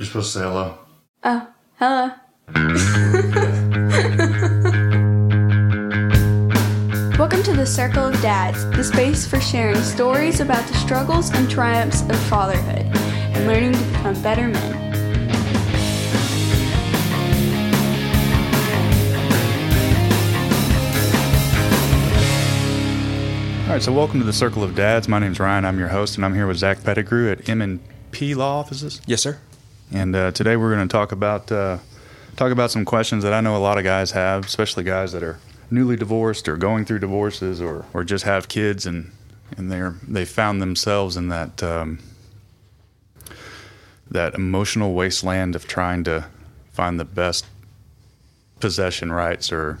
You're supposed to say hello. Oh, hello. Welcome to the Circle of Dads, the space for sharing stories about the struggles and triumphs of fatherhood and learning to become better men. All right, so welcome to the Circle of Dads. My name's Ryan. I'm your host, and I'm here with Zach Pettigrew at M and P Law Offices. Yes, sir. And uh, today we're going to talk about uh, talk about some questions that I know a lot of guys have, especially guys that are newly divorced or going through divorces or, or just have kids and and they're they found themselves in that um, that emotional wasteland of trying to find the best possession rights or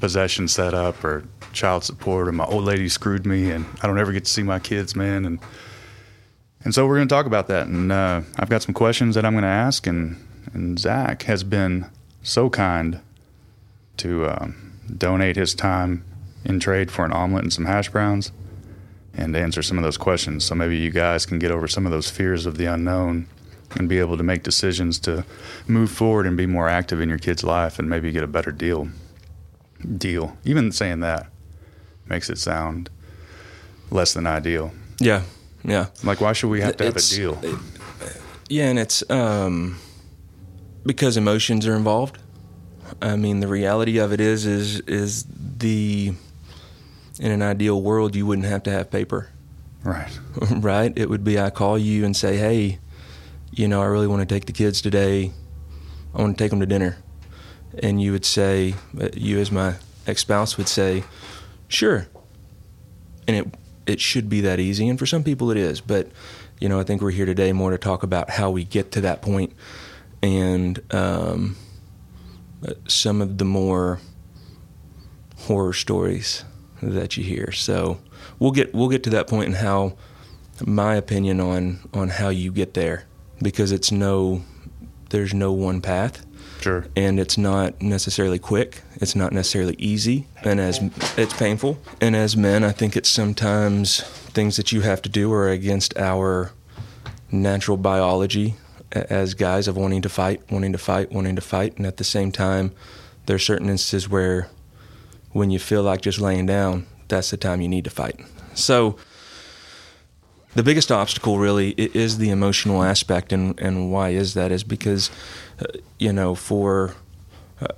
possession setup or child support or my old lady screwed me and I don't ever get to see my kids, man. And and so we're going to talk about that. And uh, I've got some questions that I'm going to ask. And and Zach has been so kind to um, donate his time in trade for an omelet and some hash browns and answer some of those questions. So maybe you guys can get over some of those fears of the unknown and be able to make decisions to move forward and be more active in your kid's life and maybe get a better deal. Deal. Even saying that makes it sound less than ideal. Yeah, yeah. Like, why should we have to have a deal? it- yeah, and it's um, because emotions are involved. I mean, the reality of it is, is, is the in an ideal world, you wouldn't have to have paper, Right. right? It would be I call you and say, hey, you know, I really want to take the kids today. I want to take them to dinner, and you would say, uh, you as my ex spouse would say, sure, and it it should be that easy, and for some people it is. But you know, I think we're here today more to talk about how we get to that point, and um, some of the more horror stories that you hear. So we'll get we'll get to that point and how my opinion on on how you get there because it's no there's no one path Sure. and it's not necessarily quick. It's not necessarily easy, and as it's painful. And as men, I think it's sometimes things that you have to do are against our natural biology as guys of wanting to fight, wanting to fight, wanting to fight, and at the same time, there are certain instances where when you feel like just laying down, that's the time you need to fight. So the biggest obstacle really is the emotional aspect and, and why is that is because uh, you know for uh,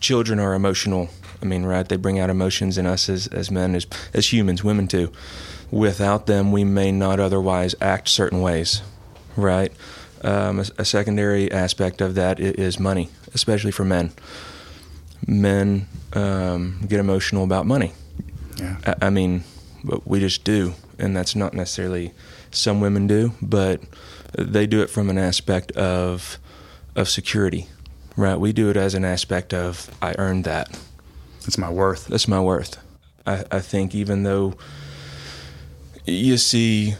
children are emotional. I mean right they bring out emotions in us as, as men as, as humans women too. Without them we may not otherwise act certain ways right? Um, a, a secondary aspect of that is money especially for men. Men um, get emotional about money. Yeah. I, I mean, but we just do, and that's not necessarily some women do, but they do it from an aspect of of security, right? We do it as an aspect of I earned that. It's my worth. That's my worth. I, I think even though you see,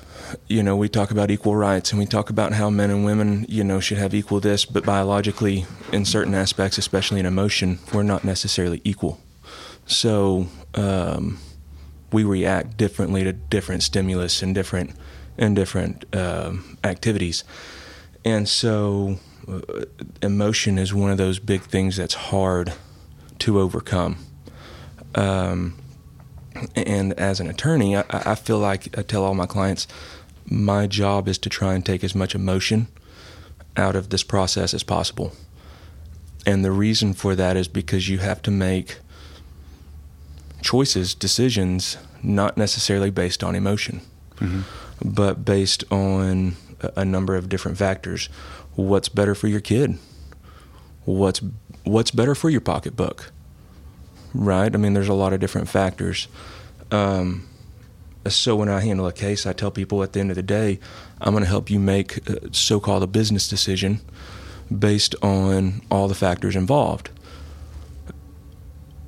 you know, we talk about equal rights and we talk about how men and women, you know, should have equal this, but biologically, in certain aspects, especially in emotion, we're not necessarily equal. So um, we react differently to different stimulus and different and different um, activities, and so uh, emotion is one of those big things that's hard to overcome. Um, and as an attorney, I, I feel like I tell all my clients, my job is to try and take as much emotion out of this process as possible. And the reason for that is because you have to make choices, decisions, not necessarily based on emotion, but based on a, a number of different factors. What's better for your kid? What's what's better for your pocketbook? Right? I mean, there's a lot of different factors. Um, so when I handle a case, I tell people at the end of the day, I'm going to help you make uh, so-called a business decision based on all the factors involved.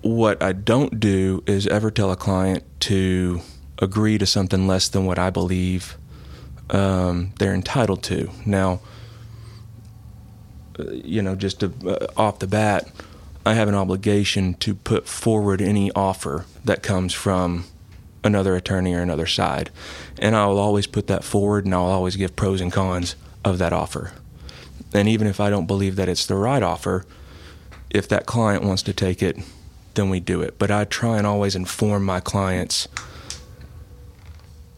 What I don't do is ever tell a client to agree to something less than what I believe um, they're entitled to. Now, uh, you know, just to, uh, off the bat, I have an obligation to put forward any offer that comes from another attorney or another side. And I will always put that forward and I'll always give pros and cons of that offer. And even if I don't believe that it's the right offer, if that client wants to take it, then we do it. But I try and always inform my clients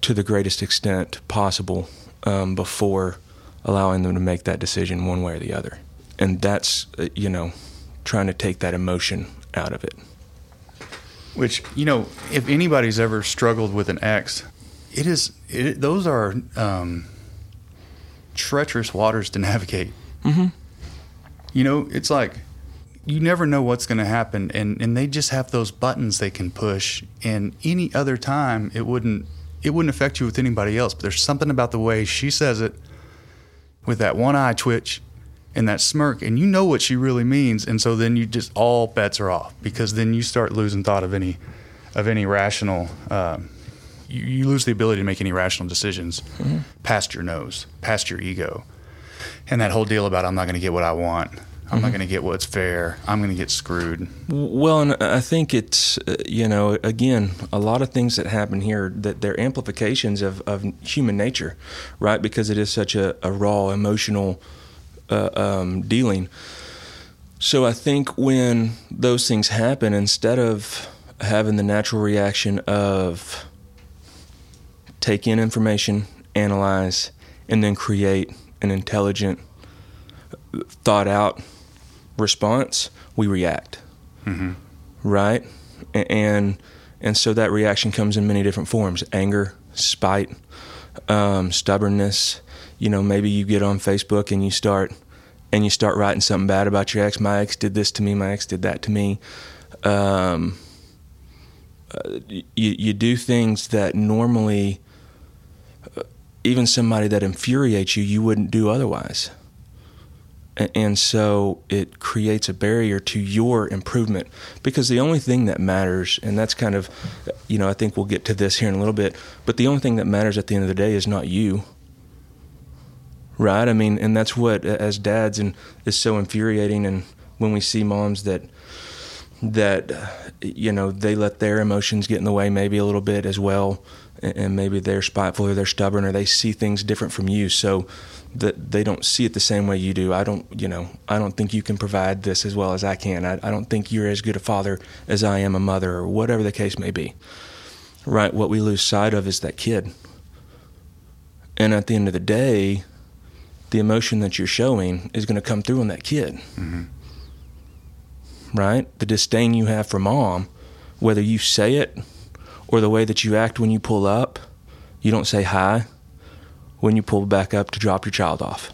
to the greatest extent possible um, before allowing them to make that decision one way or the other. And that's, uh, you know, trying to take that emotion out of it. Which, you know, if anybody's ever struggled with an ex, it is, it, those are um, treacherous waters to navigate. Mm-hmm. You know, it's like you never know what's going to happen, and, and they just have those buttons they can push. And any other time, it wouldn't it wouldn't affect you with anybody else. But there's something about the way she says it, with that one eye twitch and that smirk, and you know what she really means. And so then you just all bets are off because then you start losing thought of any of any rational. Um, you, you, lose the ability to make any rational decisions mm-hmm. past your nose, past your ego, and that whole deal about I'm not going to get what I want. I'm mm-hmm. not going to get what's fair. I'm going to get screwed. Well, and I think it's, uh, you know, again, a lot of things that happen here that they're amplifications of, of human nature, right? Because it is such a, a raw, emotional uh, um, dealing. So I think when those things happen, instead of having the natural reaction of take in information, analyze, and then create an intelligent, thought out response, we react. Mm-hmm. Right? And and so that reaction comes in many different forms: anger, spite, um, stubbornness. You know, maybe you get on Facebook and you start and you start writing something bad about your ex. My ex did this to me. My ex did that to me. Um, uh, you you do things that normally uh, even somebody that infuriates you you wouldn't do otherwise and so it creates a barrier to your improvement. Because the only thing that matters and that's kind of you know i think we'll get to this here in a little bit but the only thing that matters at the end of the day is not you. Right? I mean and that's what as dads and is so infuriating and when we see moms that that you know they let their emotions get in the way maybe a little bit as well and maybe they're spiteful or they're stubborn or they see things different from you. So that they don't see it the same way you do. I don't, you know, I don't think you can provide this as well as I can. I, I don't think you're as good a father as I am a mother, or whatever the case may be. Right? What we lose sight of is that kid. And at the end of the day, the emotion that you're showing is going to come through on that kid. Mm-hmm. Right? The disdain you have for mom, whether you say it or the way that you act when you pull up, you don't say hi when you pull back up to drop your child off.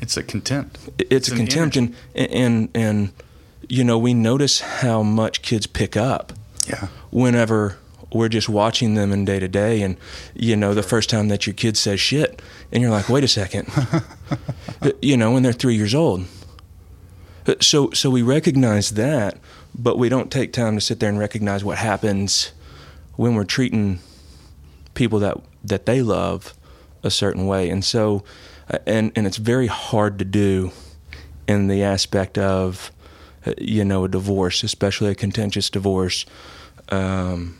It's a contempt. It's, it's a contempt, and, and and you know we notice how much kids pick up. Yeah. Whenever we're just watching them in day to day, and you know the first time that your kid says shit, and you're like, wait a second, uh, you know, when they're three years old. Uh, so so we recognize that, but we don't take time to sit there and recognize what happens when we're treating people that that they love a certain way. And so, uh, and and it's very hard to do in the aspect of, uh, you know, a divorce, especially a contentious divorce. Um,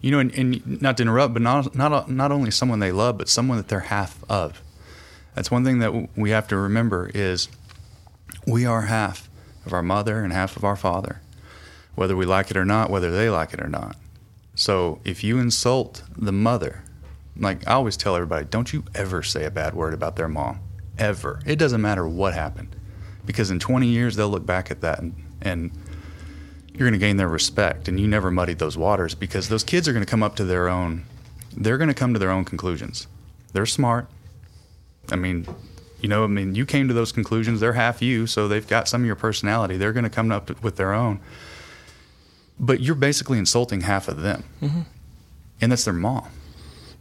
you know, and, and, not to interrupt, but not not not only someone they love, but someone that they're half of. That's one thing that we have to remember is we are half of our mother and half of our father, whether we like it or not, whether they like it or not. So if you insult the mother like I always tell everybody, don't you ever say a bad word about their mom, ever. It doesn't matter what happened, because in 20 years they'll look back at that and, and you're going to gain their respect, and you never muddied those waters because those kids are going to come up to their own. They're going to come to their own conclusions. They're smart. I mean, you know, I mean, you came to those conclusions. They're half you, so they've got some of your personality. They're going to come up with their own. But you're basically insulting half of them, mm-hmm. and that's their mom.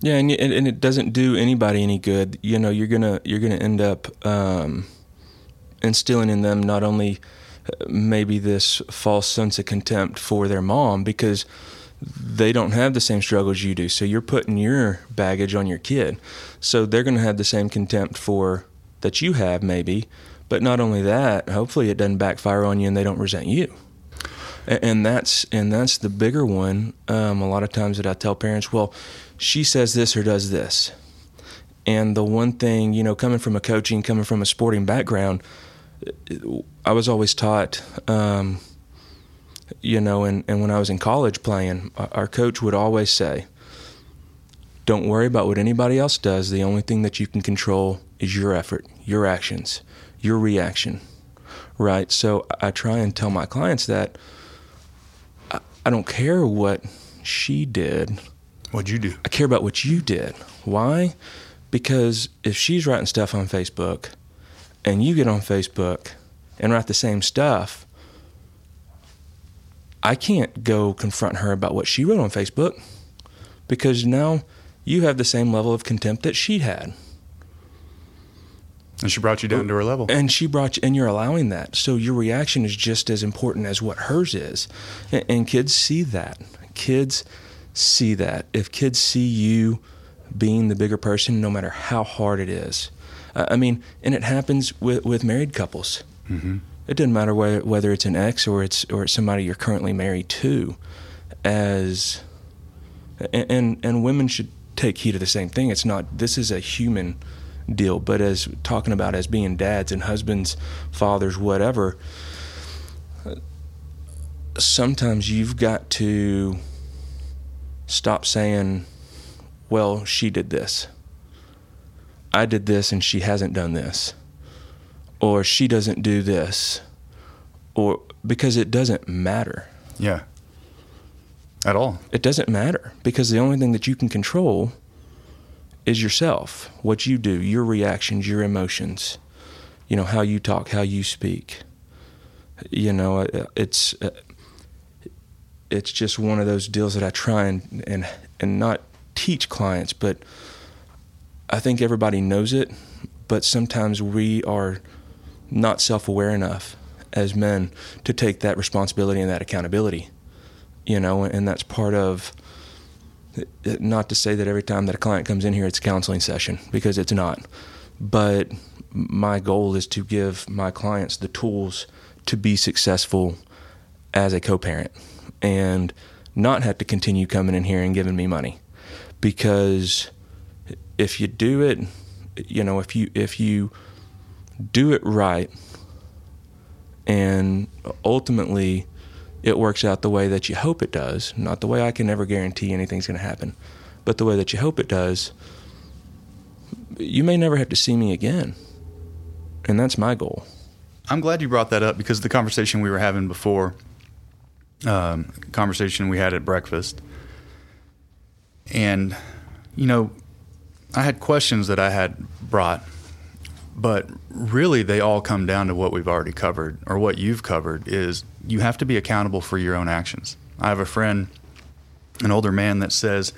Yeah, and and it doesn't do anybody any good. You know, you're gonna you're gonna end up um, instilling in them not only uh, maybe this false sense of contempt for their mom because they don't have the same struggles you do. So you're putting your baggage on your kid. So they're going to have the same contempt for that you have maybe, but not only that, hopefully it doesn't backfire on you and they don't resent you. And that's and that's the bigger one. Um, a lot of times that I tell parents, well, she says this or does this. And the one thing, you know, coming from a coaching, coming from a sporting background, I was always taught, um, you know, and, and when I was in college playing, our coach would always say, don't worry about what anybody else does. The only thing that you can control is your effort, your actions, your reaction. Right? So I try and tell my clients that I, I don't care what she did. What'd you do? I care about what you did. Why? Because if she's writing stuff on Facebook and you get on Facebook and write the same stuff, I can't go confront her about what she wrote on Facebook because now you have the same level of contempt that she had. And she brought you down to her level. And she brought you, and you're allowing that. So your reaction is just as important as what hers is. And, and kids see that. Kids see that. If kids see you being the bigger person, no matter how hard it is. Uh, I mean, and it happens with, with married couples. Mm-hmm. It doesn't matter whether, whether it's an ex or it's or it's somebody you're currently married to. As and, and and women should take heed of the same thing. It's not this is a human deal, but as talking about as being dads and husbands, fathers, whatever. Sometimes you've got to stop saying, "Well, she did this." I did this and she hasn't done this. Or she doesn't do this. Or because it doesn't matter. Yeah. At all. It doesn't matter because the only thing that you can control is yourself, what you do, your reactions, your emotions, you know, how you talk, how you speak. You know, uh, it's uh, it's just one of those deals that I try and and and not teach clients, but I think everybody knows it, but sometimes we are not self-aware enough as men to take that responsibility and that accountability. You know, and that's part of not to say that every time that a client comes in here it's a counseling session because it's not. But my goal is to give my clients the tools to be successful as a co-parent and not have to continue coming in here and giving me money. Because if you do it you know if you if you do it right and ultimately it works out the way that you hope it does not the way I can never guarantee anything's going to happen but the way that you hope it does you may never have to see me again. And that's my goal. I'm glad you brought that up because the conversation we were having before um, conversation we had at breakfast and you know I had questions that I had brought, but really they all come down to what we've already covered or what you've covered is you have to be accountable for your own actions. I have a friend, an older man that says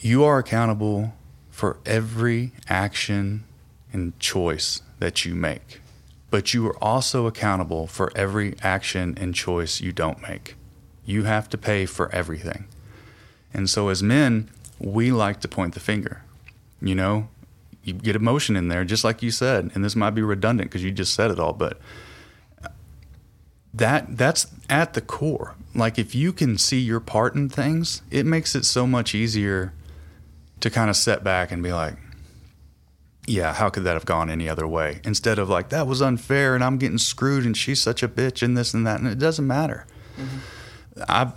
you are accountable for every action and choice that you make. But you are also accountable for every action and choice you don't make. You have to pay for everything. And so, as men, we like to point the finger. You know, you get emotion in there, just like you said, and this might be redundant because you just said it all, but that that's at the core. Like if you can see your part in things, it makes it so much easier to kind of set back and be like, yeah, how could that have gone any other way? Instead of like, that was unfair and I'm getting screwed and she's such a bitch and this and that. And it doesn't matter. Mm-hmm. I,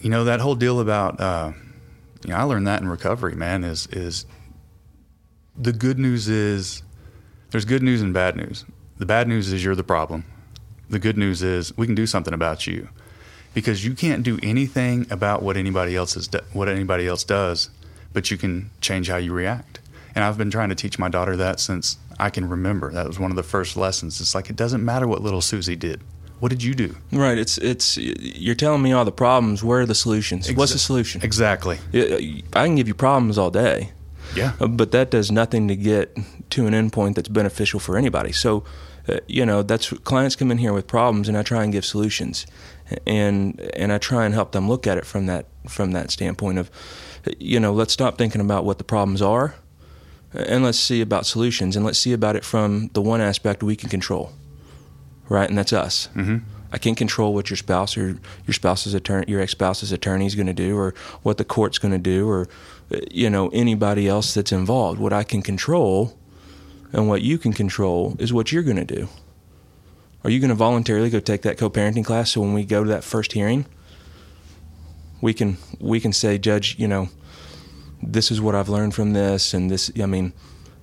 you know, that whole deal about, uh, you know, I learned that in recovery, man, is is the good news is there's good news and bad news. The bad news is you're the problem. The good news is we can do something about you. Because you can't do anything about what anybody else is what anybody else does, but you can change how you react. And I've been trying to teach my daughter that since I can remember. That was one of the first lessons. It's like it doesn't matter what little Susie did. What did you do? Right. It's it's you're telling me all the problems. Where are the solutions? Exa- What's the solution? Exactly. I can give you problems all day. Yeah. Uh, but that does nothing to get to an endpoint that's beneficial for anybody. So, uh, you know, that's clients come in here with problems, and I try and give solutions, and and I try and help them look at it from that from that standpoint of, you know, let's stop thinking about what the problems are, and let's see about solutions, and let's see about it from the one aspect we can control right? And that's us. Mm-hmm. I can't control what your spouse or your spouse's attorney, your ex-spouse's attorney is going to do, or what the court's going to do, or you know anybody else that's involved. What I can control and what you can control is what you're going to do. Are you going to voluntarily go take that co-parenting class so when we go to that first hearing, we can we can say, Judge, you know, this is what I've learned from this, and this. I mean,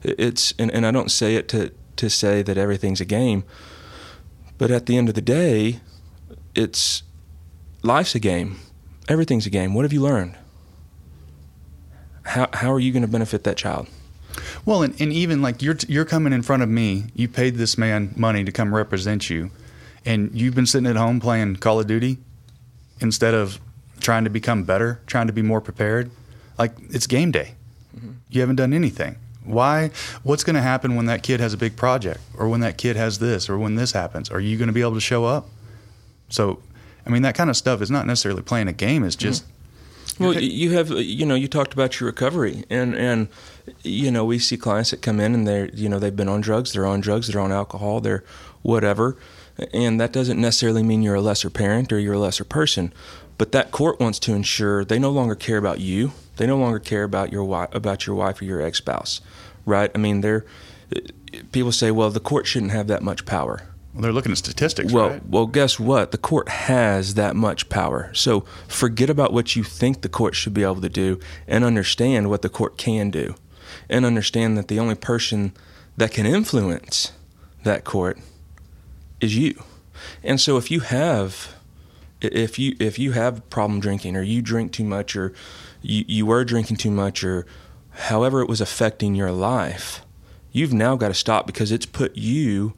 it's and, and I don't say it to to say that everything's a game, but at the end of the day, it's life's a game. Everything's a game. What have you learned? How how are you going to benefit that child? Well, and, and even like you're you're coming in front of me. You paid this man money to come represent you, and you've been sitting at home playing Call of Duty instead of trying to become better, trying to be more prepared. Like it's game day. Mm-hmm. You haven't done anything. Why? What's going to happen when that kid has a big project, or when that kid has this, or when this happens? Are you going to be able to show up? So, I mean, that kind of stuff is not necessarily playing a game. It's just mm-hmm well, you have you know you talked about your recovery, and and you know we see clients that come in and they're you know they've been on drugs, they're on drugs, they're on alcohol, they're whatever, and that doesn't necessarily mean you're a lesser parent or you're a lesser person, but that court wants to ensure they no longer care about you, they no longer care about your wife, about your wife or your ex spouse, right? I mean, they're people say, well, the court shouldn't have that much power. Well, they're looking at statistics, well, right? Well, guess what? The court has that much power. So forget about what you think the court should be able to do and understand what the court can do. And understand that the only person that can influence that court is you. And so if you have if you if you have problem drinking or you drink too much or you, you were drinking too much or however it was affecting your life, you've now got to stop because it's put you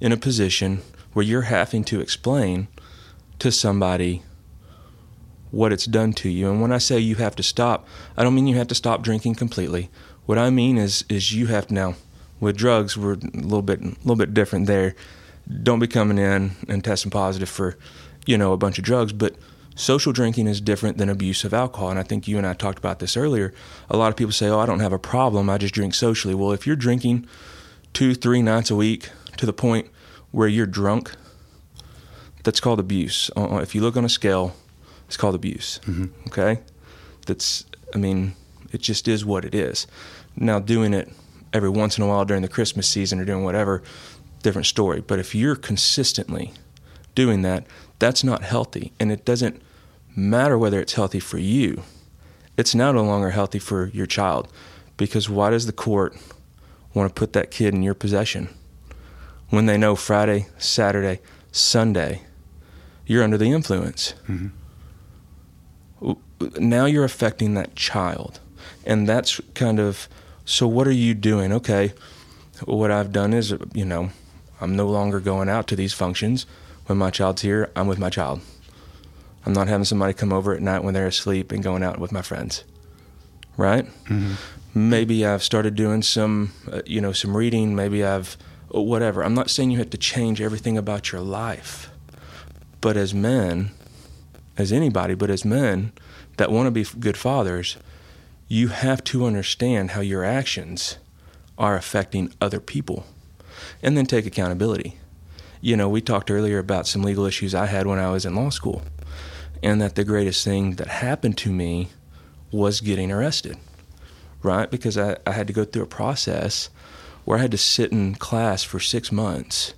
in a position where you're having to explain to somebody what it's done to you. And when I say you have to stop, I don't mean you have to stop drinking completely. What I mean is is you have to now with drugs we're a little bit a little bit different there. Don't be coming in and testing positive for, you know, a bunch of drugs, but social drinking is different than abuse of alcohol. And I think you and I talked about this earlier. A lot of people say, Oh, I don't have a problem, I just drink socially. Well, if you're drinking two, three nights a week, to the point where you're drunk, that's called abuse. Uh, uh, if you look on a scale, it's called abuse. Mm-hmm. Okay? That's, I mean, it just is what it is. Now, doing it every once in a while during the Christmas season or doing whatever, different story. But if you're consistently doing that, that's not healthy. And it doesn't matter whether it's healthy for you, it's now no longer healthy for your child. Because why does the court want to put that kid in your possession when they know Friday, Saturday, Sunday, you're under the influence. Mm-hmm. Now you're affecting that child. And that's kind of so what are you doing? Okay, what I've done is, you know, I'm no longer going out to these functions. When my child's here, I'm with my child. I'm not having somebody come over at night when they're asleep and going out with my friends. Right? Mm-hmm maybe I've started doing some, uh, you know, some reading. Maybe I've uh, whatever. I'm not saying you have to change everything about your life, but as men, as anybody, but as men that want to be good fathers, you have to understand how your actions are affecting other people, and then take accountability. You know, we talked earlier about some legal issues I had when I was in law school, and that the greatest thing that happened to me was getting arrested right? Because I, I had to go through a process where I had to sit in class for six months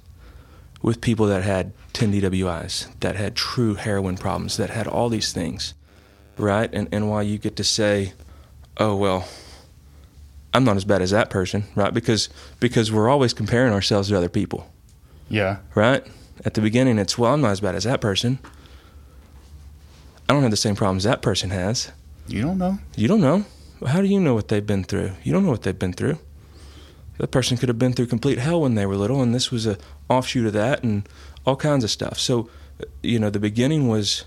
with people that had 10 DWIs, that had true heroin problems, that had all these things, right? And, and while you get to say, oh, well, I'm not as bad as that person, right? Because, because we're always comparing ourselves to other people. Yeah. Right? At the beginning, it's, well, I'm not as bad as that person. I don't have the same problems that person has. You don't know. You don't know. How do you know what they've been through? You don't know what they've been through. That person could have been through complete hell when they were little, and this was a offshoot of that, and all kinds of stuff. So, you know, the beginning was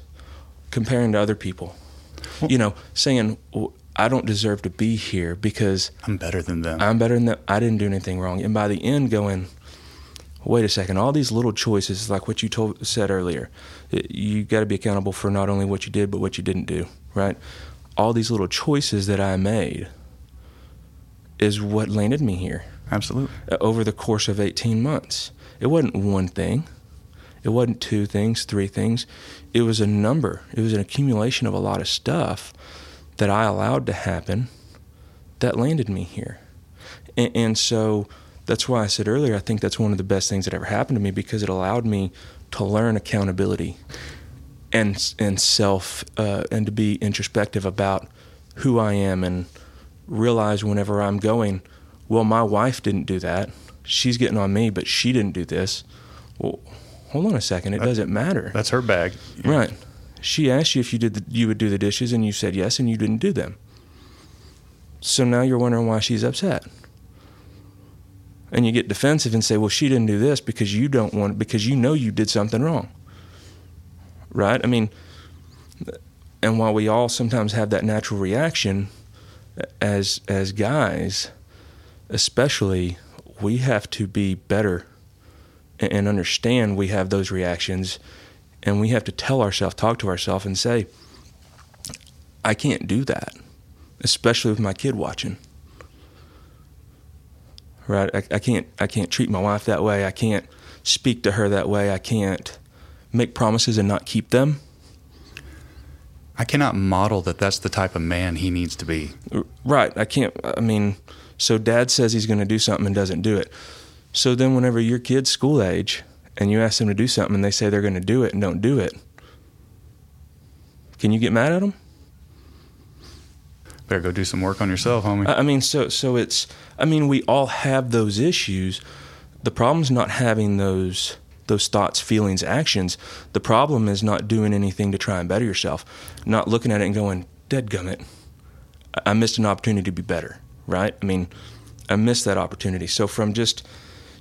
comparing to other people. You know, saying well, I don't deserve to be here because I'm better than them. I'm better than them. I didn't do anything wrong. And by the end, going, wait a second, all these little choices, like what you told, said earlier, you got to be accountable for not only what you did, but what you didn't do, right? all these little choices that I made is what landed me here. Absolutely. Uh, over the course of 18 months. It wasn't one thing. It wasn't two things, three things. It was a number. It was an accumulation of a lot of stuff that I allowed to happen that landed me here. And, and, so that's why I said earlier, I think that's one of the best things that ever happened to me because it allowed me to learn accountability and and self uh, and to be introspective about who I am and realize whenever I'm going, well, my wife didn't do that. She's getting on me, but she didn't do this. Well, hold on a second. It that, doesn't matter. That's her bag. Right. She asked you if you did the, you would do the dishes, and you said yes, and you didn't do them. So now you're wondering why she's upset. And you get defensive and say, "Well, she didn't do this because you don't want because you know you did something wrong." Right? I mean, and while we all sometimes have that natural reaction as as guys, especially, we have to be better and understand we have those reactions and we have to tell ourselves talk to ourselves and say i can't do that especially with my kid watching right? I, I, can't i can't treat my wife that way. I can't speak to her that way. I can't make promises and not keep them. I cannot model that that's the type of man he needs to be. Right. I can't i mean so dad says he's going to do something and doesn't do it. So then, whenever your kid's school age and you ask them to do something and they say they're going to do it and don't do it, can you get mad at them? Better go do some work on yourself, homie. I mean, so so it's. I mean, we all have those issues. The problem's not having those those thoughts, feelings, actions. The problem is not doing anything to try and better yourself. Not looking at it and going, "Dead gummit, I missed an opportunity to be better." Right? I mean, I missed that opportunity. So from just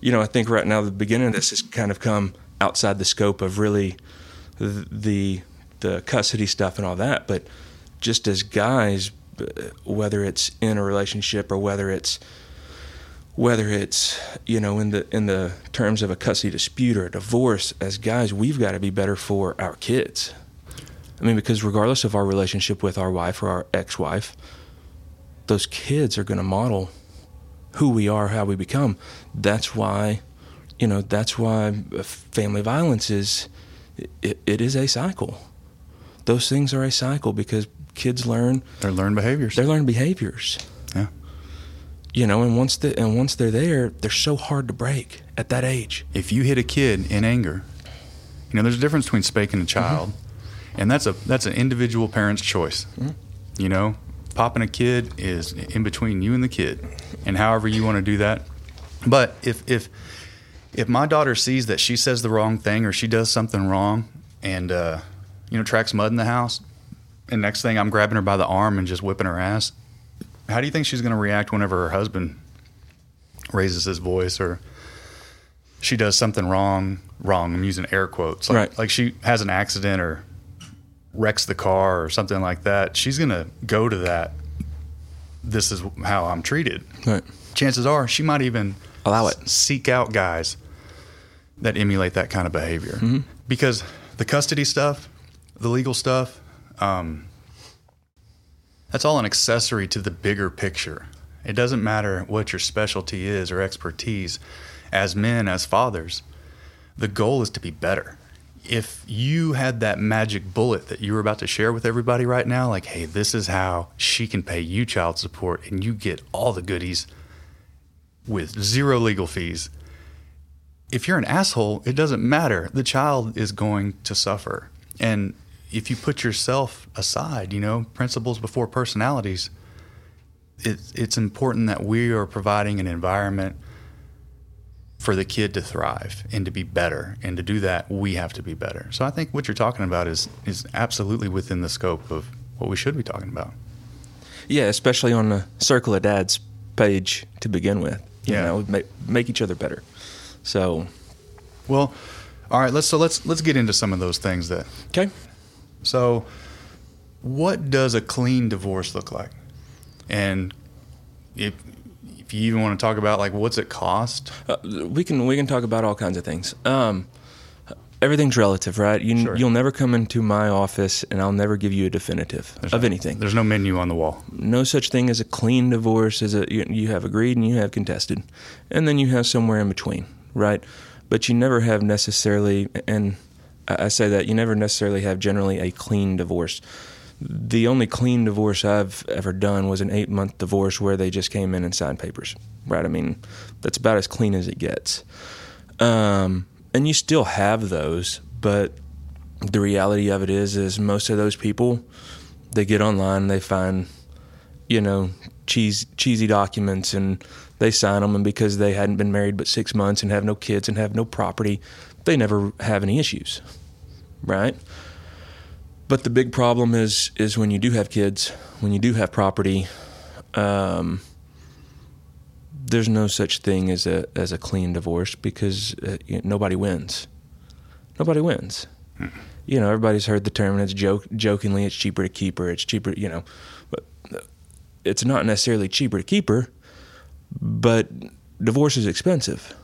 you know, I think right now the beginning of this has kind of come outside the scope of really the the custody stuff and all that. But just as guys, whether it's in a relationship or whether it's whether it's you know in the in the terms of a custody dispute or a divorce, as guys, we've got to be better for our kids. I mean, because regardless of our relationship with our wife or our ex-wife, those kids are going to model who we are, how we become. That's why, you know, that's why uh, family violence is it, it is a cycle. Those things are a cycle because kids learn their learned behaviors. They learn behaviors. Yeah. You know, and once the and once they're there, they're so hard to break at that age. If you hit a kid in anger, you know, there's a difference between spanking a child, mm-hmm. and that's a that's an individual parent's choice. Mm-hmm. You know, popping a kid is in between you and the kid, and however you want to do that. But if if if my daughter sees that she says the wrong thing or she does something wrong, and uh, you know tracks mud in the house, and next thing I'm grabbing her by the arm and just whipping her ass, how do you think she's going to react whenever her husband raises his voice or she does something wrong? Wrong. I'm using air quotes. Like, right. like she has an accident or wrecks the car or something like that, she's going to go to that. This is how I'm treated. Right. Chances are she might even allow it. Seek out guys that emulate that kind of behavior mm-hmm. because the custody stuff, the legal stuff, um, that's all an accessory to the bigger picture. It doesn't matter what your specialty is or expertise. As men, as fathers, the goal is to be better if you had that magic bullet that you were about to share with everybody right now, like, hey, this is how she can pay you child support and you get all the goodies with zero legal fees. If you're an asshole, it doesn't matter. The child is going to suffer. And if you put yourself aside, you know, principles before personalities, it, it's important that we are providing an environment for the kid to thrive and to be better. And to do that, we have to be better. So I think what you're talking about is is absolutely within the scope of what we should be talking about. Yeah, especially on the Circle of Dads page to begin with. You yeah. know, make, make each other better. So, well, all right. Let's so let's let's get into some of those things that. Okay. So, what does a clean divorce look like? And if if you even want to talk about like what's it cost, uh, we can we can talk about all kinds of things. Um, everything's relative, right? You, sure. You'll never come into my office and I'll never give you a definitive there's of no, anything. There's no menu on the wall. No such thing as a clean divorce. As a you, you have agreed and you have contested, and then you have somewhere in between, right? But you never have necessarily, and I say that you never necessarily have generally a clean divorce. The only clean divorce I've ever done was an eight month divorce where they just came in and signed papers. Right? I mean, that's about as clean as it gets. Um, and you still have those, but the reality of it is, is most of those people, they get online, they find, you know, cheese, cheesy documents, and they sign them. And because they hadn't been married but six months and have no kids and have no property, they never have any issues, right? But the big problem is is when you do have kids, when you do have property, um, there's no such thing as a as a clean divorce because uh, you know, nobody wins. Nobody wins. Hmm. You know, everybody's heard the term, and it's joke jokingly, it's cheaper to keep her. It's cheaper, you know, but it's not necessarily cheaper to keep her. But divorce is expensive.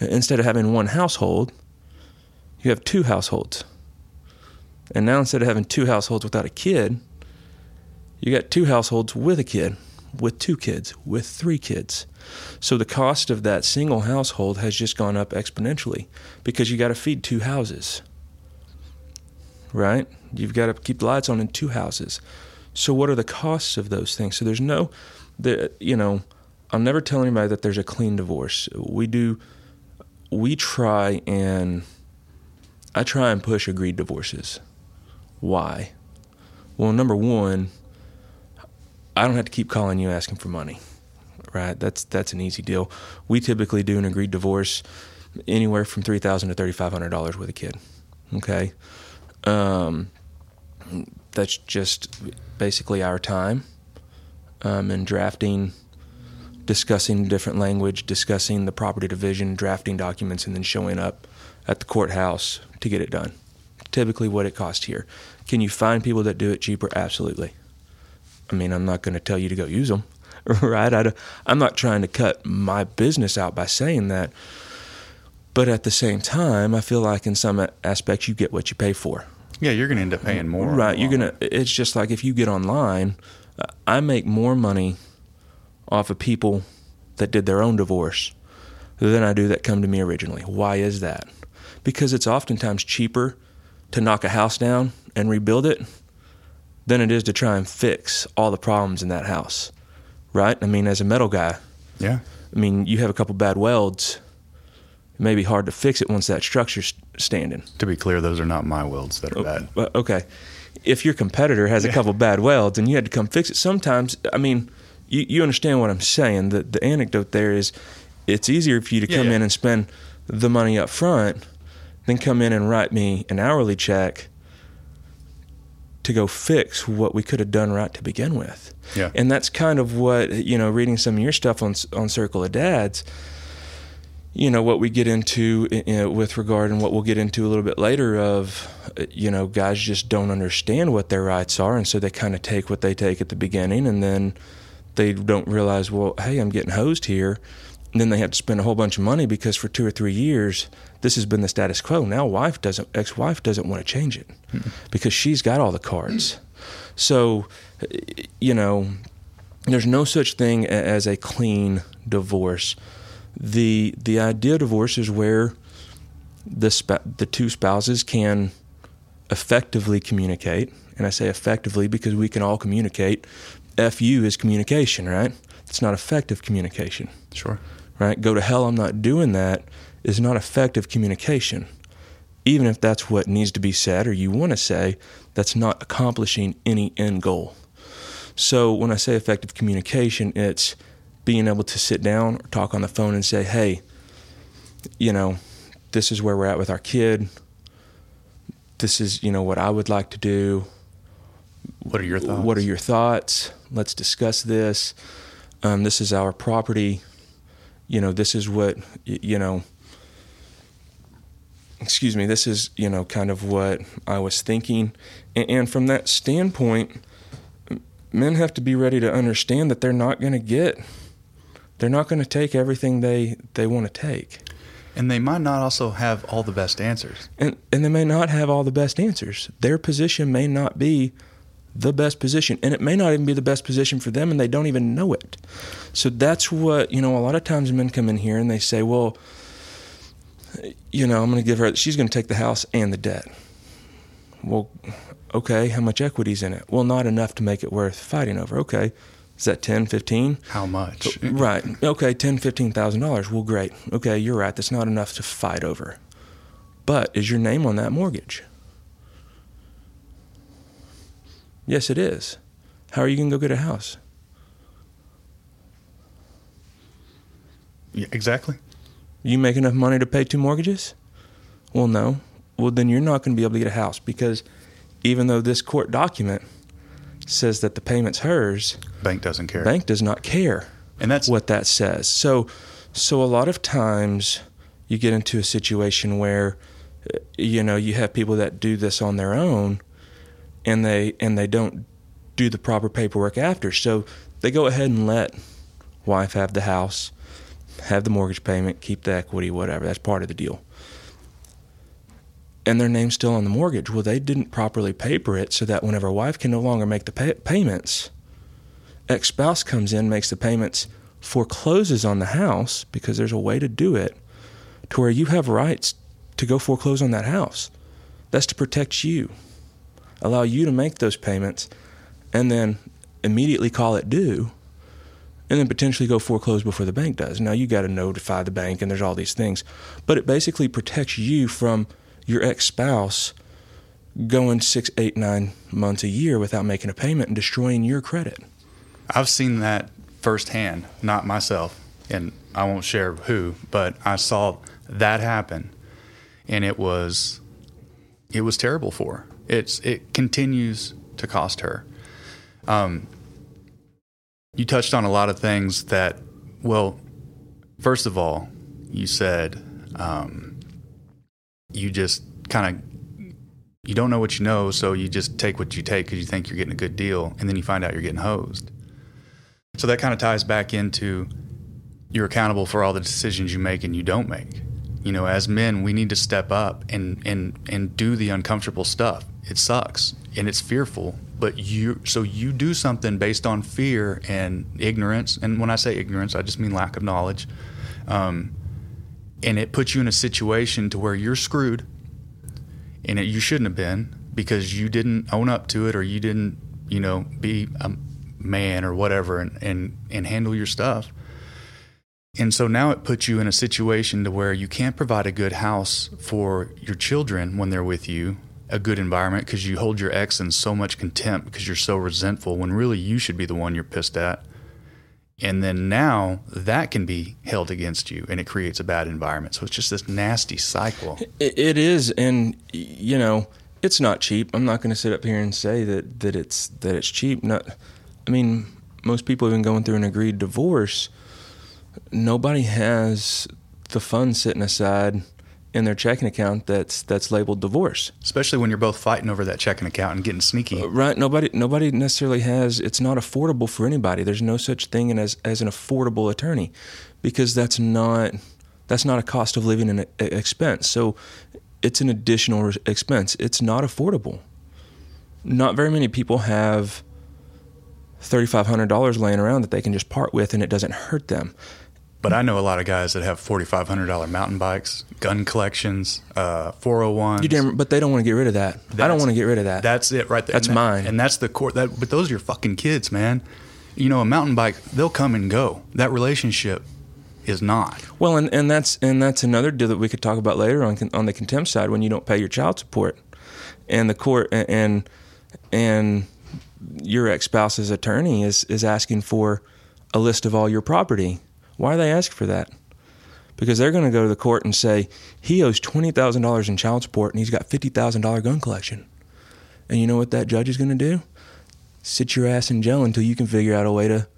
Instead of having one household, you have two households. And now instead of having two households without a kid, you got two households with a kid, with two kids, with three kids. So the cost of that single household has just gone up exponentially because you got to feed two houses. Right? You've got to keep the lights on in two houses. So what are the costs of those things? So there's no the you know, I'll never tell anybody that there's a clean divorce. We do we try and I try and push agreed divorces. Why? Well, number one, I don't have to keep calling you asking for money, right? That's that's an easy deal. We typically do an agreed divorce anywhere from three thousand to thirty five hundred dollars with a kid. Okay, um, that's just basically our time um, in drafting, discussing different language, discussing the property division, drafting documents, and then showing up at the courthouse to get it done. Typically, what it costs here. Can you find people that do it cheaper? Absolutely. I mean, I'm not going to tell you to go use them, right? I, am not trying to cut my business out by saying that. But at the same time, I feel like in some aspects you get what you pay for. Yeah, you're going to end up paying more. Right. You're going to, it's just like if you get online, I make more money off of people that did their own divorce than I do that come to me originally. Why is that? Because it's oftentimes cheaper to knock a house down and rebuild it than it is to try and fix all the problems in that house. Right? I mean, as a metal guy, yeah. I mean, you have a couple bad welds. It may be hard to fix it once that structure's standing. To be clear, those are not my welds that are oh, bad. Okay. If your competitor has yeah. a couple bad welds and you had to come fix it, sometimes, I mean, you, you understand what I'm saying. The, the anecdote there is it's easier for you to come yeah, yeah. in and spend the money up front than come in and write me an hourly check to go fix what we could have done right to begin with. Yeah. And that's kind of what, you know, reading some of your stuff on on Circle of Dads, you know, what we get into with regard and what we'll get into a little bit later of, uh, you know, guys just don't understand what their rights are. And so they kind of take what they take at the beginning and then they don't realize, well, hey, I'm getting hosed here. And then they have to spend a whole bunch of money because for two or three years, this has been the status quo. Now, wife doesn't, ex-wife doesn't want to change it mm-hmm. because she's got all the cards. So, you know, there's no such thing as a clean divorce. the The idea of divorce is where the sp- the two spouses can effectively communicate, and I say effectively because we can all communicate. FU is communication, right? It's not effective communication. Sure. Right? Go to hell, I'm not doing that is not effective communication. Even if that's what needs to be said or you want to say, that's not accomplishing any end goal. So when I say effective communication, it's being able to sit down or talk on the phone and say, hey, you know, this is where we're at with our kid. This is, you know, what I would like to do. What are your thoughts? What are your thoughts? Let's discuss this. Um, this is our property. You know, this is what, you know, excuse me, this is, you know, kind of what I was thinking. And, and from that standpoint, men have to be ready to understand that they're not going to get, they're not going to take everything they, they want to take. And they might not also have all the best answers. And, and they may not have all the best answers. Their position may not be the best position. And it may not even be the best position for them, and they don't even know it. So that's what, you know, a lot of times men come in here and they say, well, you know, I'm going to give her, she's going to take the house and the debt. Well, Okay, how much equity's in it? Well, not enough to make it worth fighting over. Okay, is that 10, 15? How much? Right. Okay, ten, fifteen thousand dollars. Well, great. Okay, you're right. That's not enough to fight over. But is your name on that mortgage? Yes, it is. How are you going to go get a house? Yeah, exactly. You make enough money to pay two mortgages? Well, no. Well, then you're not going to be able to get a house because even though this court document says that the payment's hers, Bank doesn't care. bank does not care and that's what that says. So, so a lot of times you get into a situation where, uh, you know, you have people that do this on their own, and they and they don't do the proper paperwork after. So they go ahead and let wife have the house, have the mortgage payment, keep the equity, whatever. That's part of the deal. And their name's still on the mortgage. Well, they didn't properly paper it so that whenever wife can no longer make the pay- payments, ex spouse comes in, makes the payments, forecloses on the house because there's a way to do it to where you have rights to go foreclose on that house. That's to protect you, allow you to make those payments, and then immediately call it due, and then potentially go foreclose before the bank does. Now you got to notify the bank, and there's all these things, but it basically protects you from your ex spouse going six, eight, nine months a year without making a payment and destroying your credit. I've seen that firsthand, not myself, and I won't share who, but I saw that happen, and it was it was terrible for her. It's it continues to cost her. Um, you touched on a lot of things that, well, first of all, you said um, you just kind of you don't know what you know, so you just take what you take because you think you're getting a good deal, and then you find out you're getting hosed. So that kind of ties back into you're accountable for all the decisions you make and you don't make. You know, as men, we need to step up and and and do the uncomfortable stuff. It sucks and it's fearful, but you so you do something based on fear and ignorance. And when I say ignorance, I just mean lack of knowledge. Um, and it puts you in a situation to where you're screwed, and it, you shouldn't have been because you didn't own up to it or you didn't, you know, be a man or whatever and and, and handle your stuff. And so now it puts you in a situation to where you can't provide a good house for your children when they're with you, a good environment because you hold your ex in so much contempt because you're so resentful when really you should be the one you're pissed at. And then now that can be held against you and it creates a bad environment. So it's just this nasty cycle. It, is, and you know, it's not cheap. I'm not going to sit up here and say that that it's that it's cheap. Not, I mean, most people even going through an agreed divorce, nobody has the funds sitting aside in their checking account that's that's labeled divorce. Especially when you're both fighting over that checking account and getting sneaky. Uh, right? Nobody nobody necessarily has. It's not affordable for anybody. There's no such thing as as an affordable attorney, because that's not that's not a cost of living and expense. So it's an additional expense. It's not affordable. Not very many people have $3,500 laying around that they can just part with and it doesn't hurt them. But I know a lot of guys that have $4,500 mountain bikes, gun collections, uh, four hundred one. 401s. You damn, but they don't want to get rid of that. I don't want to get rid of that. That's it right there. That's and that, mine. And that's the core. That, but those are your fucking kids, man. You know, a mountain bike, they'll come and go. That relationship is not. Well, and, and that's and that's another deal that we could talk about later on on the contempt side when you don't pay your child support, and the court and and your ex spouse's attorney is is asking for a list of all your property. Why are they asking for that? Because they're going to go to the court and say he owes twenty thousand dollars in child support and he's got fifty thousand dollar gun collection. And you know what that judge is going to do? Sit your ass in jail until you can figure out a way to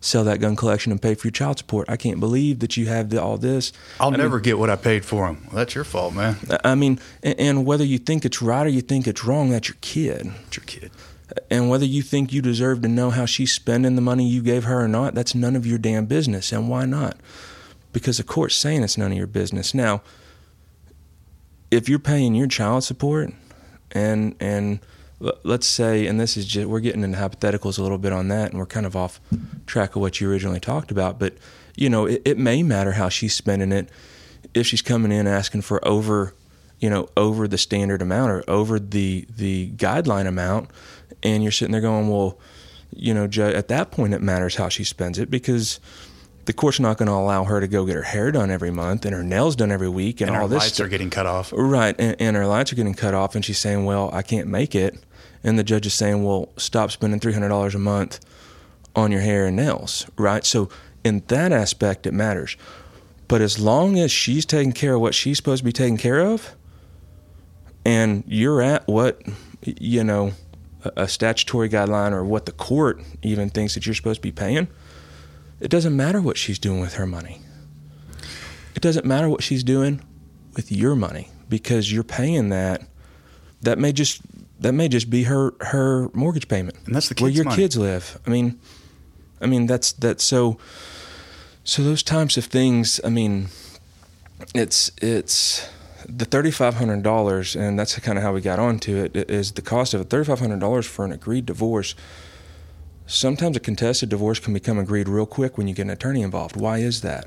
sell that gun collection and pay for your child support. I can't believe that you have the, all this. I'll I never mean, get what I paid for them. Well, that's your fault, man. I mean, and, and whether you think it's right or you think it's wrong, that's your kid. It's your kid. And whether you think you deserve to know how she's spending the money you gave her or not, that's none of your damn business. And why not? Because the court's saying it's none of your business. Now, if you're paying your child support and and let's say and this is just we're getting into hypotheticals a little bit on that and we're kind of off track of what you originally talked about but you know it, it may matter how she's spending it if she's coming in asking for over you know, over the standard amount or over the the guideline amount, and you're sitting there going, well, you know, at that point it matters how she spends it because the court's not going to allow her to go get her hair done every month and her nails done every week and, and all this. Lights are getting cut off, right? And, and her lights are getting cut off, and she's saying, "Well, I can't make it," and the judge is saying, "Well, stop spending three hundred dollars a month on your hair and nails," right? So in that aspect, it matters. But as long as she's taking care of what she's supposed to be taking care of, and you're at what you know a statutory guideline or what the court even thinks that you're supposed to be paying, it doesn't matter what she's doing with her money. It doesn't matter what she's doing with your money because you're paying that. That may just that may just be her her mortgage payment. And that's the where your money. kids live. I mean, I mean that's that's so. So those types of things. I mean, it's it's the thirty five hundred dollars, and that's kind of how we got onto it. Is the cost of hundred dollars for an agreed divorce? Sometimes a contested divorce can become agreed real quick when you get an attorney involved. Why is that?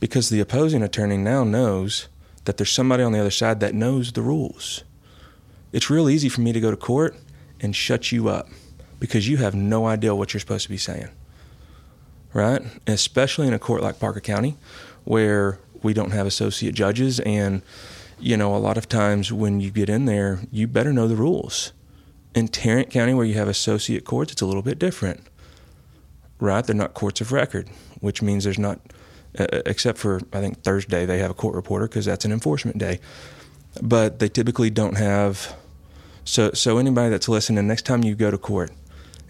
Because the opposing attorney now knows that there's somebody on the other side that knows the rules. It's real easy for me to go to court and shut you up because you have no idea what you're supposed to be saying. Right? Especially in a court like Parker County where we don't have associate judges and you know a lot of times when you get in there you better know the rules. In tarrant county where you have associate courts it's a little bit different. Right they're not courts of record which means there's not uh, except for i think thursday they have a court reporter because that's an enforcement day. But they typically don't have so so anybody that's listening next time you go to court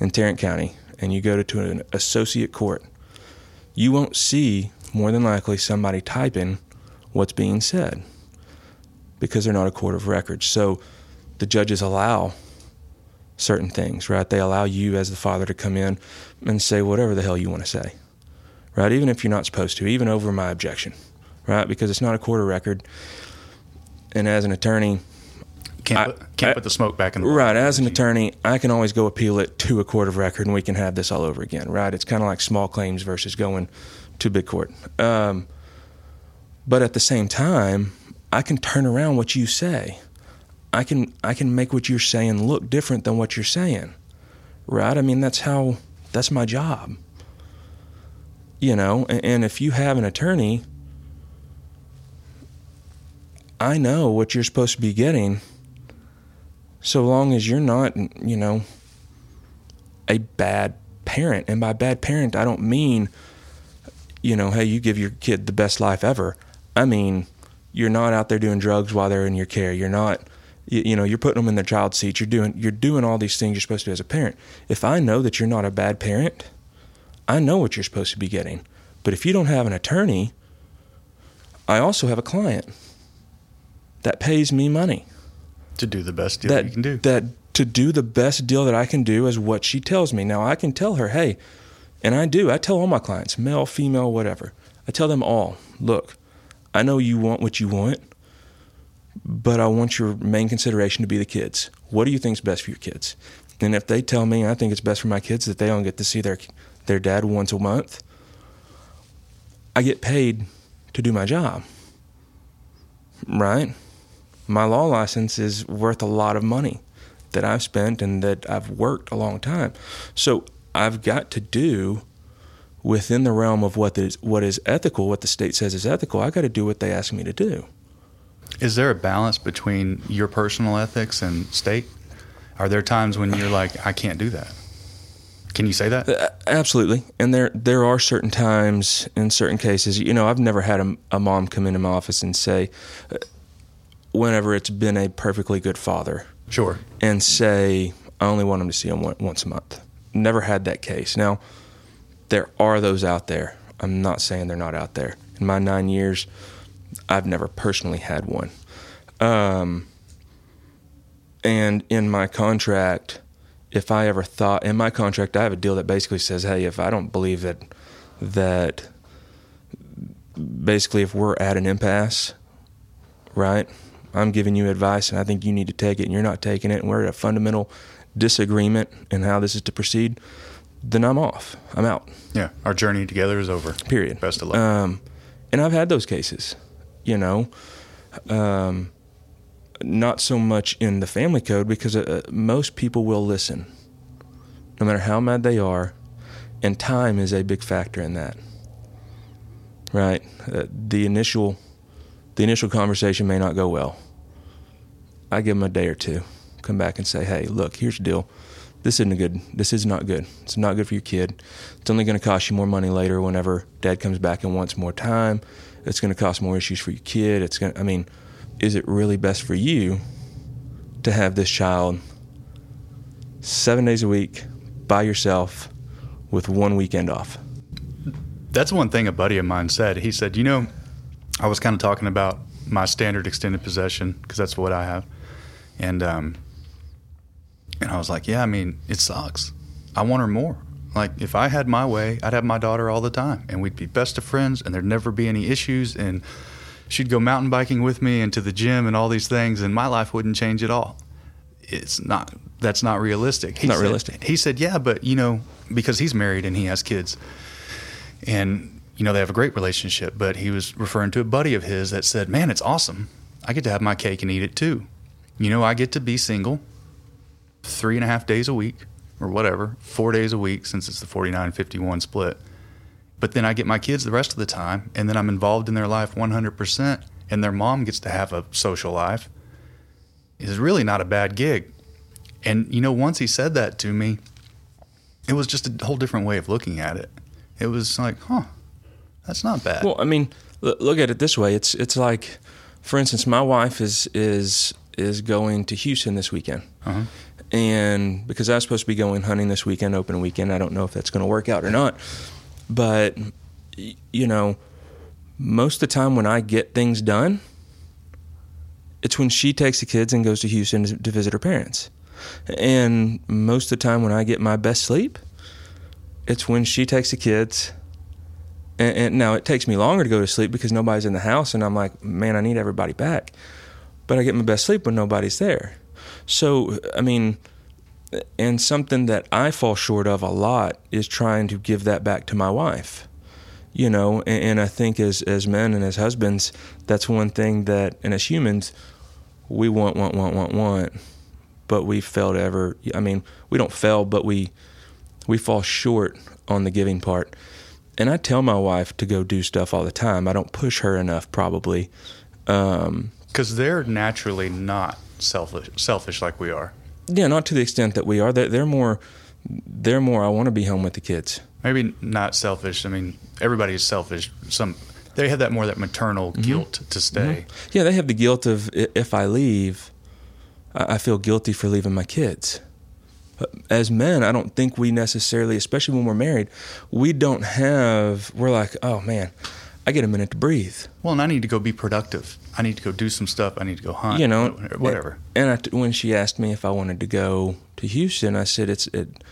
in tarrant county and you go to, to an associate court you won't see more than likely somebody typing what's being said because they're not a court of record. So the judges allow certain things, right? They allow you as the father to come in and say whatever the hell you want to say, right? Even if you're not supposed to, even over my objection, right? Because it's not a court of record. And as an attorney, can't, I, put, can't I, put the smoke back in the right. As an attorney, I can always go appeal it to a court of record, and we can have this all over again. Right? It's kind of like small claims versus going to big court. Um, but at the same time, I can turn around what you say. I can I can make what you're saying look different than what you're saying. Right? I mean that's how that's my job. You know, and, and if you have an attorney, I know what you're supposed to be getting so long as you're not, you know, a bad parent. And by bad parent, I don't mean you know, hey, you give your kid the best life ever. I mean, you're not out there doing drugs while they're in your care. You're not, you, you, know, you're putting them in their child seat. You're doing, you're doing all these things you're supposed to do as a parent. If I know that you're not a bad parent, I know what you're supposed to be getting. But if you don't have an attorney, I also have a client that pays me money to do the best deal that, you can do. That to do the best deal that I can do is what she tells me. Now I can tell her, hey and I do. I tell all my clients, male, female, whatever. I tell them all, look, I know you want what you want, but I want your main consideration to be the kids. What do you think is best for your kids? And if they tell me I think it's best for my kids that they don't get to see their their dad once a month, I get paid to do my job. Right? My law license is worth a lot of money that I've spent and that I've worked a long time. So I've got to do within the realm of what is what is ethical, what the state says is ethical. I got to do what they ask me to do. Is there a balance between your personal ethics and state? Are there times when you're like, I can't do that? Can you say that? Uh, absolutely. And there there are certain times in certain cases. You know, I've never had a, a mom come into my office and say, uh, whenever it's been a perfectly good father, sure, and say, I only want him to see him once a month never had that case. Now, there are those out there. I'm not saying they're not out there. In my nine years, I've never personally had one. Um, and in my contract, if I ever thought in my contract, I have a deal that basically says, "Hey, if I don't believe that that basically if we're at an impasse, right? I'm giving you advice, and I think you need to take it, and you're not taking it, and we're at a fundamental disagreement in how this is to proceed, then I'm off. I'm out. Yeah, our journey together is over. Period. Best of luck. Um, and I've had those cases, you know. Um, not so much in the family code because uh, most people will listen, no matter how mad they are, and time is a big factor in that. Right, uh, the initial, the initial conversation may not go well. I give them a day or two, come back and say, "Hey, look, here's the deal. This isn't a good. This is not good. It's not good for your kid. It's only going to cost you more money later whenever Dad comes back and wants more time. It's going to cost more issues for your kid. It's going. to, I mean." is it really best for you to have this child seven days a week by yourself with one weekend off? That's one thing a buddy of mine said. He said, You know, I was kind of talking about my standard extended possession because that's what I have. And, um, and I was like, Yeah, I mean, it sucks. I want her more. Like, if I had my way, I'd have my daughter all the time and we'd be best of friends and there'd never be any issues. And, she'd go mountain biking with me and to the gym and all these things, and my life wouldn't change at all. It's not. That's not realistic. He not said, realistic. He said, "Yeah, but you know, because he's married and he has kids, and you know they have a great relationship." But he was referring to a buddy of his that said, "Man, it's awesome. I get to have my cake and eat it too. You know, I get to be single three and a half days a week or whatever, four days a week since it's the 49-51 split." but then I get my kids the rest of the time, and then I'm involved in their life 100%, and their mom gets to have a social life. Is really not a bad gig. And you know, once he said that to me, it was just a whole different way of looking at it. It was like, huh, that's not bad. Well, I mean, look at it this way. It's it's like, for instance, my wife is is is going to Houston this weekend. Uh-huh. And because I was supposed to be going hunting this weekend, open weekend, I don't know if that's going to work out or not. But, you know, most of the time when I get things done, it's when she takes the kids and goes to Houston to visit her parents. And most of the time when I get my best sleep, it's when she takes the kids. And, and, now it takes me longer to go to sleep because nobody's in the house, and I'm like, man, I need everybody back. But I get my best sleep when nobody's there. So, I mean, and something that I fall short of a lot is trying to give that back to my wife. You know, and, and I think as as men and as husbands, that's one thing that, and as humans, we want, want, want, want, want, but we fail to ever. I mean, we don't fail, but we we fall short on the giving part. And I tell my wife to go do stuff all the time. I don't push her enough, probably, because um, they're naturally not selfish, selfish like we are. Yeah, not to the extent that we are. They're, they're more. They're more. I want to be home with the kids. Maybe not selfish. I mean, everybody is selfish. Some they have that more that maternal mm-hmm. guilt to stay. Mm-hmm. Yeah, they have the guilt of if I leave, I feel guilty for leaving my kids. As men, I don't think we necessarily, especially when we're married, we don't have. We're like, oh man, I get a minute to breathe. Well, and I need to go be productive. I need to go do some stuff. I need to go hunt. You know, whatever. And I, when she asked me if I wanted to go to Houston, I said it's it.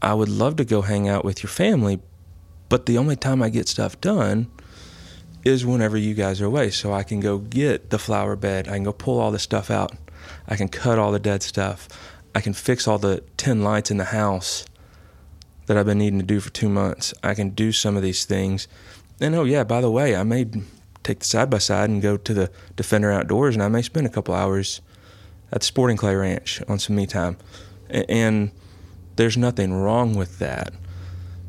I would love to go hang out with your family, but the only time I get stuff done is whenever you guys are away. So I can go get the flower bed. I can go pull all the stuff out. I can cut all the dead stuff. I can fix all the ten lights in the house that I've been needing to do for two months. I can do some of these things. And oh yeah, by the way, I may take the side by side and go to the Defender Outdoors, and I may spend a couple hours at the Sporting Clay Ranch on some me time. And there's nothing wrong with that.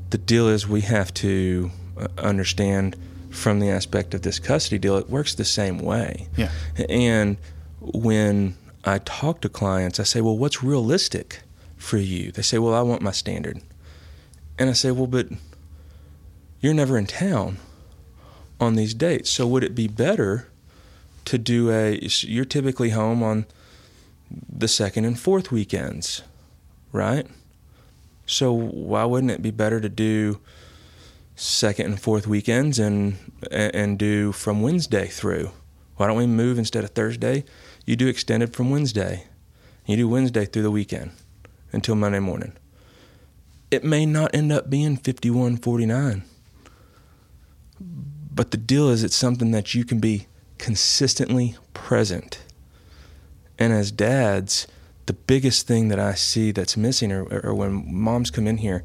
The deal is we have to uh, understand from the aspect of this custody deal, it works the same way. Yeah. And when I talk to clients, I say, well, what's realistic for you? They say, well, I want my standard. And I say, well, but you're never in town on these dates. So would it be better to do a you're typically home on the second and fourth weekends, right? So why wouldn't it be better to do second and fourth weekends and and do from Wednesday through? Why don't we move instead of Thursday? You do extended from Wednesday. You do Wednesday through the weekend until Monday morning. It may not end up being 5149 but the deal is, it's something that you can be consistently present. And as dads, the biggest thing that I see that's missing, or, or when moms come in here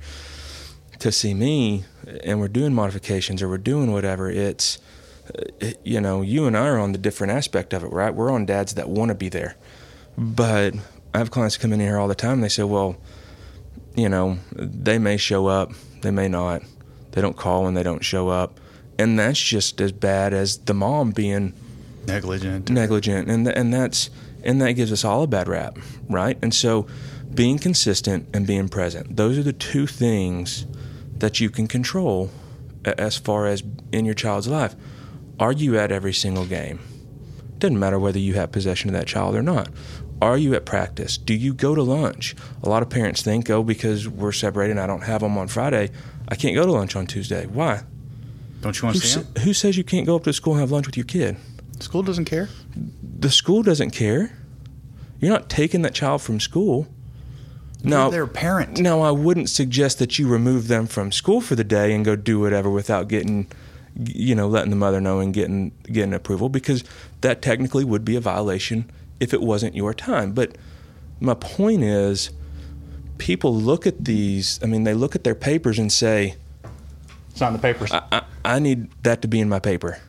to see me and we're doing modifications or we're doing whatever, it's uh, you know, you and I are on the different aspect of it, right? We're on dads that want to be there. But I have clients come in here all the time and they say, well, you know, they may show up, they may not. They don't call and they don't show up. And that's just as bad as the mom being negligent. Negligent. And, th- and that's, and that gives us all a bad rap, right? And so being consistent and being present, those are the two things that you can control as far as in your child's life. Are you at every single game? Doesn't matter whether you have possession of that child or not. Are you at practice? Do you go to lunch? A lot of parents think, oh, because we're separated and I don't have them on Friday, I can't go to lunch on Tuesday. Why? Don't you want to see them? Who says you can't go up to school and have lunch with your kid? School doesn't care. The school doesn't care. You're not taking that child from school. No, their parent. No, I wouldn't suggest that you remove them from school for the day and go do whatever without getting, you know, letting the mother know and getting getting approval because that technically would be a violation if it wasn't your time. But my point is, people look at these. I mean, they look at their papers and say, "It's not in the papers." I, I, I need that to be in my paper.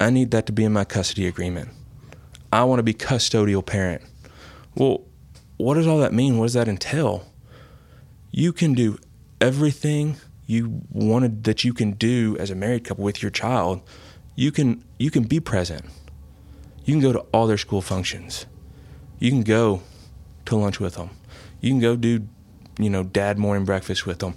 I need that to be in my custody agreement. I want to be custodial parent. Well, what does all that mean? What does that entail? You can do everything you wanted that you can do as a married couple with your child. You can you can be present. You can go to all their school functions. You can go to lunch with them. You can go do, you know, dad morning breakfast with them.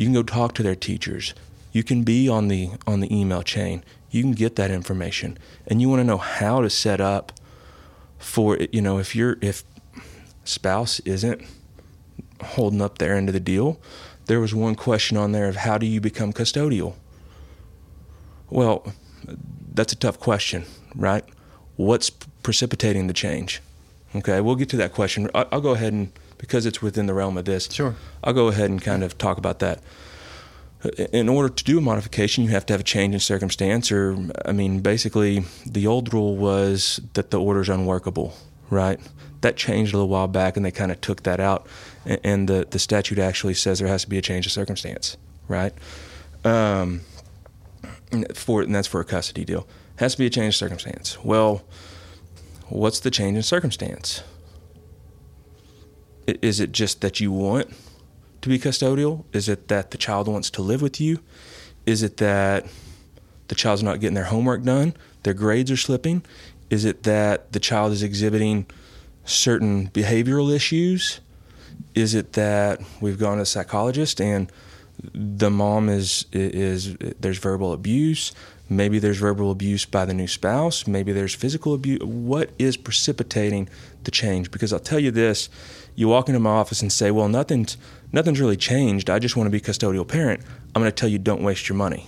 You can go talk to their teachers. You can be on the on the email chain. You can get that information, and you want to know how to set up for you know if your if spouse isn't holding up their end of the deal. There was one question on there of how do you become custodial. Well, that's a tough question, right? what's precipitating the change? Okay, we'll get to that question. I'll go ahead and because it's within the realm of this. Sure. I'll go ahead and kind of talk about that. In order to do a modification, you have to have a change in circumstance, or I mean, basically, the old rule was that the order is unworkable, right? That changed a little while back, and they kind of took that out, and the the statute actually says there has to be a change of circumstance, right? Um, for and that's for a custody deal. Has to be a change of circumstance. Well, what's the change in circumstance? Is it just that you want to be custodial? Is it that the child wants to live with you? Is it that the child's not getting their homework done? Their grades are slipping? Is it that the child is exhibiting certain behavioral issues? Is it that we've gone to a psychologist and the mom is is there's verbal abuse? Maybe there's verbal abuse by the new spouse. Maybe there's physical abuse. What is precipitating the change? Because I'll tell you this: you walk into my office and say, "Well, nothing's nothing's really changed. I just want to be custodial parent." I'm going to tell you, don't waste your money.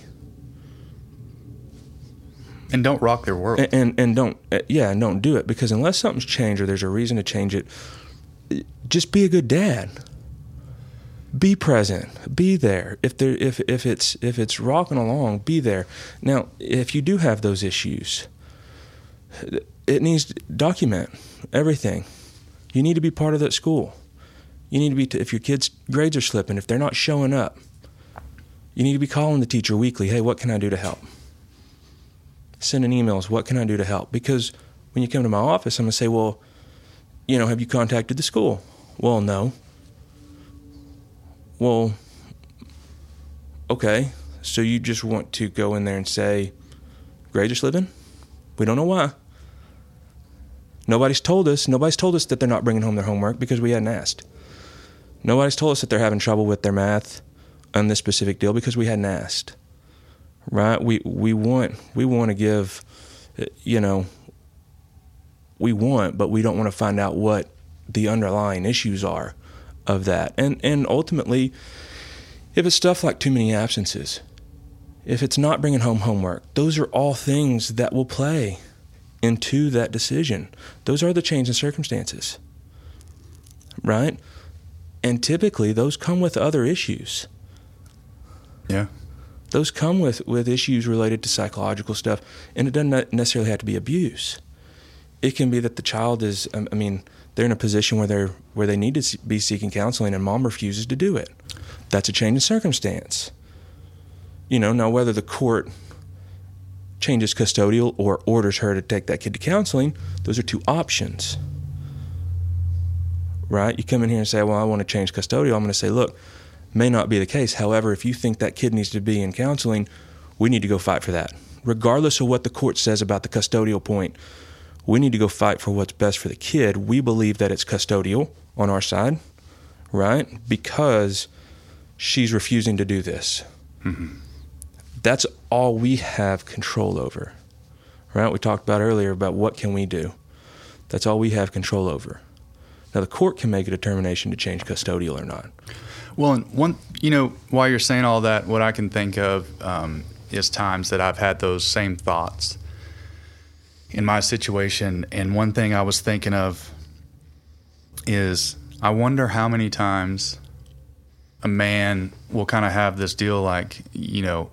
And don't rock their world. And and, and don't uh, yeah, and don't do it because unless something's changed or there's a reason to change it, just be a good dad be present be there if there if if it's if it's rocking along be there now if you do have those issues it needs to document everything you need to be part of that school. You need to be if your kids grades are slipping if they're not showing up you need to be calling the teacher weekly hey what can i do to help? Sending emails what can i do to help? Because when you come to my office i'm going to say well you know have you contacted the school? Well no. Well, okay, so you just want to go in there and say, greatest slipping? We don't know why. Nobody's told us. Nobody's told us that they're not bringing home their homework because we hadn't asked. Nobody's told us that they're having trouble with their math on this specific deal because we hadn't asked. Right? We we want we want to give, you know. We want, but we don't want to find out what the underlying issues are of that. And and ultimately, if it's stuff like too many absences, if it's not bringing home homework, those are all things that will play into that decision. Those are the change in circumstances, right? And typically, those come with other issues. Yeah. Those come with, with issues related to psychological stuff, and it doesn't necessarily have to be abuse. It can be that the child is, um, I mean, they're in a position where they're where they need to be seeking counseling and mom refuses to do it. That's a change in circumstance. You know, now whether the court changes custodial or orders her to take that kid to counseling, those are two options. Right? You come in here and say, Well, I want to change custodial. I'm going to say, Look, may not be the case. However, if you think that kid needs to be in counseling, we need to go fight for that. Regardless of what the court says about the custodial point, we need to go fight for what's best for the kid. We believe that it's custodial on our side, right? Because she's refusing to do this. Mm-hmm. That's all we have control over, right? We talked about earlier about what can we do. That's all we have control over. Now the court can make a determination to change custodial or not. Well, and one, you know, while you're saying all that, what I can think of um, is times that I've had those same thoughts in my situation. And one thing I was thinking of is I wonder how many times a man will kind of have this deal like, you know,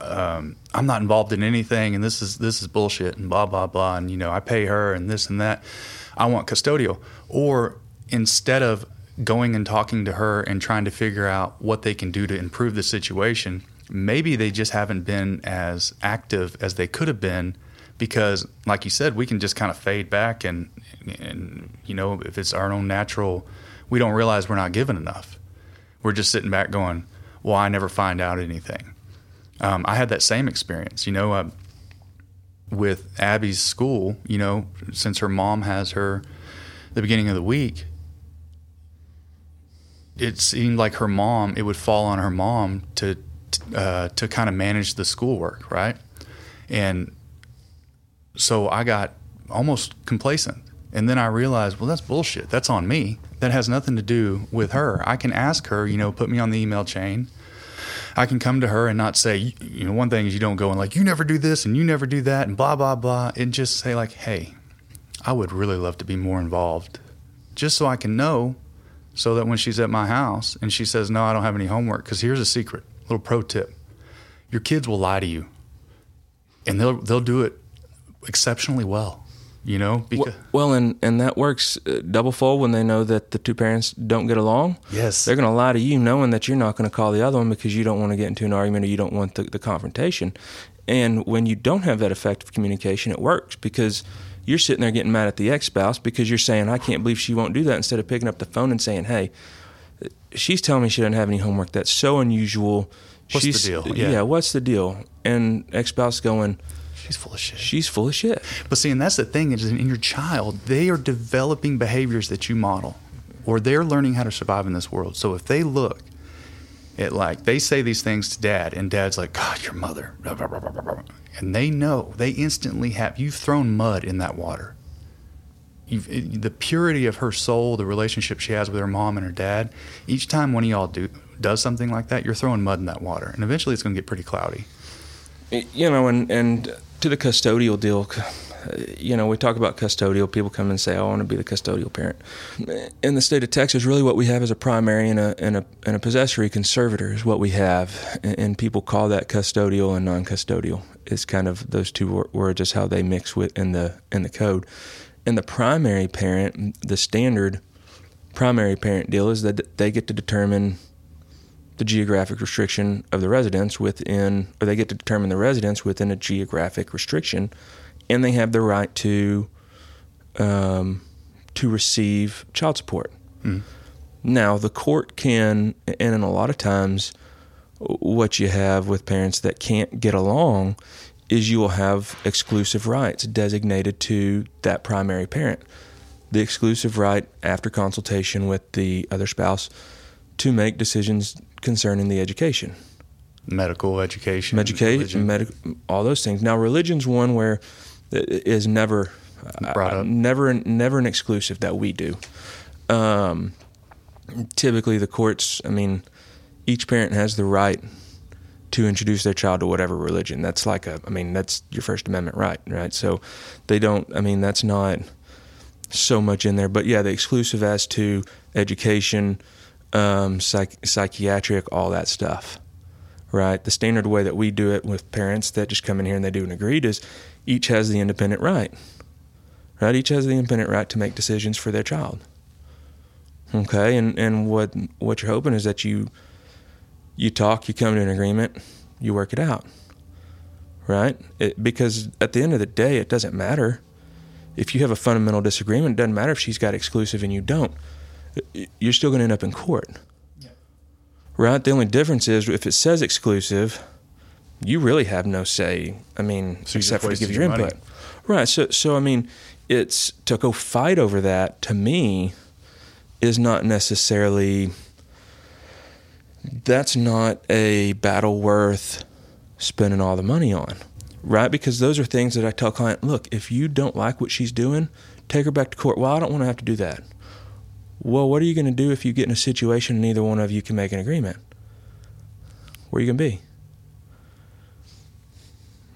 um, I'm not involved in anything, and this is this is bullshit, and blah blah blah, and you know, I pay her, and this and that. I want custodial, or instead of going and talking to her and trying to figure out what they can do to improve the situation, maybe they just haven't been as active as they could have been because like you said we can just kind of fade back and and you know if it's our own natural we don't realize we're not given enough. We're just sitting back going well i never find out anything um, i had that same experience you know uh, with abby's school you know since her mom has her the beginning of the week it seemed like her mom it would fall on her mom to uh, to kind of manage the schoolwork right and so I got almost complacent. And then I realized, well, that's bullshit. That's on me. That has nothing to do with her. I can ask her, you know, put me on the email chain. I can come to her and not say, you know, one thing is you don't go and like, you never do this and you never do that and blah, blah, blah. And just say, like, hey, I would really love to be more involved just so I can know so that when she's at my house and she says, no, I don't have any homework, because here's a secret, little pro tip your kids will lie to you and they'll, they'll do it exceptionally well. You know, because well, and and that works uh, double fold when they know that the two parents don't get along. Yes, they're going to lie to you, knowing that you're not going to call the other one because you don't want to get into an argument or you don't want the, the confrontation. And when you don't have that effective communication, it works because you're sitting there getting mad at the ex spouse because you're saying, I can't believe she won't do that, instead of picking up the phone and saying, Hey, she's telling me she doesn't have any homework. That's so unusual. What's she's, the deal? Yeah. yeah, what's the deal? And ex spouse going, She's full of shit. She's full of shit. But see, and that's the thing is in your child, they are developing behaviors that you model, or they're learning how to survive in this world. So if they look at like they say these things to dad, and dad's like, "God, your mother," and they know they instantly have you've thrown mud in that water. You've, the purity of her soul, the relationship she has with her mom and her dad. Each time one of y'all do does something like that, you're throwing mud in that water, and eventually it's going to get pretty cloudy. You know, and and to the custodial deal, you know, we talk about custodial. People come and say, "I want to be the custodial parent." In the state of Texas, really, what we have is a primary and a and a, and a possessory conservator is what we have, and, people call that custodial and non-custodial. It's kind of those two words is how they mix with in the in the code. And the primary parent, the standard primary parent deal is that they get to determine the geographic restriction of the residence within, or they get to determine the residence within a geographic restriction, and they have the right to um, to receive child support. Mm. Now, the court can, and in a lot of times, what you have with parents that can't get along is you will have exclusive rights designated to that primary parent. The exclusive right, after consultation with the other spouse, to make decisions concerning the education. Medical education, education, medical, all those things. Now, religion's one where it is never brought up, never, never an exclusive that we do. Um, typically, the courts. I mean, each parent has the right to introduce their child to whatever religion. That's like a. I mean, that's your First Amendment right, right? So, they don't. I mean, that's not so much in there. But yeah, the exclusive as to education um, psych- psychiatric, all that stuff, right? The standard way that we do it with parents that just come in here and they do an agreed is each has the independent right, right? Each has the independent right to make decisions for their child. Okay, and and what what you're hoping is that you you talk, you come to an agreement, you work it out, right? It, because at the end of the day, it doesn't matter if you have a fundamental disagreement. It doesn't matter if she's got exclusive and you don't. You're still going to end up in court, right? The only difference is if it says exclusive, you really have no say. I mean, So except for to give your your money. input, right? So, so I mean, it's to go fight over that to me is not necessarily. That's not a battle worth spending all the money on, right? Because those are things that I tell client, look, if you don't like what she's doing, take her back to court. Well, I don't want to have to do that. Well, what are you going to do if you get in a situation and neither one of you can make an agreement? Where are you going to be?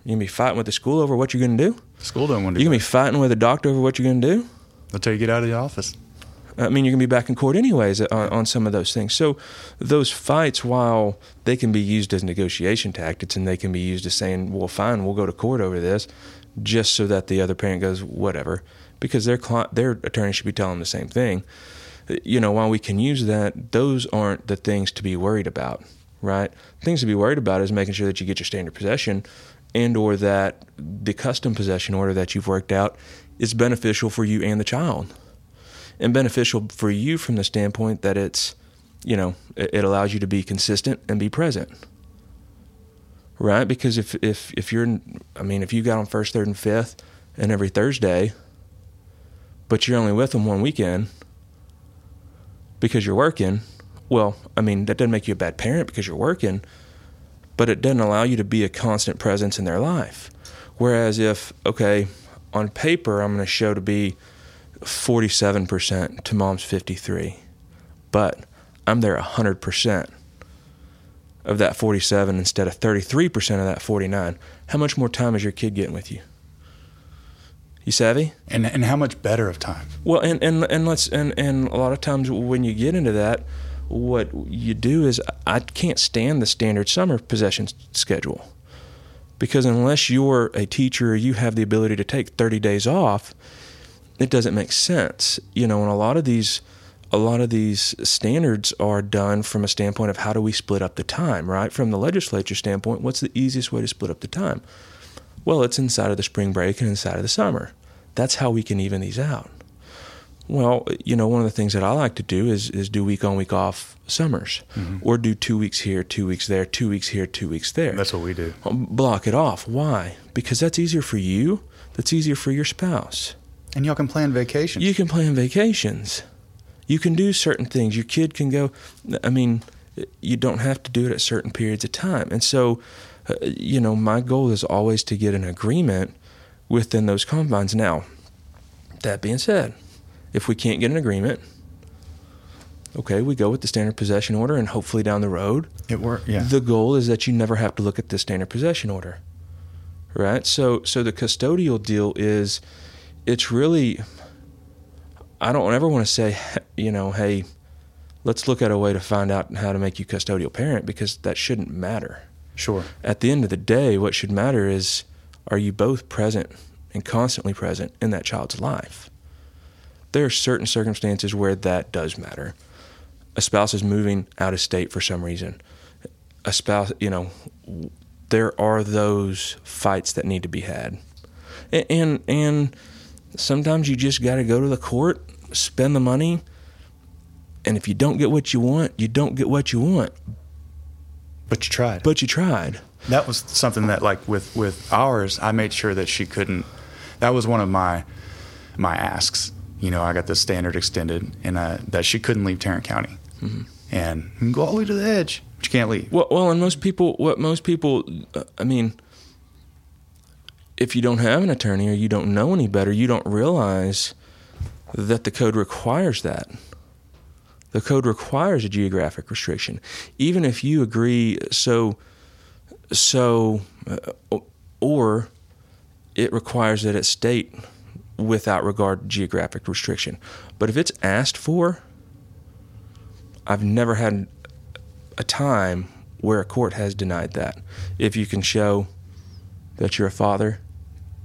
You gonna be fighting with the school over what you're gonna do? School don't want to. You gonna be fighting with the doctor over what you're gonna do? Until you get out of the office. I mean, you're gonna be back in court anyways uh, on, on some of those things. So those fights, while they can be used as negotiation tactics and they can be used as saying, "Well, fine, we'll go to court over this," just so that the other parent goes, "Whatever," because their client, their attorney should be telling them the same thing. You know, while we can use that, those aren't the things to be worried about, right? Things to be worried about is making sure that you get your standard possession and or that the custom possession order that you've worked out is beneficial for you and the child. And beneficial for you from the standpoint that it's you know it, allows you to be consistent and be present. Right? Because if if if you're i mean if you got on first third and fifth and every thursday but you're only with them one weekend because you're working. Well i mean that doesn't make you a bad parent because you're working but it doesn't allow you to be a constant presence in their life. Whereas if okay on paper i'm going to show to be 47% to mom's 53 but i'm there 100% of that 47 instead of 33% of that 49 how much more time is your kid getting with you you savvy? And and how much better of time? well and and and let's and and a lot of times when you get into that what you do is i can't stand the standard summer possession schedule. Because unless you're a teacher you have the ability to take 30 days off it doesn't make sense. You know and a lot of these a lot of these standards are done from a standpoint of how do we split up the time right? From the legislature standpoint what's the easiest way to split up the time well it's inside of the spring break and inside of the summer that's how we can even these out well, you know, one of the things that I like to do is is do week on week off summers, mm-hmm. or do two weeks here, two weeks there, two weeks here, two weeks there. That's what we do. Um, block it off. Why? Because that's easier for you. That's easier for your spouse. And y'all can plan vacations. You can plan vacations. You can do certain things. Your kid can go. I mean, you don't have to do it at certain periods of time. And so, you know, my goal is always to get an agreement within those confines. Now, that being said, if we can't get an agreement, okay, we go with the standard possession order, and hopefully down the road, it worked. Yeah. the goal is that you never have to look at the standard possession order right so so the custodial deal is it's really i don't ever want to say you know hey let's look at a way to find out how to make you custodial parent because that shouldn't matter sure. at the end of the day what should matter is are you both present and constantly present in that child's life? There are certain circumstances where that does matter. A spouse is moving out of state for some reason. A spouse you know there are those fights that need to be had. And and, and sometimes you just got to go to the court spend the money and if you don't get what you want you don't get what you want But you tried. but you tried. That was something that like with with ours i made sure that she couldn't that was one of my my asks. You know i got the standard extended and uh, that she couldn't leave tarrant county. And you can go all the way to the edge but you can't leave. Well, well, and most people, what most people, uh, I mean, if you don't have an attorney or you don't know any better, you don't realize that the code requires that. The code requires a geographic restriction, even if you agree. So, so, uh, or it requires that it state without regard to geographic restriction. But if it's asked for, I've never had a time where a court has denied that. If you can show that you're a father,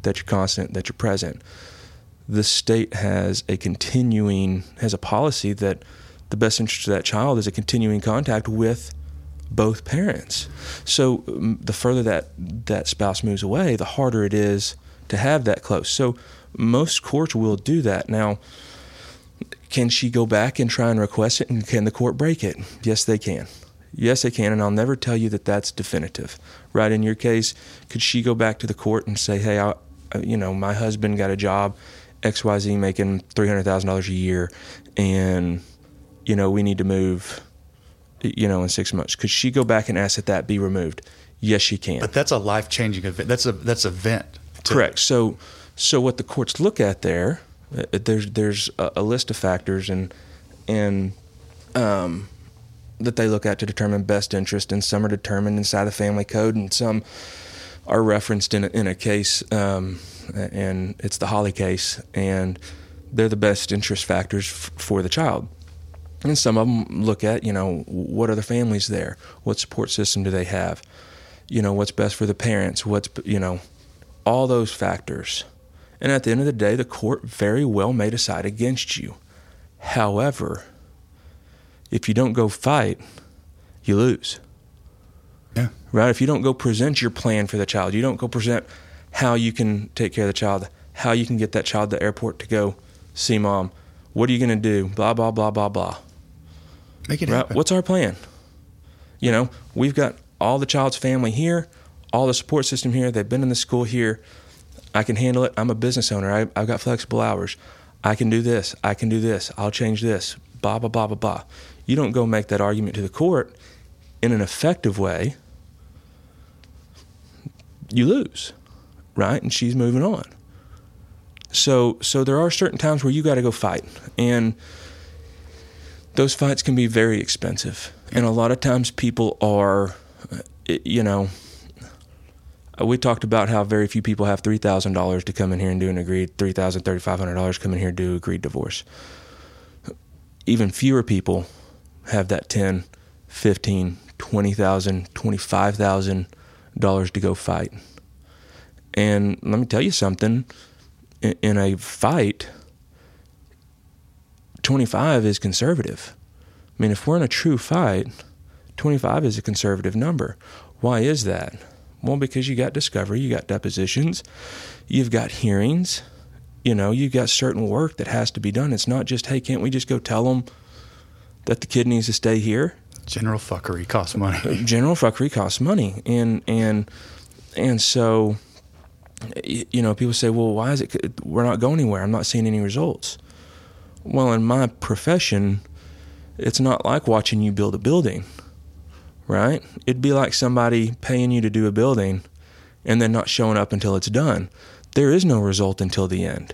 that you're constant, that you're present, the state has a continuing has a policy that the best interest of that child is a continuing contact with both parents. So um, the further that that spouse moves away, the harder it is to have that close. So most courts will do that. Now, can she go back and try and request it, and can the court break it? Yes, they can. Yes, they can, and I'll never tell you that that's definitive. Right in your case, could she go back to the court and say, "Hey, I, you know, my husband got a job, X Y Z, making three hundred thousand dollars a year, and you know, we need to move, you know, in six months." Could she go back and ask that that be removed? Yes, she can. But that's a life changing event. That's a that's a event. to- Correct. So, so what the courts look at there, uh, there's there's a, a list of factors and and um, that they look at to determine best interest, and some are determined inside the family code, and some are referenced in a, in a case, um, and it's the Holley case, and they're the best interest factors f- for the child. And some of them look at, you know, what are the families there? What support system do they have? You know, what's best for the parents? What's, you know, all those factors. And at the end of the day, the court very well may decide against you. However, if you don't go fight, you lose. Yeah. Right? If you don't go present your plan for the child, you don't go present how you can take care of the child, how you can get that child to the airport to go see mom. What are you going to do? Blah, blah, blah, blah, blah. Make it Right? happen. What's our plan? You know, we've got all the child's family here, all the support system here. They've been in the school here. I can handle it. I'm a business owner. I, I've got flexible hours. I can do this. I can do this. I'll change this. Blah, blah, blah, blah, blah. You don't go make that argument to the court in an effective way, you lose, right? And she's moving on. So, so there are certain times where you got to go fight, and those fights can be very expensive. And a lot of times people are, uh, you know, uh, we talked about how very few people have three thousand dollars to come in here and do an agreed three thousand thirty five hundred dollars $3,500 come in here and do agreed divorce. Even fewer people have that ten, fifteen, twenty thousand, twenty five thousand dollars to go fight. And let me tell you something. In, in a fight, twenty five is conservative. I mean, if we're in a true fight, twenty five is a conservative number. Why is that? Well, because you got discovery, you got depositions, you've got hearings, you know, you've got certain work that has to be done. It's not just, hey, can't we just go tell them that the kid needs to stay here? General fuckery costs money. Uh, general fuckery costs money, and and and so, you know, people say, well, why is it we're not going anywhere? I'm not seeing any results. Well, in my profession, it's not like watching you build a building right? It'd be like somebody paying you to do a building and then not showing up until it's done. There is no result until the end.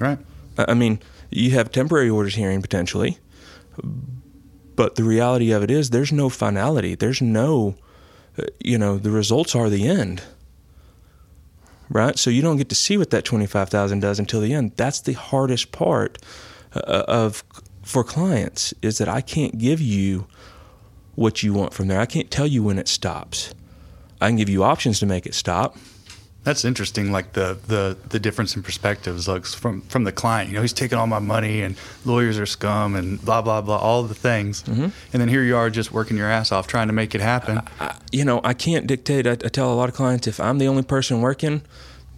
right. I mean, you have temporary orders hearing potentially, but the reality of it is there's no finality. There's no, uh, you know, the results are the end. Right? So you don't get to see what that 25,000 does until the end. That's the hardest part uh, of for clients is that I can't give you what you want from there. I can't tell you when it stops. I can give you options to make it stop. That's interesting. Like the, the, the difference in perspectives, like from from the client. You know, he's taking all my money, and lawyers are scum, and blah blah blah, all the things. Mm-hmm. And then here you are, just working your ass off, trying to make it happen. I, you know, I can't dictate. I, I tell a lot of clients if I'm the only person working,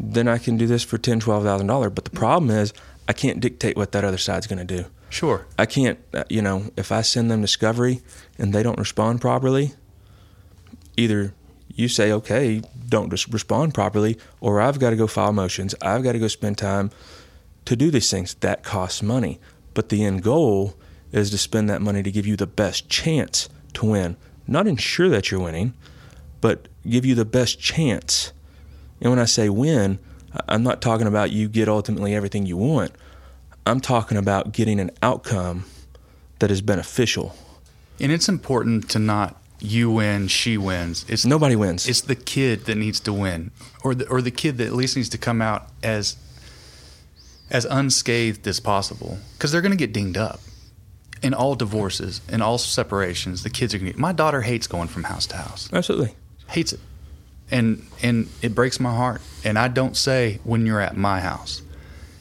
then I can do this for ten, twelve thousand dollars. But the problem is, I can't dictate what that other side's going to do. Sure. I can't. uh, You know, if I send them discovery and they don't respond properly, either you say okay, don't just respond properly, or I've got to go file motions. I've got to go spend time to do these things. That costs money. But the end goal is to spend that money to give you the best chance to win. Not ensure that you're winning, but give you the best chance. And when I say win, I'm not talking about you get ultimately everything you want. I'm talking about getting an outcome that is beneficial. And it's important to not you win, she wins. It's Nobody wins. It's the kid that needs to win, or the or the kid that at least needs to come out as as unscathed as possible, because they're going to get dinged up. In all divorces, in all separations, the kids are going to. My daughter hates going from house to house. Absolutely. Hates it, and and it breaks my heart. And I don't say when you're at my house.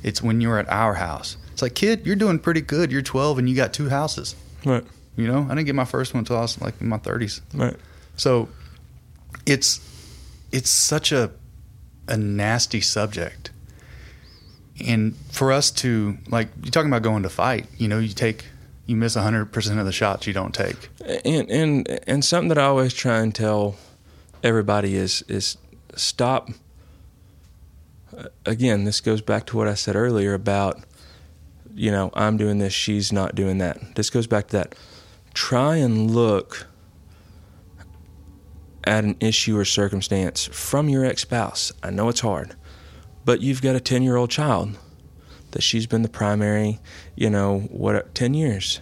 It's when you're at our house. It's like, kid, you're doing pretty good. You're 12 and you got two houses. Right. You know, I didn't get my first one until I was like in my 30s. Right. So it's it's such a a nasty subject. And for us to like you're talking about going to fight, you know, you take you miss 100% of the shots you don't take. And and and something that I always try and tell everybody is is stop again, this goes back to what I said earlier about you know, I'm doing this, she's not doing that. This goes back to that. Try and look at an issue or circumstance from your ex spouse. I know it's hard, but you've got a 10 year old child that she's been the primary, you know, what, 10 years.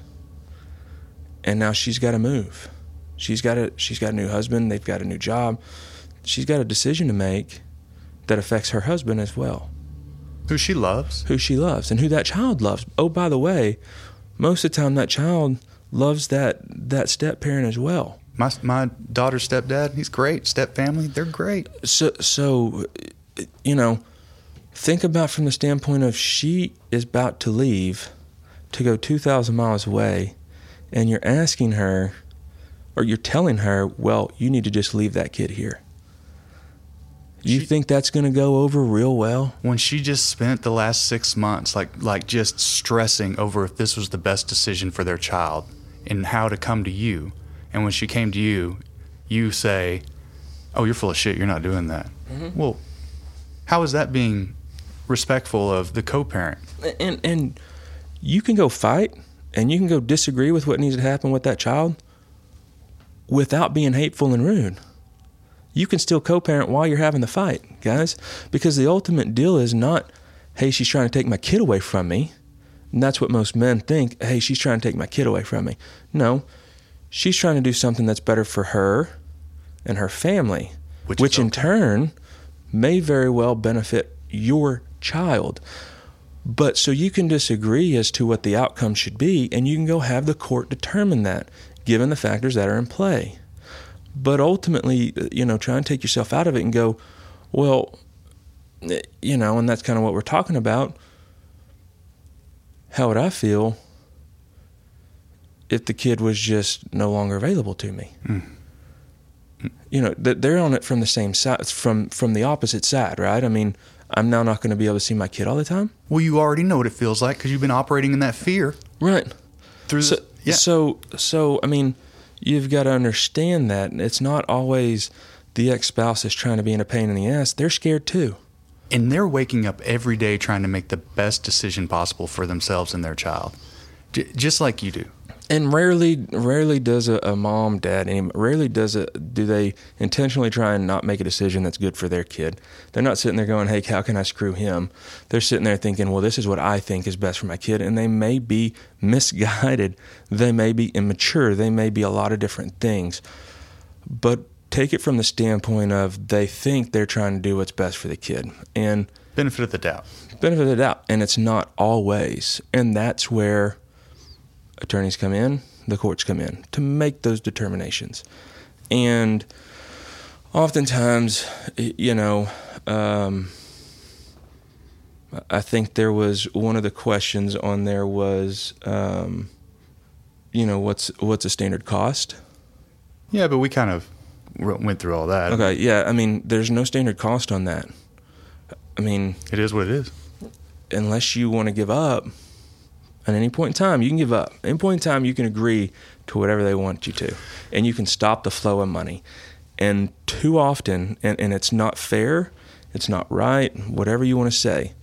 And now she's got to move. She's got a she's got a new husband, they've got a new job. She's got a decision to make that affects her husband as well. Who she loves. Who she loves and who that child loves. Oh, by the way, most of the time that child loves that that step parent as well. My my daughter's stepdad, he's great. Step family, they're great. So so you know, think about from the standpoint of she is about to leave to go 2000 miles away and you're asking her or you're telling her, "Well, you need to just leave that kid here." You She- think that's going to go over real well? When she just spent the last 6 months like like just stressing over if this was the best decision for their child and how to come to you. And when she came to you, you say, "Oh, you're full of shit. You're not doing that." Mm-hmm. Well, how is that being respectful of the co-parent? and and you can go fight and you can go disagree with what needs to happen with that child without being hateful and rude. You can still co-parent while you're having the fight, guys, because the ultimate deal is not, hey, she's trying to take my kid away from me. And that's what most men think, hey, she's trying to take my kid away from me. No, she's trying to do something that's better for her and her family, Which which, in okay. turn may very well benefit your child. But so you can disagree as to what the outcome should be, and you can go have the court determine that, given the factors that are in play. But ultimately, uh, you know, try and take yourself out of it and go, well, eh, you know, and that's kind of what we're talking about. How would I feel if the kid was just no longer available to me? Hmm. You know, th- they're on it from the same side, from from the opposite side, right? I mean, I'm now not going to be able to see my kid all the time, Well, you already know what it feels like because you've been operating in that fear right? through. So, the, yeah. so, so, I mean, you've got to understand that it's not always the ex spouse is trying to be in a pain in the ass. They're scared too. And they're waking up every day trying to make the best decision possible for themselves and their child, J- just like you do. And rarely, rarely does a, a mom, dad, any, rarely does it. Do they intentionally try and not make a decision that's good for their kid? They're not sitting there going, "Hey, how can I screw him?" They're sitting there thinking, "Well, this is what I think is best for my kid," and they may be misguided. They may be immature. They may be a lot of different things. But take it from the standpoint of they think they're trying to do what's best for the kid, and Benefit of the doubt. benefit of the doubt, and it's not always. And that's where attorneys come in, the courts come in to make those determinations. And oftentimes, you know, um, I think there was one of the questions on there was, um, you know, what's what's a standard cost? Yeah, but we kind of went through all that. Okay, yeah, I mean, there's no standard cost on that. I mean, It is what it is. unless you want to give up at any point in time you can give up any point in time you can agree to whatever they want you to and you can stop the flow of money and too often and, and it's not fair it's not right whatever you want to say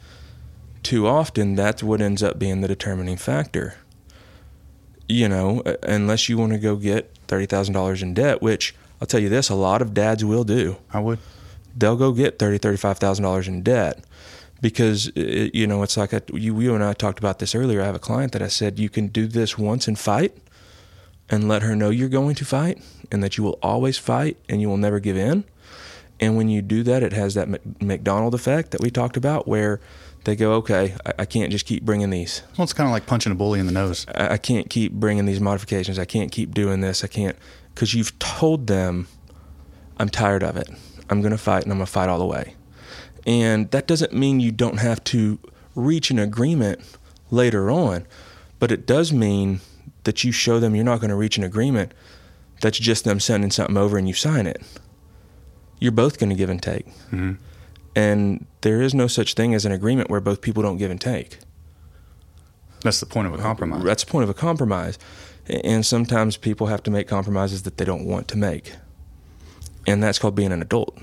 too often that's what ends up being the determining factor you know uh, unless you want to go get $30000 in debt which i'll tell you this a lot of dads will do I would. they'll go get thirty, thirty-five thousand dollars in debt because it, you know it's like I, you, you and I talked about this earlier. I have a client that I said you can do this once and fight, and let her know you're going to fight and that you will always fight and you will never give in. And when you do that, it has that McDonald effect that we talked about, where they go, okay, I, I can't just keep bringing these. Well, it's kind of like punching a bully in the nose. I, I can't keep bringing these modifications. I can't keep doing this. I can't because you've told them I'm tired of it. I'm going to fight and I'm going to fight all the way. And that doesn't mean you don't have to reach an agreement later on, but it does mean that you show them you're not going to reach an agreement that's just them sending something over and you sign it. You're both going to give and take. Mm-hmm. And there is no such thing as an agreement where both people don't give and take. That's the point of a compromise. That's the point of a compromise. And sometimes people have to make compromises that they don't want to make. And that's called being an adult.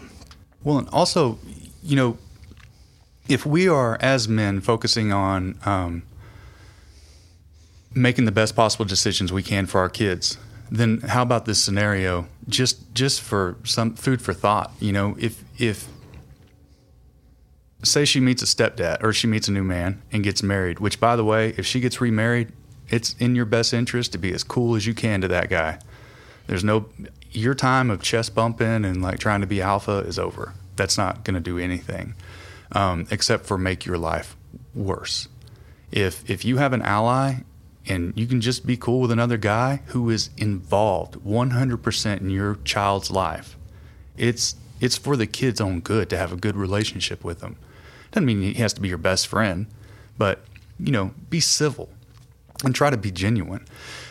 Well, and also, you know, if we are as men focusing on um, making the best possible decisions we can for our kids, then how about this scenario? Just just for some food for thought. You know, if if say she meets a stepdad or she meets a new man and gets married, which by the way, if she gets remarried, it's in your best interest to be as cool as you can to that guy. There's no your time of chest bumping and like trying to be alpha is over. That's not going to do anything um, except for make your life worse. If if you have an ally and you can just be cool with another guy who is involved 100% in your child's life, it's it's for the kid's own good to have a good relationship with them. Doesn't mean he has to be your best friend, but you know, be civil and try to be genuine.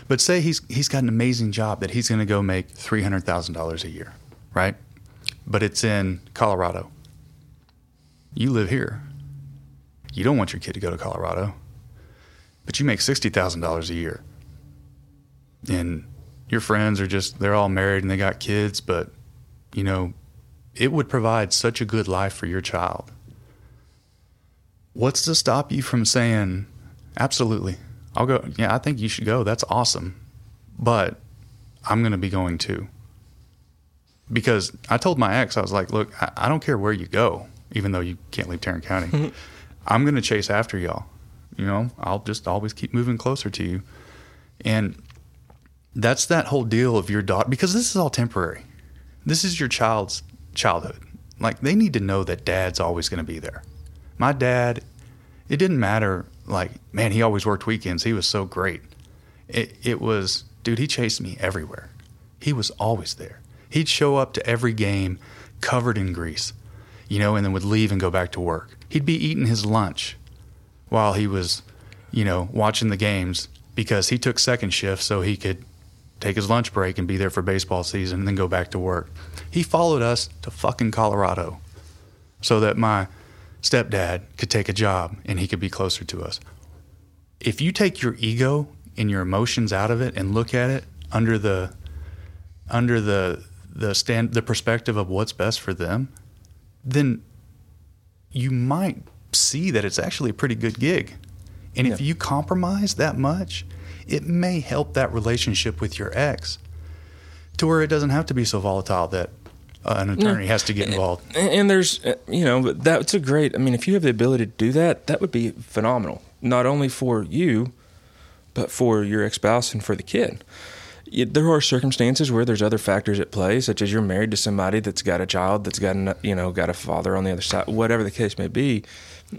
But say he's he's got an amazing job that he's going to go make three hundred thousand dollars a year, right? But it's in Colorado. You live here. You don't want your kid to go to Colorado, but you make sixty thousand dollars a year, and your friends are just they're all married and they got kids, but you know, it would provide such a good life for your child. What's to stop you from saying, absolutely, I'll go. Yeah, I think you should go. That's awesome. But I'm going to be going too. Because I told my ex, I was like, look, I, I don't care where you go, even though you can't leave Tarrant County. I'm going to chase after y'all. You know, I'll just always keep moving closer to you. And that's that whole deal of your daughter, because this is all temporary. This is your child's childhood. Like, they need to know that dad's always going to be there. My dad, it didn't matter like, man, he always worked weekends. He was so great. It, it was, dude, he chased me everywhere. He was always there. He'd show up to every game covered in grease, you know, and then would leave and go back to work. He'd be eating his lunch while he was, you know, watching the games because he took second shift so he could take his lunch break and be there for baseball season and then go back to work. He followed us to fucking Colorado so that my stepdad could take a job and he could be closer to us. If you take your ego and your emotions out of it and look at it under the under the the stand the perspective of what's best for them, then you might see that it's actually a pretty good gig. And if you compromise that much, it may help that relationship with your ex to where it doesn't have to be so volatile that uh, an attorney has to get involved. And, and there's, uh, you know, that's a great. I mean, if you have the ability to do that, that would be phenomenal. Not only for you, but for your ex spouse and for the kid. There are circumstances where there's other factors at play, such as you're married to somebody that's got a child, that's got, an, you know, got a father on the other side, whatever the case may be.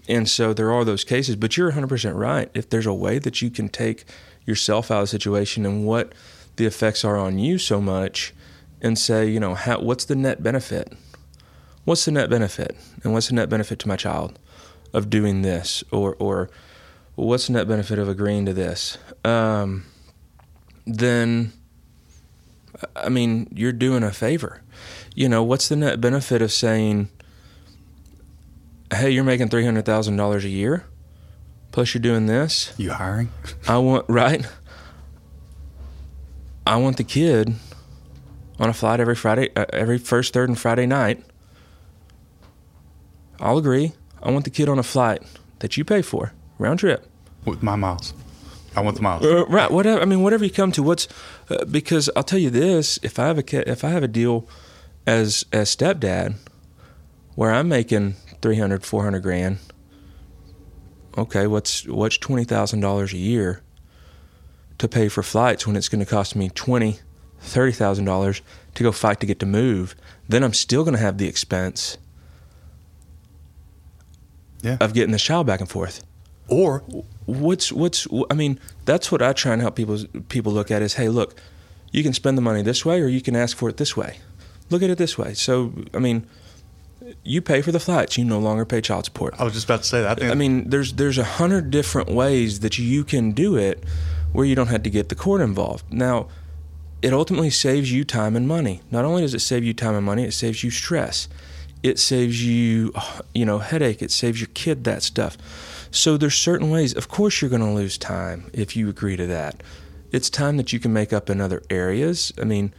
And so there are those cases, but you're 100% right. If there's a way that you can take yourself out of the situation and what the effects are on you so much, and say, you know, how, what's the net benefit? What's the net benefit? And what's the net benefit to my child of doing this? Or, or what's the net benefit of agreeing to this? Um, then, I mean, you're doing a favor. You know, what's the net benefit of saying, hey, you're making $300,000 a year, plus you're doing this? You hiring? I want right. I want the kid on a flight every Friday, uh, every first, third, and Friday night. I'll agree. I want the kid on a flight that you pay for, round trip. With my miles. I want the miles. Uh, right. Whatever. I mean, whatever you come to. What's uh, because I'll tell you this: if I have a if I have a deal as as stepdad where I'm making 300, 400 grand, okay, what's what's twenty thousand dollars a year to pay for flights when it's going to cost me twenty, thirty thousand dollars to go fight to get to move? Then I'm still going to have the expense Yeah. of getting the child back and forth Or what's what's I mean that's what I try and help people people look at is hey look you can spend the money this way or you can ask for it this way look at it this way so I mean you pay for the flights you no longer pay child support I was just about to say that. I think I mean there's there's a hundred different ways that you can do it where you don't have to get the court involved. Now, it ultimately saves you time and money. Not only does it save you time and money, it saves you stress. It saves you, you know, headache. It saves your kid that stuff. So there's certain ways. Of course, you're going to lose time if you agree to that. It's time that you can make up in other areas. I mean,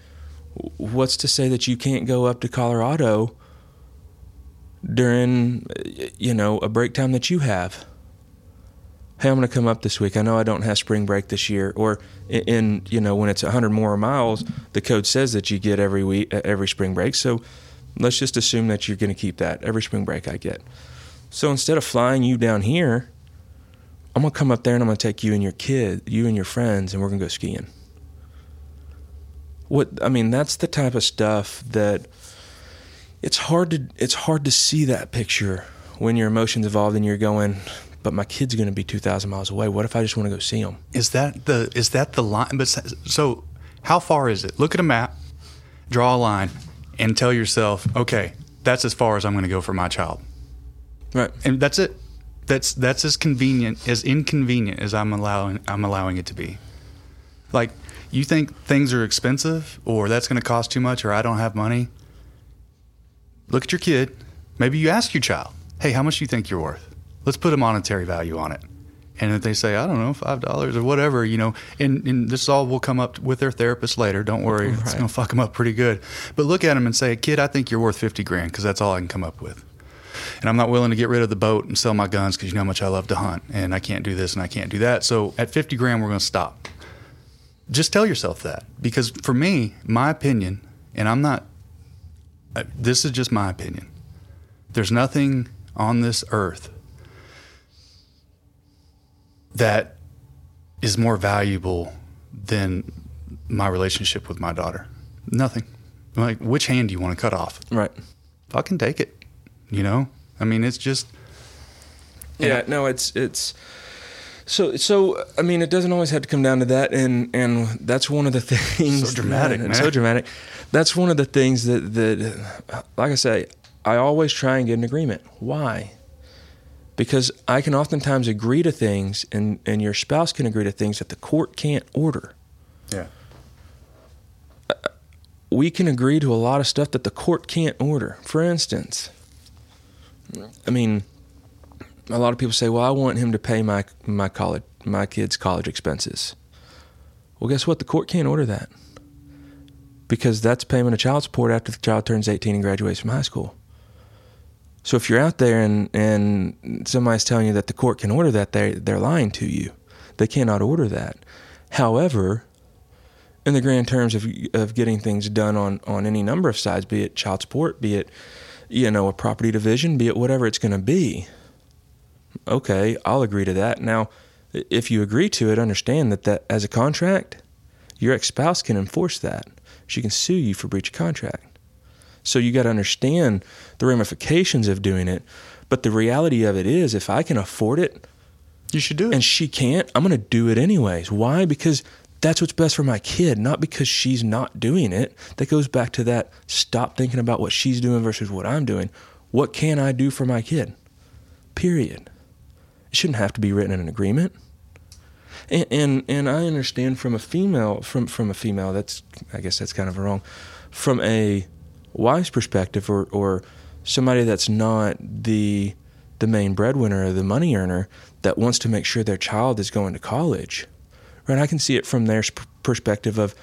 what's to say that you can't go up to Colorado during, you know, a break time that you have? Hey, I'm going to come up this week. I know I don't have spring break this year, or in you know when it's 100 more miles, the code says that you get every week every spring break. So let's just assume that you're going to keep that every spring break I get. So instead of flying you down here, I'm gonna come up there and I'm gonna take you and your kid, you and your friends, and we're gonna go skiing. What I mean, that's the type of stuff that it's hard to it's hard to see that picture when your emotions evolved and you're going, but my kid's gonna be two thousand miles away. What if I just want to go see him? Is that the is that the line? But so, how far is it? Look at a map, draw a line, and tell yourself, okay, that's as far as I'm going to go for my child. Right. And that's it that's that's as convenient as inconvenient as I'm allowing I'm allowing it to be. Like you think things are expensive or that's going to cost too much or I don't have money. Look at your kid. Maybe you ask your child, "Hey, how much do you think you're worth?" Let's put a monetary value on it. And if they say, I don't know, five dollars or whatever, you know, and, and, this all will come up with their therapist later. Don't worry, right. it's going to fuck them up pretty good. But look at them and say, kid, I think you're worth fifty grand because that's all I can come up with and I'm not willing to get rid of the boat and sell my guns because you know how much I love to hunt, and I can't do this and I can't do that. So at 50 grand, we're going to stop. Just tell yourself that because for me, my opinion, and I'm not. Uh, this is just my opinion. There's nothing on this earth that is more valuable than my relationship with my daughter. Nothing. Like, which hand do you want to cut off? Right. Fucking take it. You know, I mean, it's just. Yeah, no, it's it's. So, so I mean, it doesn't always have to come down to that, and and that's one of the things. So dramatic, man. So dramatic. That's one of the things that that, like I say, I always try and get an agreement. Why? Because I can oftentimes agree to things, and and your spouse can agree to things that the court can't order. Yeah. Uh, we can agree to a lot of stuff that the court can't order. For instance, I mean, a lot of people say, "Well, I want him to pay my my college my kids' college expenses." Well, guess what? The court can't order that because that's payment of child support after the child turns 18 and graduates from high school. So if you're out there and and somebody's telling you that the court can order that, they they're lying to you. They cannot order that. However, in the grand terms of of getting things done on on any number of sides, be it child support, be it you know, a property division, be it whatever it's going to be. Okay, I'll agree to that. Now, if you agree to it, understand that, that as a contract, your ex spouse can enforce that. She can sue you for breach of contract. So you got to understand the ramifications of doing it. But the reality of it is, if I can afford it, you should do it. And she can't, I'm going to do it anyways. Why? Because that's what's best for my kid, not because she's not doing it. That goes back to that stop thinking about what she's doing versus what I'm doing. What can I do for my kid? Period. It shouldn't have to be written in an agreement. And, and and I understand from a female from from a female that's I guess that's kind of wrong. From a wife's perspective or or somebody that's not the the main breadwinner or the money earner that wants to make sure their child is going to college right? I can see it from their perspective of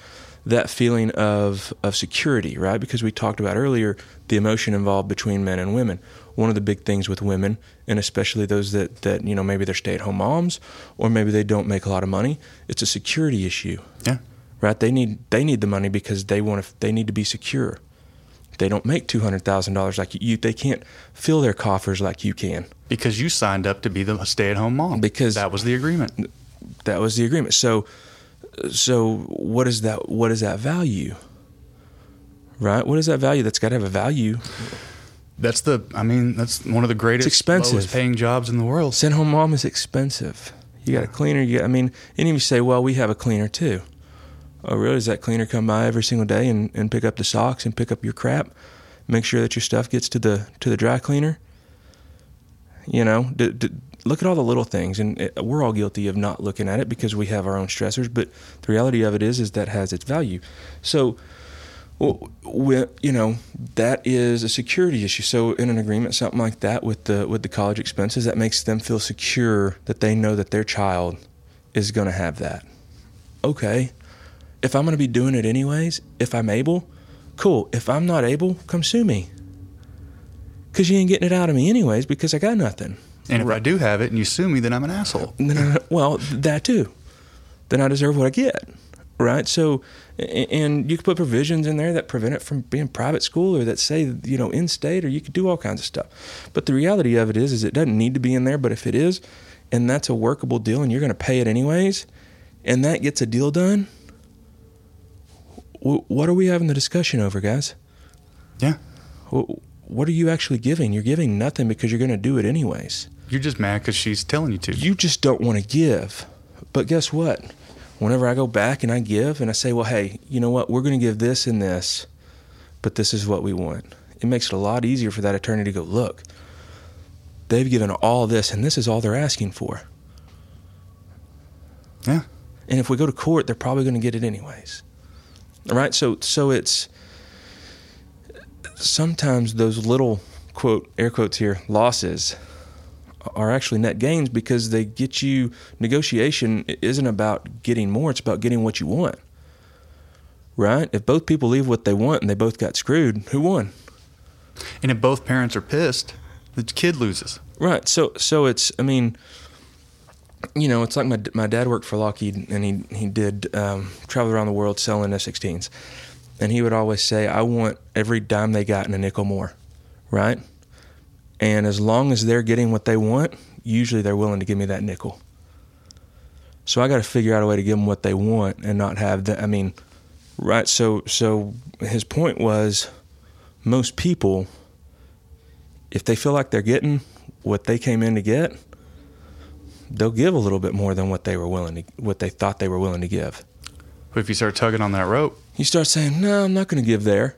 that feeling of of security, right? Because we talked about earlier the emotion involved between men and women. One of the big things with women, and especially those that that you know maybe they're stay at home moms or maybe they don't make a lot of money, it's a security issue. Yeah. Right? They need they need the money because they want to they need to be secure. They don't make two hundred thousand dollars like you. They can't fill their coffers like you can because you signed up to be the stay-at-home mom. Because that was the agreement that was the agreement. So, so what is that? What is that value? Right? What is that value? That's got to have a value. That's the. I mean, that's one of the greatest, it's expensive. paying jobs in the world. Send home mom is expensive. You got a cleaner. You got, I mean, any of you say, well, we have a cleaner too. Oh, really? Does that cleaner come by every single day and, and pick up the socks and pick up your crap? Make sure that your stuff gets to the to the dry cleaner. You know, d- d- look at all the little things, and it, we're all guilty of not looking at it because we have our own stressors. But the reality of it is, is that has its value. So, well, we, you know, that is a security issue. So, in an agreement, something like that with the with the college expenses, that makes them feel secure that they know that their child is going to have that. Okay, if I'm going to be doing it anyways, if I'm able, cool. If I'm not able, come sue me. Because you ain't getting it out of me anyways because I got nothing. And if I do have it and you sue me, then I'm an asshole. Uh, well, that too. Then I deserve what I get, right? So, and you could put provisions in there that prevent it from being private school or that say, you know, in state, or you could do all kinds of stuff. But the reality of it is, is it doesn't need to be in there. But if it is, and that's a workable deal, and you're going to pay it anyways, and that gets a deal done, what are we having the discussion over, guys? Yeah what are you actually giving? You're giving nothing because you're going to do it anyways. You're just mad because she's telling you to. You just don't want to give. But guess what? Whenever I go back and I give and I say, well, hey, you know what? We're going to give this and this, but this is what we want. It makes it a lot easier for that attorney to go, look, they've given all this and this is all they're asking for. Yeah. And if we go to court, they're probably going to get it anyways. Right? So so it's sometimes those little quote air quotes here losses are actually net gains because they get you negotiation isn't about getting more it's about getting what you want. Right? If both people leave what they want and they both got screwed who won? And if both parents are pissed the kid loses. Right. So so it's i mean you know it's like my my dad worked for Lockheed and he he did um, travel around the world selling F-16s and he would always say, I want every dime they got and a nickel more, right? And as long as they're getting what they want, usually they're willing to give me that nickel. So I got to figure out a way to give them what they want and not have that. I mean, right? So, so his point was, most people, if they feel like they're getting what they came in to get, they'll give a little bit more than what they were willing to, what they thought they were willing to give. But if you start tugging on that rope, you start saying, No, I'm not going to give there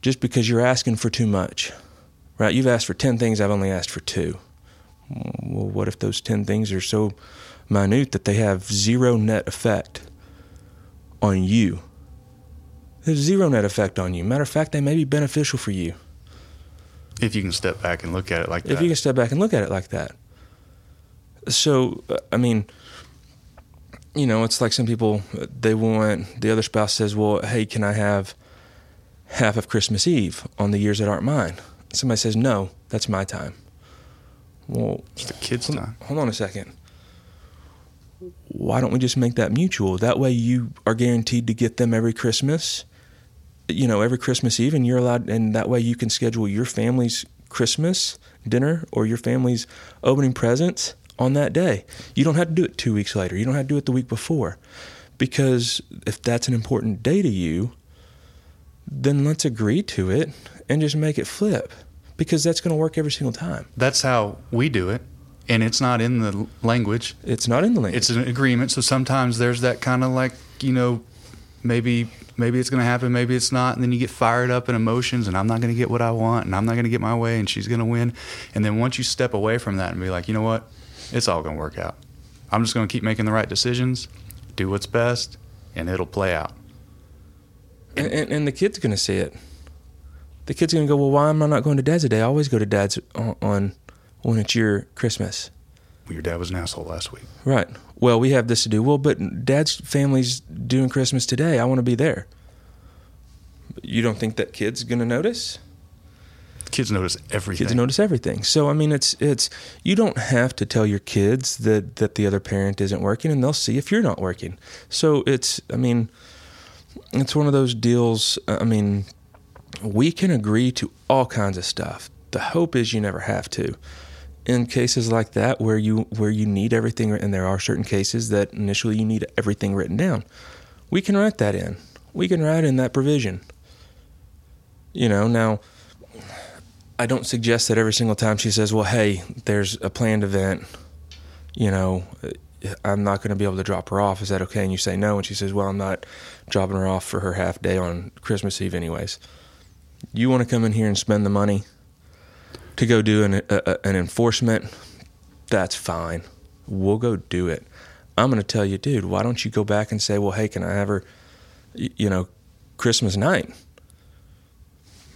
just because you're asking for too much. Right? You've asked for 10 things, I've only asked for two. Well, what if those 10 things are so minute that they have zero net effect on you? There's zero net effect on you. Matter of fact, they may be beneficial for you. If you can step back and look at it like that. If you can step back and look at it like that. So, uh, I mean, you know, it's like some people they want the other spouse says, "Well, hey, can I have half of Christmas Eve on the years that aren't mine?" Somebody says, "No, that's my time." Well, it's the kids' hold, time. Hold on a second. Why don't we just make that mutual? That way, you are guaranteed to get them every Christmas. You know, every Christmas Eve, and you're allowed, and that way you can schedule your family's Christmas dinner or your family's opening presents on that day. You don't have to do it two weeks later. You don't have to do it the week before. Because if that's an important day to you, then let's agree to it and just make it flip because that's going to work every single time. That's how we do it. And it's not in the language. It's not in the language. It's an agreement. So sometimes there's that kind of like, you know, maybe maybe it's going to happen, maybe it's not, and then you get fired up in emotions and I'm not going to get what I want and I'm not going to get my way and she's going to win. And then once you step away from that and be like, "You know what? It's all going to work out. I'm just going to keep making the right decisions, do what's best, and it'll play out. And, and, and the kid's going to see it. The kid's going to go, well, why am I not going to dad's today? I always go to dad's on, on when it's your Christmas. Well, your dad was an asshole last week. Right. Well, we have this to do. Well, but dad's family's doing Christmas today. I want to be there. You don't think that kid's going to notice? Kids notice everything. Kids notice everything. So I mean, it's it's you don't have to tell your kids that that the other parent isn't working, and they'll see if you're not working. So it's I mean, it's one of those deals. Uh, I mean, we can agree to all kinds of stuff. The hope is you never have to. In cases like that, where you where you need everything, and there are certain cases that initially you need everything written down, we can write that in. We can write in that provision. You know, now I don't suggest that every single time she says, "Well, hey, there's a planned event," you know, I'm not going to be able to drop her off. Is that okay? And you say no, and she says, "Well, I'm not dropping her off for her half day on Christmas Eve, anyways." You want to come in here and spend the money to go do an a, an enforcement that's fine. We'll go do it. I'm going to tell you, dude, why don't you go back and say, well, hey, can I have her, you know, Christmas night?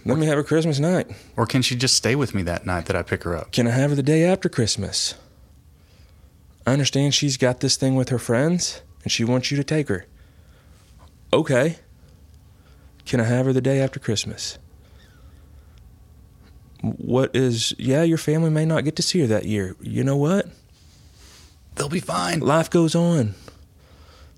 Let me have her Christmas night. Or can she just stay with me that night that I pick her up? Can I have her the day after Christmas? I understand she's got this thing with her friends and she wants you to take her. Okay. Can I have her the day after Christmas? What is, yeah, your family may not get to see her that year. You know what? They'll be fine. Life goes on.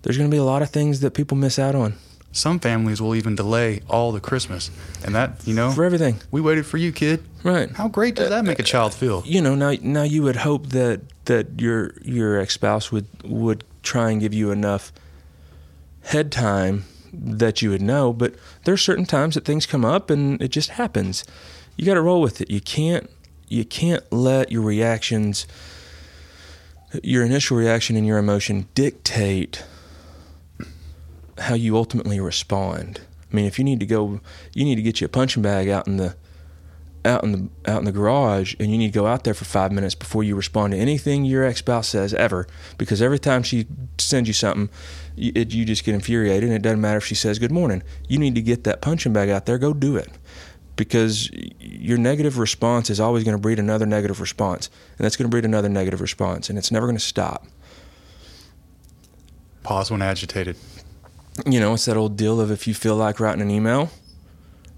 There's going to be a lot of things that people miss out on Some families will even delay all the Christmas. And that, you know, for everything. we waited for you, kid. Right. How great does that make a child feel? you know now now you would hope that that your your ex spouse would would try and give you enough head time that you would know, but there's certain times that things come up and it just happens. You got to roll with it. You can't you can't let your reactions your initial reaction and your emotion dictate how you ultimately respond. I mean, if you need to go, you need to get you a punching bag out in the out in the out in the garage, and you need to go out there for five minutes before you respond to anything your ex spouse says ever. Because every time she sends you something, you, it, you just get infuriated, and it doesn't matter if she says good morning. You need to get that punching bag out there. Go do it. Because your negative response is always going to breed another negative response, and that's going to breed another negative response, and it's never going to stop. Pause when agitated. You know, it's that old deal of if you feel like writing an email,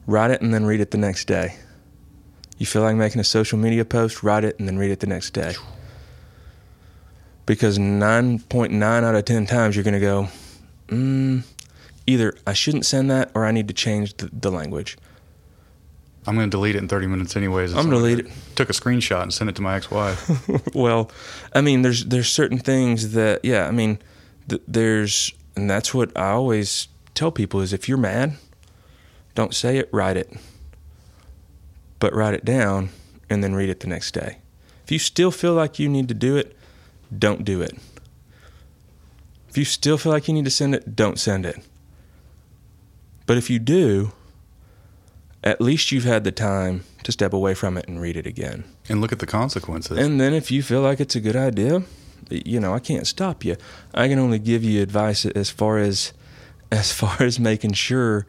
write it and then read it the next day. You feel like making a social media post, write it and then read it the next day. Because 9.9 out of 10 times you're going to go, mm, either I shouldn't send that or I need to change the, the language. I'm going to delete it in 30 minutes anyways. I'm gonna delete it. Took a screenshot and sent it to my ex-wife. well, I mean, there's there's certain things that yeah, I mean, th- there's and that's what I always tell people is if you're mad, don't say it, write it. But write it down and then read it the next day. If you still feel like you need to do it, don't do it. If you still feel like you need to send it, don't send it. But if you do, at least you've had the time to step away from it and read it again. and look at the consequences. And then if you feel like it's a good idea, you know, I can't stop you. I can only give you advice as far as as far as making sure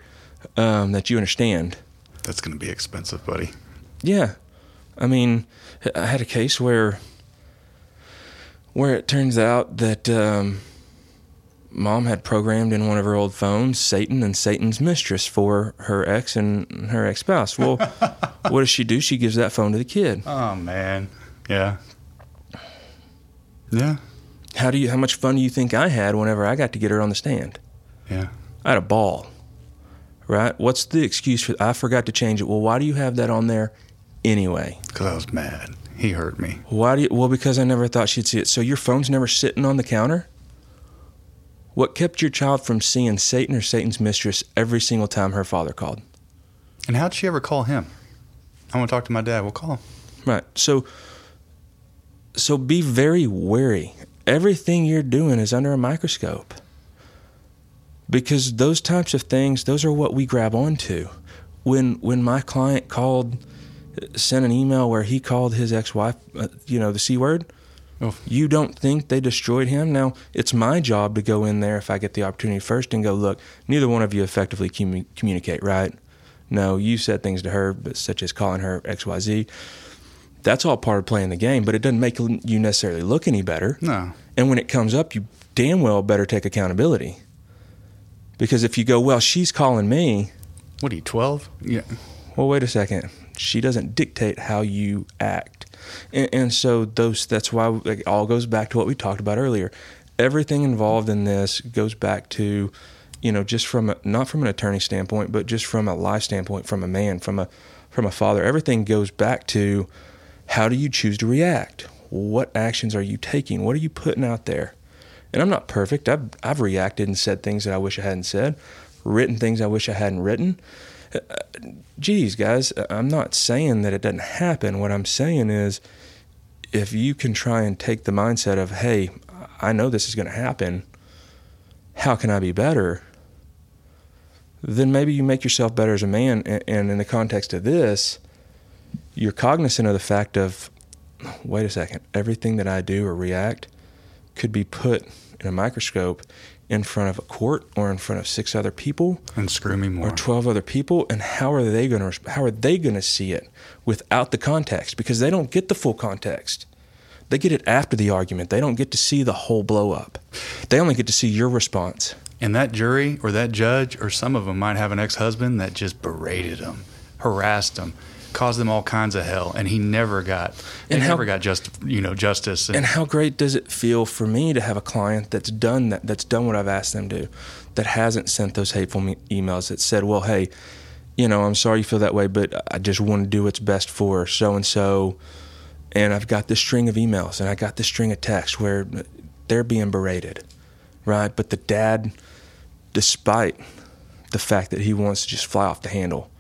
um, that you understand. That's going to be expensive, buddy. Yeah, I mean, I had a case where where it turns out that um, mom had programmed in one of her old phones Satan and Satan's mistress for her ex and her ex spouse. Well, what does she do? She gives that phone to the kid. Oh, man. Yeah. Yeah. How do you? How much fun do you think I had whenever I got to get her on the stand? Yeah. I had a ball. Right? What's the excuse for? I forgot to change it. Well, why do you have that on there anyway? Because I was mad. He hurt me. Why do you? Well, because I never thought she'd see it. So your phone's never sitting on the counter. What kept your child from seeing Satan or Satan's mistress every single time her father called? And how'd she ever call him? I want to talk to my dad. We'll call him. Right. So. So be very wary. Everything you're doing is under a microscope. Because those types of things, those are what we grab onto. When when my client called, sent an email where he called his ex-wife, uh, you know, the c word. Oh. You don't think they destroyed him? Now it's my job to go in there if I get the opportunity first and go, look, neither one of you effectively commu- communicate, right? No, you said things to her, but such as calling her X Y Z. That's all part of playing the game, but it doesn't make you necessarily look any better. No. And when it comes up, you damn well better take accountability. Because if you go, well, she's calling me, What are you, 12? Yeah. well, wait a second. She doesn't dictate how you act. And, and so those that's why it all goes back to what we talked about earlier. Everything involved in this goes back to, you know, just from a, not from an attorney standpoint, but just from a life standpoint, from a man, from a from a father. Everything goes back to how do you choose to react? What actions are you taking? What are you putting out there? And I'm not perfect. I've I've reacted and said things that I wish I hadn't said, written things I wish I hadn't written. Uh, Geez, guys, I'm not saying that it doesn't happen. What I'm saying is, if you can try and take the mindset of, hey, I know this is going to happen. How can I be better? Then maybe you make yourself better as a man. And in the context of this, you're cognizant of the fact of, wait a second, everything that I do or react could be put in a microscope in front of a court or in front of six other people And screw me more. or 12 other people and how are they going to how are they going to see it without the context? Because they don't get the full context. They get it after the argument. They don't get to see the whole blow up. They only get to see your response. And that jury or that judge or some of them might have an ex-husband that just berated them, harassed them, caused them all kinds of hell, and he never got, And how- never got just, you know, justice. and how great does it feel for me to have a client that's done that that's done what I've asked them to that hasn't sent those hateful me- emails that said well hey you know I'm sorry you feel that way but I just want to do what's best for so and so and I've got this string of emails and I got this string of texts where they're being berated right but the dad despite the fact that he wants to just fly off the handle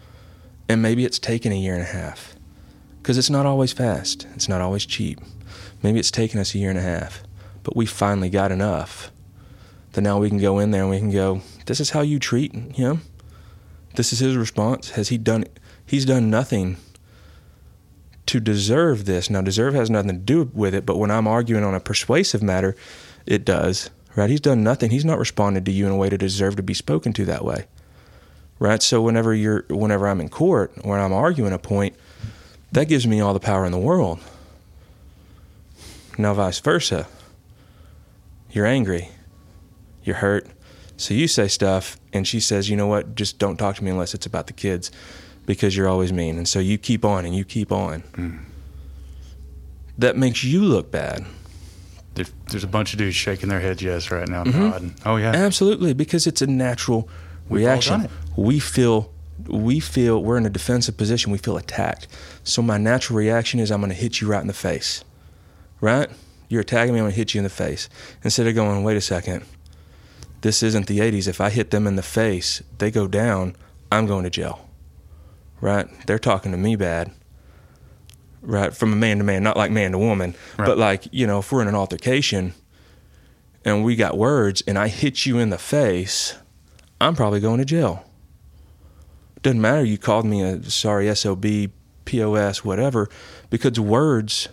and maybe it's taken a year and a half. Because it's not always fast. It's not always cheap. Maybe it's taken us a year and a half but we finally got enough that now we can go in there and we can go this is how you treat him. This is his response. Has he done he's done nothing to deserve this. Now deserve has nothing to do with it but when i'm arguing on a persuasive matter it does right? He's done nothing. He's not responded to you in a way to deserve to be spoken to that way right? So whenever you're whenever i'm in court when i'm arguing a point that gives me all the power in the world. Now vice versa. You're angry. You're hurt. So you say stuff and she says you know what? Just don't talk to me unless it's about the kids because you're always mean. And so you keep on and you keep on. That makes you look bad. There's a bunch of dudes shaking their heads yes right now, Mm-hmm. nodding. Oh yeah, Absolutely, because it's a natural We've reaction. We feel we feel we're in a defensive position. We feel attacked. So my natural reaction is I'm going to hit you right in the face. Right? You're attacking me. I'm going to hit you in the face. Instead of going, wait a second. This isn't the 80s. If I hit them in the face, they go down. I'm going to jail. Right? They're talking to me bad. Right? From a man to man, not like man to woman, Right. but like you know, if we're in an altercation and we got words and I hit you in the face, I'm probably going to jail. Doesn't matter you called me a sorry SOB, POS, whatever, because words,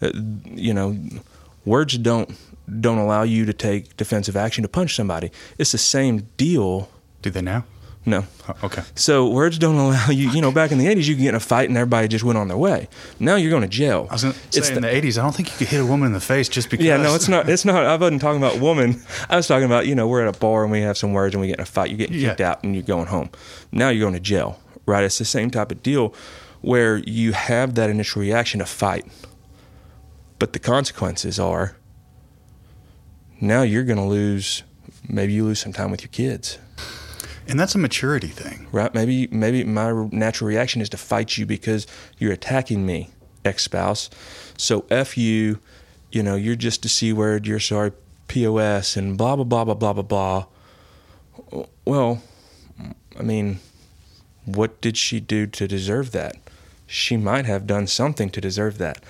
uh, you know, words don't don't allow you to take defensive action to punch somebody. It's the same deal. do they now? No. Oh, okay, So words don't allow you. You know, back in the '80s, you could get in a fight and everybody just went on their way. Now you're going to jail. I was gonna It's say the- in the '80s, I don't think you could hit a woman in the face just because. Yeah, no, it's not. It's not. I wasn't talking about woman. I was talking about you know we're at a bar and we have some words and we get in a fight. You get kicked Yeah. out and you're going home. Now you're going to jail, right? It's the same type of deal where you have that initial reaction to fight, but the consequences are now you're going to lose. Maybe you lose some time with your kids, and that's a maturity thing. right? Maybe maybe my natural reaction is to fight you because you're attacking me, ex-spouse. So f you, you know, you're just a c word. You're sorry, pos, and blah blah blah blah blah blah blah. Well, I mean, what did she do to deserve that? She might have done something to deserve that,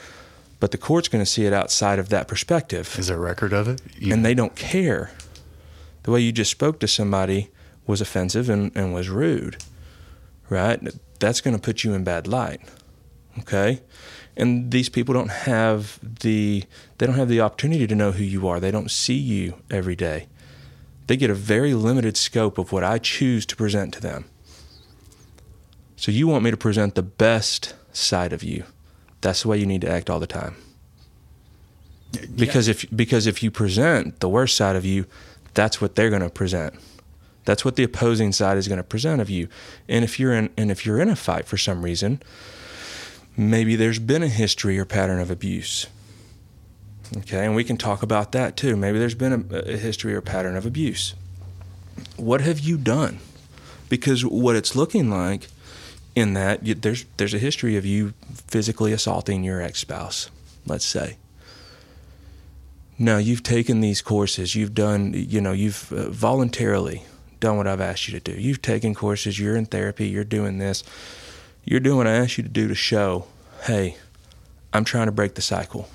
but the court's going to see it outside of that perspective Is there a record of it? You- and they don't care. The way you just spoke to somebody was offensive and, and was rude, right? That's going to put you in bad light, okay? And these people don't have the they don't have the opportunity to know who you are. They don't see you every day. They get a very limited scope of what I choose to present to them. So you want me to present the best side of you. That's the way you need to act all the time because if because if you present the worst side of you, that's what they're going to present. That's what the opposing side is going to present of you. And if you're in and if you're in a fight for some reason, maybe there's been a history or pattern of abuse. Okay, and we can talk about that too. Maybe there's been a, a history or pattern of abuse. What have you done? Because what it's looking like in that you, there's there's a history of you physically assaulting your ex-spouse, let's say. Now you've taken these courses. You've done, you know, you've uh, voluntarily done what I've asked you to do. You've taken courses. You're in therapy. You're doing this. You're doing what I asked you to do to show, hey, I'm trying to break the cycle.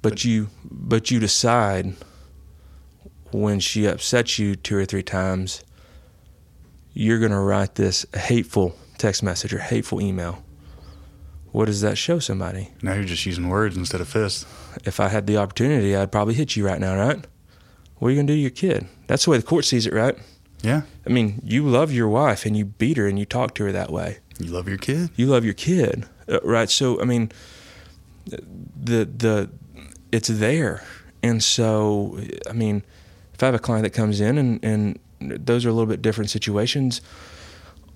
But you, but you decide when she upsets you two or three times, you're going to write this hateful text message or hateful email What does that show somebody? Now you're just using words instead of fists. If I had the opportunity, I'd probably hit you right now, right? What are you going to do to your kid? That's the way the court sees it, right? Yeah. I mean, you love your wife and you beat her and you talk to her that way. You love your kid. You love your kid, uh, right? So, I mean, the the it's there, and so I mean, if I have a client that comes in and and those are a little bit different situations.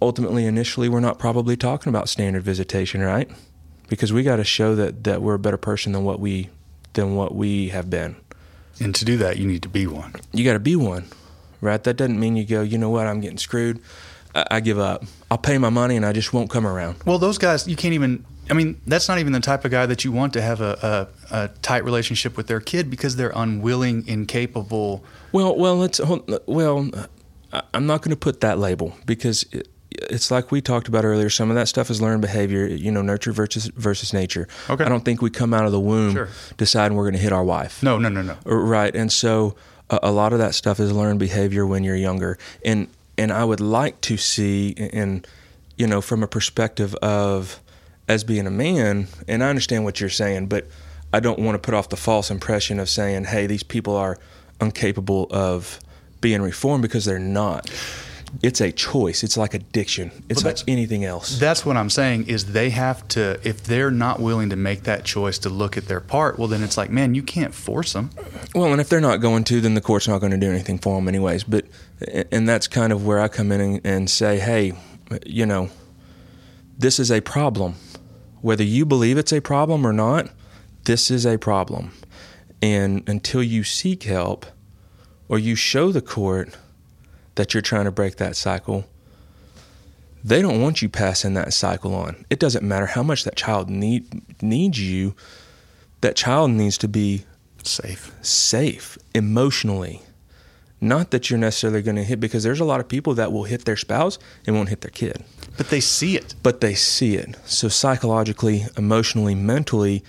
Ultimately, initially, we're not probably talking about standard visitation, right? Because we got to show that that we're a better person than what we than what we have been. And to do that, you need to be one. You got to be one, right? That doesn't mean you go, you know what, I'm getting screwed. I, I give up. I'll pay my money and I just won't come around. Well, those guys, you can't even. I mean, that's not even the type of guy that you want to have a, a, a tight relationship with their kid because they're unwilling, incapable. Well, well, let's. hold- Well, I'm not going to put that label because it, it's like we talked about earlier. Some of that stuff is learned behavior. You know, nurture versus versus nature. Okay. I don't think we come out of the womb Sure. deciding we're going to hit our wife. No, no, no, no. Uh, right, and so a, a lot of that stuff is learned behavior when you're younger, and and I would like to see, and you know, from a perspective of as being a man, and I understand what you're saying, but I don't want to put off the false impression of saying, hey, these people are incapable of being reformed because they're not. It's a choice. It's like addiction. It's like anything else. That's what I'm saying is they have to if they're not willing to make that choice to look at their part, well then it's like, man, you can't force them. Well, and if they're not going to, then the court's not going to do anything for them, anyways. But, and that's kind of where I come in and, and say, hey, you know, this is a problem. Whether you believe it's a problem or not, this is a problem. And until you seek help or you show the court that you're trying to break that cycle, they don't want you passing that cycle on. It doesn't matter how much that child need, needs you, that child needs to be Safe. safe emotionally. Not that you're necessarily going to hit, because there's a lot of people that will hit their spouse and won't hit their kid, But they see it. but they see it. So psychologically, emotionally, mentally,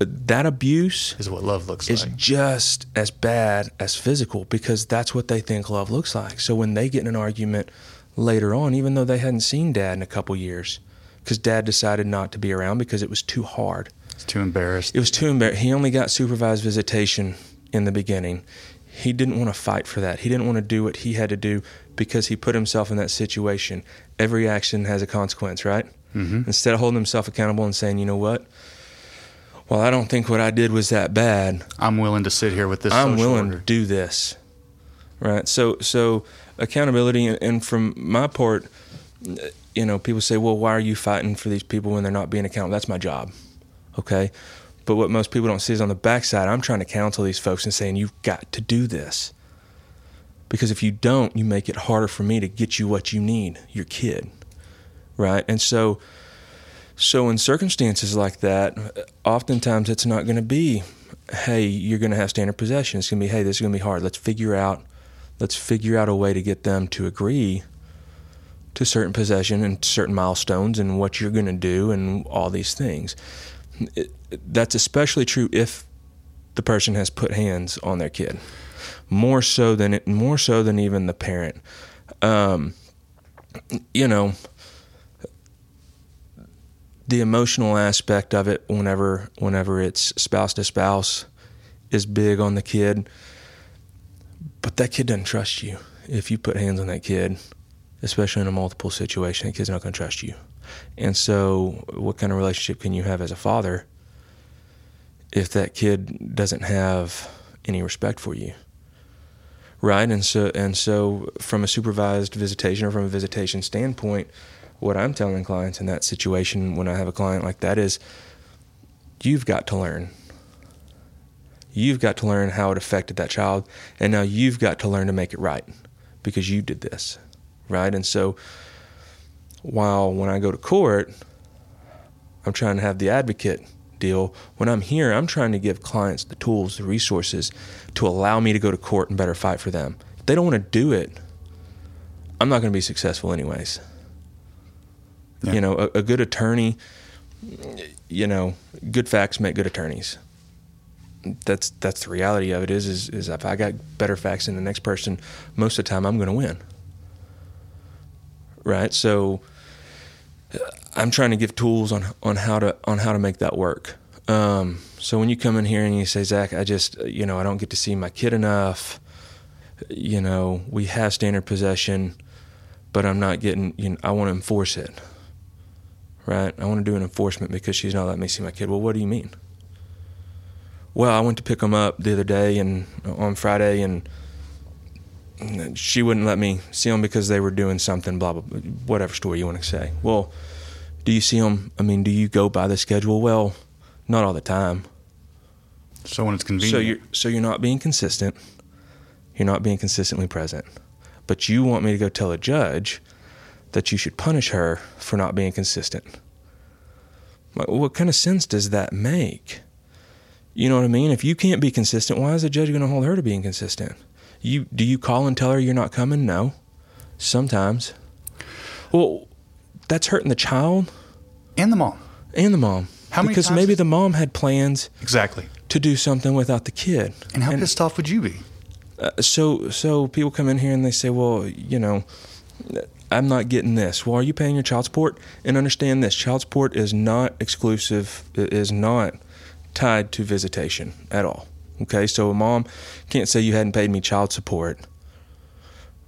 that abuse Is what love looks is like. just as bad as physical because that's what they think love looks like. So when they get in an argument later on, even though they hadn't seen dad in a couple years, because dad decided not to be around because it was too hard. It's too embarrassed. It was too embarrassing. He only got supervised visitation in the beginning. He didn't want to fight for that. He didn't want to do what he had to do because he put himself in that situation. Every action has a consequence, right? Mhm. Instead of holding himself accountable and saying, you know what? Well, I don't think what I did was that bad. I'm willing to sit here with this. I'm willing order. to do this. Right. So so accountability and- and from my part, you know, people say, "Well, why are you fighting for these people when they're not being accountable?" That's my job. Okay? But what most people don't see is on the backside, I'm trying to counsel these folks and saying, "You've got to do this." Because if you don't, you make it harder for me to get you what you need, your kid. Right? And so so in circumstances like that, oftentimes it's not going to be, hey, you're going to have standard possession. It's going to be, hey, this is going to be hard. Let's figure out, let's figure out a way to get them to agree to certain possession and certain milestones and what you're going to do and all these things. It, that's especially true if the person has put hands on their kid, more so than it, more so than even the parent. Um, you know, the emotional aspect of it whenever whenever it's spouse to spouse is big on the kid. But that kid doesn't trust you if you put hands on that kid especially in a multiple situation. That kid's not going to trust you. And so what kind of relationship can you have as a father if that kid doesn't have any respect for you? Right? And so and so from a supervised visitation or from a visitation standpoint what I'm telling clients in that situation when I have a client like that is you've got to learn. You've got to learn how it affected that child, and now you've got to learn to make it right because you did this, right? And so while when I go to court, I'm trying to have the advocate deal, when I'm here, I'm trying to give clients the tools, the resources to allow me to go to court and better fight for them. If they don't want to do it, I'm not going to be successful anyways. Yeah. You know, a, a good attorney, you know, good facts make good attorneys. That's that's the reality of it. Is is, is if I got better facts than the next person, most of the time I'm going to win. Right. So, I'm trying to give tools on on how to on how to make that work. Um, so when you come in here and you say, Zach, I just you know I don't get to see my kid enough. You know, we have standard possession, but I'm not getting. You know, I want to enforce it. Right? I want to do an enforcement because she's not letting me see my kid. Well, what do you mean? Well, I went to pick them up the other day and uh, on Friday and she wouldn't let me see them because they were doing something, blah, blah, blah, whatever story you want to say. Well, do you see them? I mean, do you go by the schedule? Well, not all the time. So when it's convenient. So you're, so you're not being consistent. You're not being consistently present. But you want me to go tell a judge that you should punish her for not being consistent. What kind of sense does that make? You know what I mean? If you can't be consistent, why is the judge going to hold her to being consistent? You do you call and tell her you're not coming? No. Sometimes. Well, that's hurting the child and the mom and the mom. How many because times maybe the mom had plans exactly. to do something without the kid. And how pissed off would you be? Uh, so so people come in here and they say, well, you know, I'm not getting this. Well, are you paying your child support? And understand this: child support is not exclusive. Is not tied to visitation at all. Okay, so a mom can't say you hadn't paid me child support,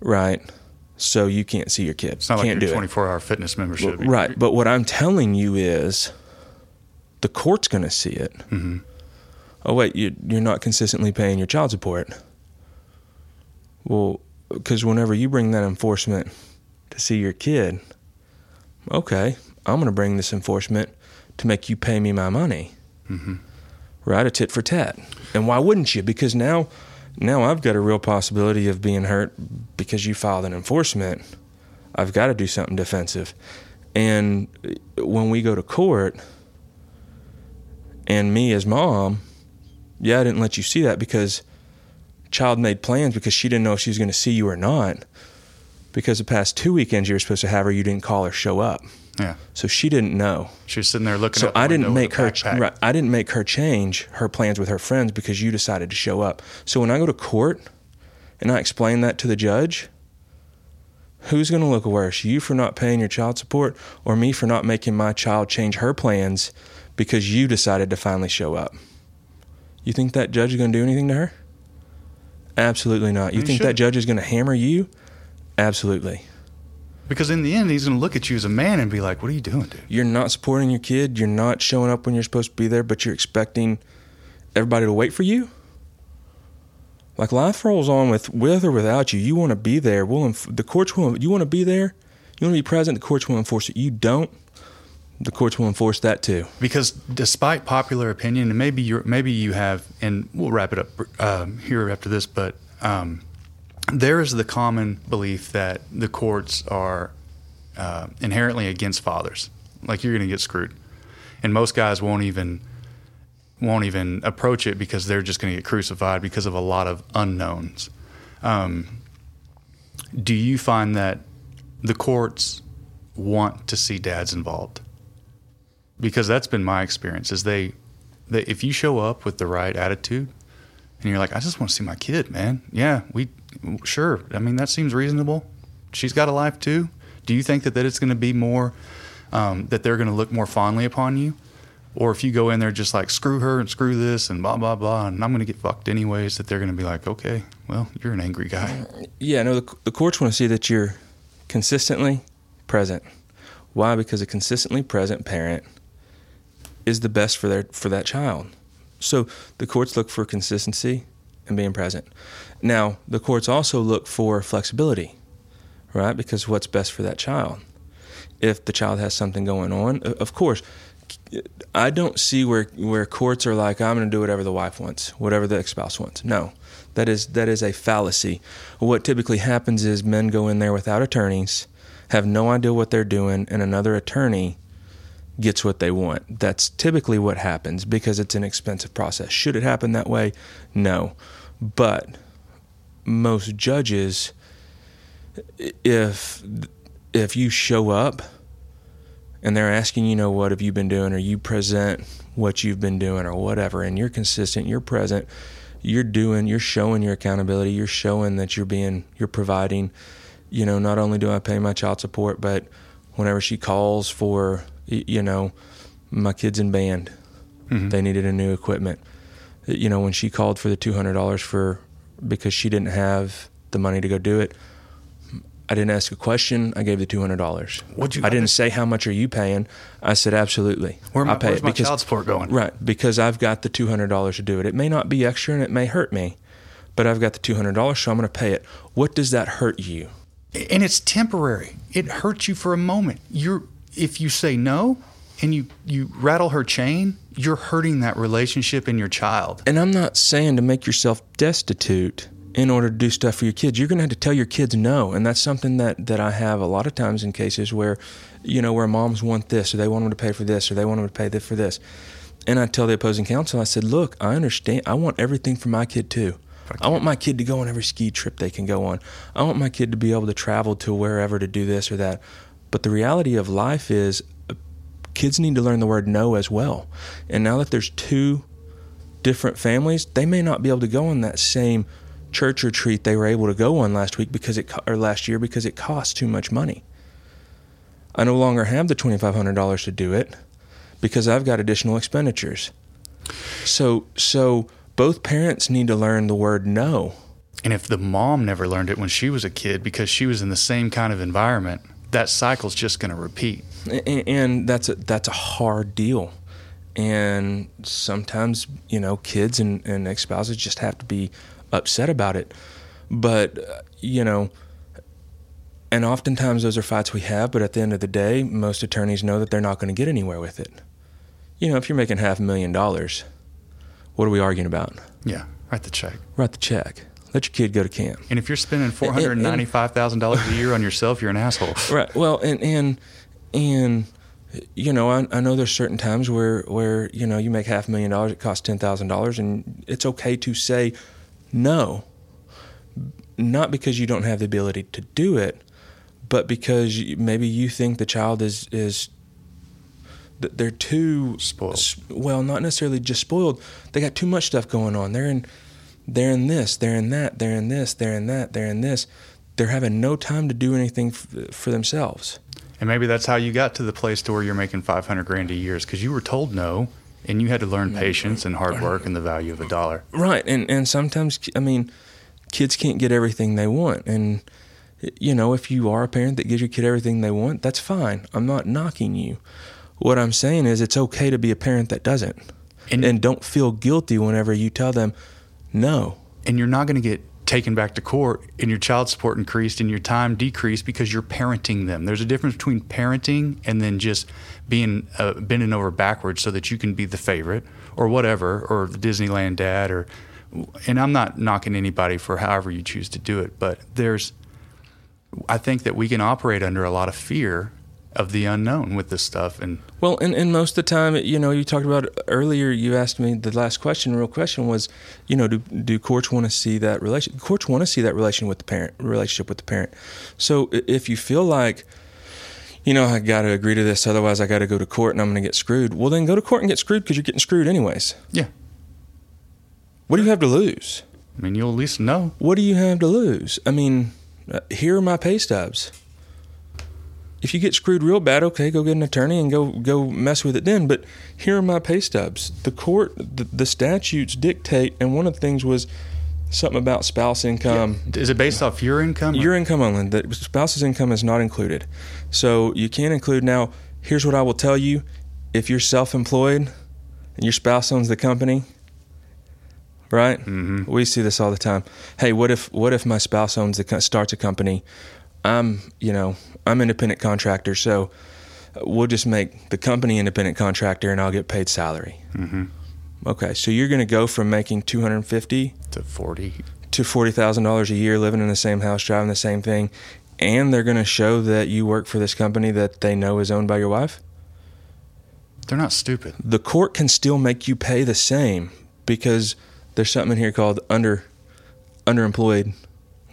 right? So you can't see your kid. It's not can't your do it. 24 hour fitness membership. Right, but what I'm telling you is, the court's going to see it. hmm Oh wait, you, you're not consistently paying your child support. Well, because whenever you bring that enforcement to see your kid, okay, I'm going to bring this enforcement to make you pay me my money. hmm Right, a tit for tat. And why wouldn't you? Because now, now I've got a real possibility of being hurt because you filed an enforcement. I've got to do something defensive. And when we go to court, and me as mom, yeah, I didn't let you see that because child made plans because she didn't know if she was going to see you or not. Because the past two weekends you were supposed to have her, you didn't call her show up, Yeah. so she didn't know. She was sitting there looking So I didn't make her right, I didn't make her change her plans with her friends because you decided to show up. So when I go to court and I explain that to the judge, who's going to look worse, you for not paying your child support or me for not making my child change her plans because you decided to finally show up? You think that judge is going to do anything to her? Absolutely not. You He think that shouldn't. judge is going to hammer you? Absolutely. Because in the end, he's going to look at you as a man and be like, what are you doing, dude? you're not supporting your kid, you're not showing up when you're supposed to be there, but you're expecting everybody to wait for you. Like life rolls on with with or without you. You want to be there. We'll enf- the courts will. You want to be there. You want to be present. The courts will enforce it. You don't. The courts will enforce that too. Because despite popular opinion, and maybe you maybe you have, and we'll wrap it up um, here after this, but um, there is the common belief that the courts are uh, inherently against fathers. Like you're going to get screwed, and most guys won't even won't even approach it because they're just going to get crucified because of a lot of unknowns. Um, do you find that the courts want to see dads involved? because that's been my experience is they, they if you show up with the right attitude and you're like i just want to see my kid man yeah we sure i mean that seems reasonable she's got a life too do you think that, that it's going to be more um, that they're going to look more fondly upon you or if you go in there just like screw her and screw this and blah blah blah and i'm going to get fucked anyways that they're going to be like okay well you're an angry guy Yeah, no, the, the courts want to see that you're consistently present. Why? Because a consistently present parent is the best for their for that child. So the courts look for consistency and being present. Now, the courts also look for flexibility, right? Because what's best for that child. If the child has something going on, of course, I don't see where where courts are like I'm going to do whatever the wife wants, whatever the ex-spouse wants. No. That is that is a fallacy. What typically happens is men go in there without attorneys, have no idea what they're doing, and another attorney gets what they want. That's typically what happens because it's an expensive process. Should it happen that way? No. But most judges if if you show up and they're asking you know what have you been doing or you present what you've been doing or whatever and you're consistent you're present you're doing you're showing your accountability you're showing that you're being you're providing you know not only do i pay my child support but whenever she calls for, you know, my kids in band, mm-hmm. they needed a new equipment. You know, when she called for the two hundred dollars for because she didn't have the money to go do it, I didn't ask a question. I gave the two hundred dollars. What'd you- I didn't say how much are you paying. I said absolutely. Where my, I'll pay where's it my because child support going? Right, because I've got the two hundred dollars to do it. It may not be extra and it may hurt me, but I've got the two hundred dollars, so I'm going to pay it. What does that hurt you? and it's temporary. It hurts you for a moment. You're if you say no and you you rattle her chain, you're hurting that relationship in your child. And I'm not saying to make yourself destitute in order to do stuff for your kids. You're going to have to tell your kids no, and that's something that that I have a lot of times in cases where, you know, where moms want this or they want them to pay for this or they want them to pay this for this. And I tell the opposing counsel, I said, look, I understand. I want everything for my kid too. I want my kid to go on every ski trip they can go on. I want my kid to be able to travel to wherever to do this or that. But the reality of life is kids need to learn the word no as well. And now that there's two different families, they may not be able to go on that same church retreat they were able to go on last week because it or last year because it costs too much money. I no longer have the $2500 to do it because I've got additional expenditures. So so both parents need to learn the word no. And if the mom never learned it when she was a kid because she was in the same kind of environment, that cycle's just going to repeat. A- and that's a, that's a hard deal and sometimes you know kids and, and ex-spouses just have to be upset about it but uh, you know and oftentimes those are fights we have but at the end of the day most attorneys know that they're not going to get anywhere with it you know if you're making half a million dollars what are we arguing about Yeah, write the check. write the check let your kid go to camp And if you're spending four hundred ninety-five thousand dollars a year on yourself, you're an asshole. Right. Well, and and and you know, I, I know there's certain times where where you know you make half a million dollars, it costs ten thousand dollars, and it's okay to say no. Not because you don't have the ability to do it, but because you, maybe you think the child is is th- they're too Spoiled. Well, not necessarily just spoiled. They got too much stuff going on. They're in they're in this, they're in that, they're in this, they're in that, they're in this. They're having no time to do anything f- for themselves. And maybe that's how you got to the place to where you're making 500 grand a year is because you were told no and you had to learn patience and hard work and the value of a dollar. Right, and and sometimes I mean, kids can't get everything they want, and you know if you are a parent that gives your kid everything they want, that's fine. I'm not knocking you. What I'm saying is it's okay to be a parent that doesn't, And- and, don't feel guilty whenever you tell them no. And you're not going to get taken back to court and your child support increased and your time decreased because you're parenting them. There's a difference between parenting and then just being uh, bending over backwards so that you can be the favorite or whatever or the Disneyland dad or and I'm not knocking anybody for however you choose to do it, but there's I think that we can operate under a lot of fear of the unknown with this stuff and Well, and, and most of the time, you know, you talked about earlier. You asked me the last question. Real question was, you know, do do courts want to see that relation? Courts want to see that relation with the parent, relationship with the parent. So if you feel like, you know, I got to agree to this, otherwise I got to go to court and I'm going to get screwed. Well, then go to court and get screwed because you're getting screwed anyways. yeah, What do you have to lose? I mean you'll at least know. What do you have to lose? I mean, uh, here are my pay stubs. If you get screwed real bad, okay, go get an attorney and go go mess with it then. But here are my pay stubs. The court, the, the statutes dictate, and one of the things was something about spouse income. Is it based off your income? Your income only. The spouse's income is not included. So you can't include. Now, here's what I will tell you: if you're self-employed and your spouse owns the company, right? Mm-hmm. We see this all the time. Hey, what if what if my spouse owns the starts a company? I'm you know I'm independent contractor, so we'll just make the company independent contractor, and I'll get paid salary. Mhm. Okay, so you're going to go from making 250 to 40. to forty thousand dollars a year, living in the same house, driving the same thing, and they're going to show that you work for this company that they know is owned by your wife. They're not stupid. The court can still make you pay the same because there's something in here called under underemployed.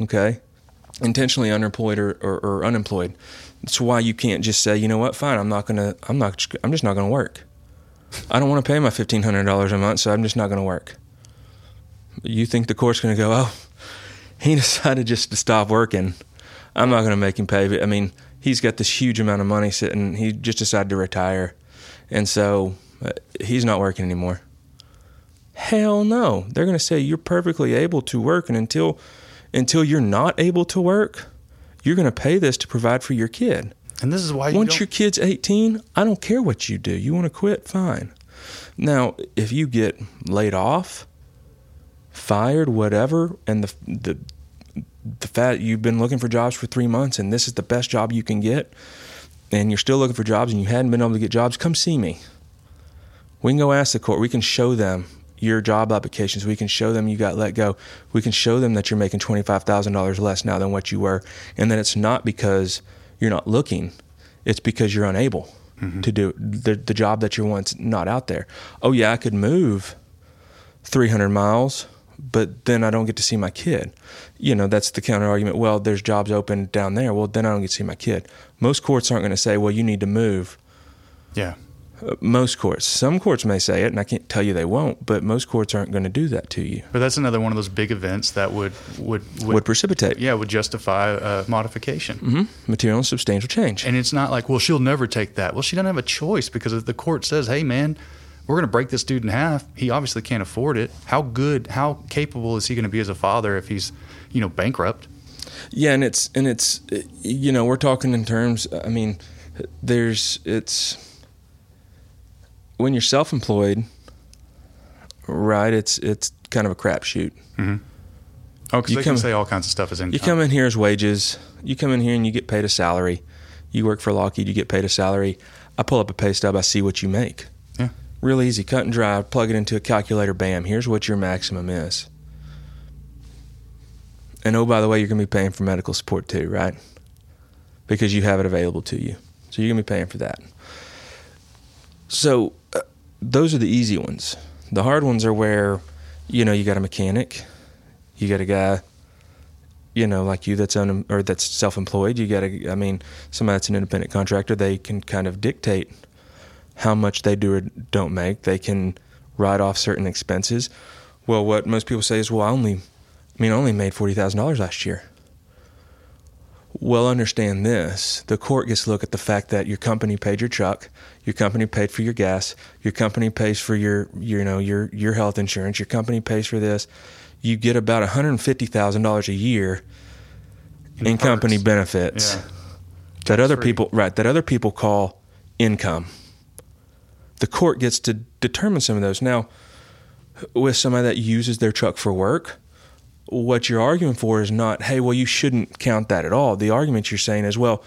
Okay, intentionally underemployed or, or, or unemployed. That's why you can't just say, you know what, fine, I'm not gonna, I'm not, I'm just not gonna work. I don't want to pay my fifteen hundred dollars a month, so I'm just not gonna work. You think the court's gonna go, oh, he decided just to stop working. I'm not gonna make him pay. I mean, he's got this huge amount of money sitting. He just decided to retire, and so uh, he's not working anymore. Hell no. They're going to say you're perfectly able to work, and until until you're not able to work, you're going to pay this to provide for your kid. And this is why you Once your kid's 18, I don't care what you do. You want to quit, fine. Now, if you get laid off, fired, whatever, and the the the fact you've been looking for jobs for three months and this is the best job you can get, and you're still looking for jobs and you hadn't been able to get jobs, come see me. We can go ask the court. We can show them your job applications. We can show them you got let go. We can show them that you're making twenty five thousand dollars less now than what you were, and that it's not because you're not looking. It's because you're unable mm-hmm. to do the the job that you're once not out there. Oh yeah, I could move three hundred miles, but then I don't get to see my kid. You know, that's the counter argument. Well, there's jobs open down there. Well, then I don't get to see my kid. Most courts aren't going to say, well, you need to move yeah. Most courts. Some courts may say it, and I can't tell you they won't, but most courts aren't going to do that to you. But that's another one of those big events that would would would, Would precipitate yeah would justify a modification. hmm material and substantial change. And it's not like, well, she'll never take that. Well, she doesn't have a choice because if the court says, hey, man, we're going to break this dude in half, he obviously can't afford it. How good, how capable is he going to be as a father if he's, you know, bankrupt? Yeah, and it's and it's you know we're talking in terms. I mean, there's it's when you're self-employed, right? It's it's kind of a crapshoot. Mm-hmm. Oh, because You they come- can say all kinds of stuff as income. You come in here as wages. You come in here and you get paid a salary. You work for Lockheed, you get paid a salary. I pull up a pay stub, I see what you make. Yeah. Real easy, cut and dry, plug it into a calculator, bam, here's what your maximum is. And oh, by the way, you're going to be paying for medical support too, right? Because you have it available to you. So you're going to be paying for that. So those are the easy ones. The hard ones are where, you know, you got a mechanic, you got a guy you know, like you that's un or that's self-employed. You got a, I mean, somebody that's an independent contractor, they can kind of dictate how much they do or don't make. They can write off certain expenses. Well, what most people say is, well, I only, I mean, I only made forty thousand dollars last year. Well, understand this: the court gets to look at the fact that your company paid your truck, your company paid for your gas, your company pays for your, you know, your your health insurance, your company pays for this. You get about one hundred fifty thousand dollars a year in, In company benefits Yeah. that other people right that other people call income. The court gets to determine some of those. Now, with somebody that uses their truck for work, what you're arguing for is not, hey, well, you shouldn't count that at all. The argument you're saying is, well,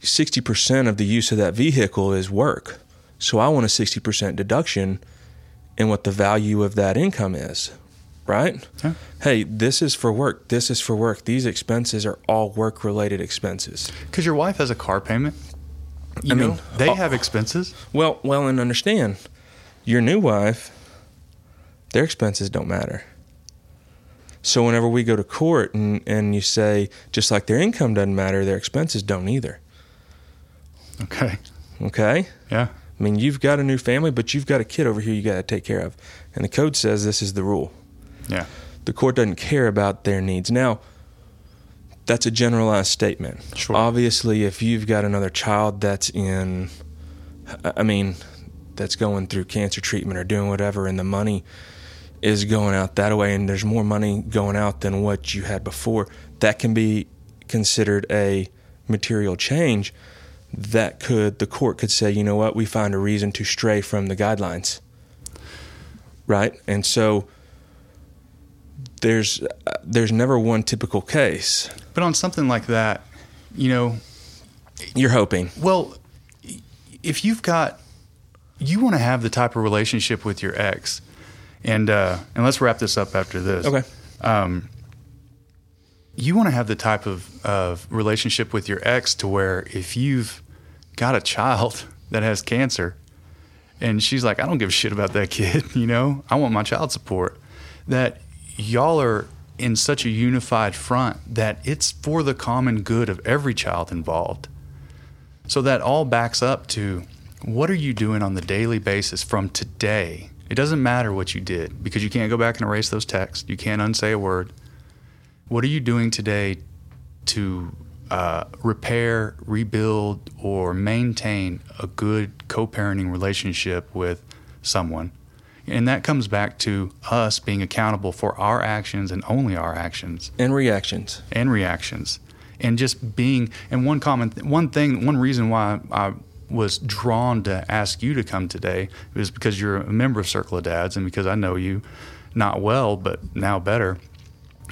60% of the use of that vehicle is work. So I want a 60% deduction in what the value of that income is, right? Yeah. Hey, this is for work. This is for work. These expenses are all work related expenses. Because your wife has a car payment. You I know, mean, they oh. have expenses. Well, well, and understand, your new wife, their expenses don't matter. So whenever we go to court and, and you say, just like their income doesn't matter, their expenses don't either. Okay. Okay? Yeah. I mean, you've got a new family, but you've got a kid over here you got to take care of. And the code says this is the rule. Yeah. The court doesn't care about their needs. Now, that's a generalized statement. Sure. Obviously, if you've got another child that's in, I mean, that's going through cancer treatment or doing whatever, and the money is going out that way, and there's more money going out than what you had before, that can be considered a material change. That could, the court could say, you know what, we find a reason to stray from the guidelines. Right? And so there's uh, there's never one typical case. But on something like that, you know, You're hoping. well, if you've got, you want to have the type of relationship with your ex, and uh, and let's wrap this up after this. Okay. Um, you want to have the type of, of relationship with your ex to where if you've got a child that has cancer and she's like, I don't give a shit about that kid, you know, I want my child support, that y'all are in such a unified front that it's for the common good of every child involved. So that all backs up to what are you doing on the daily basis from today? It doesn't matter what you did because you can't go back and erase those texts. You can't unsay a word. What are you doing today to uh, repair, rebuild, or maintain a good co parenting relationship with someone. And that comes back to us being accountable for our actions and only our actions And reactions. and reactions. And just being, and one common, one thing, one reason why I was drawn to ask you to come today was because you're a member of Circle of Dads and because I know you not well, but now better.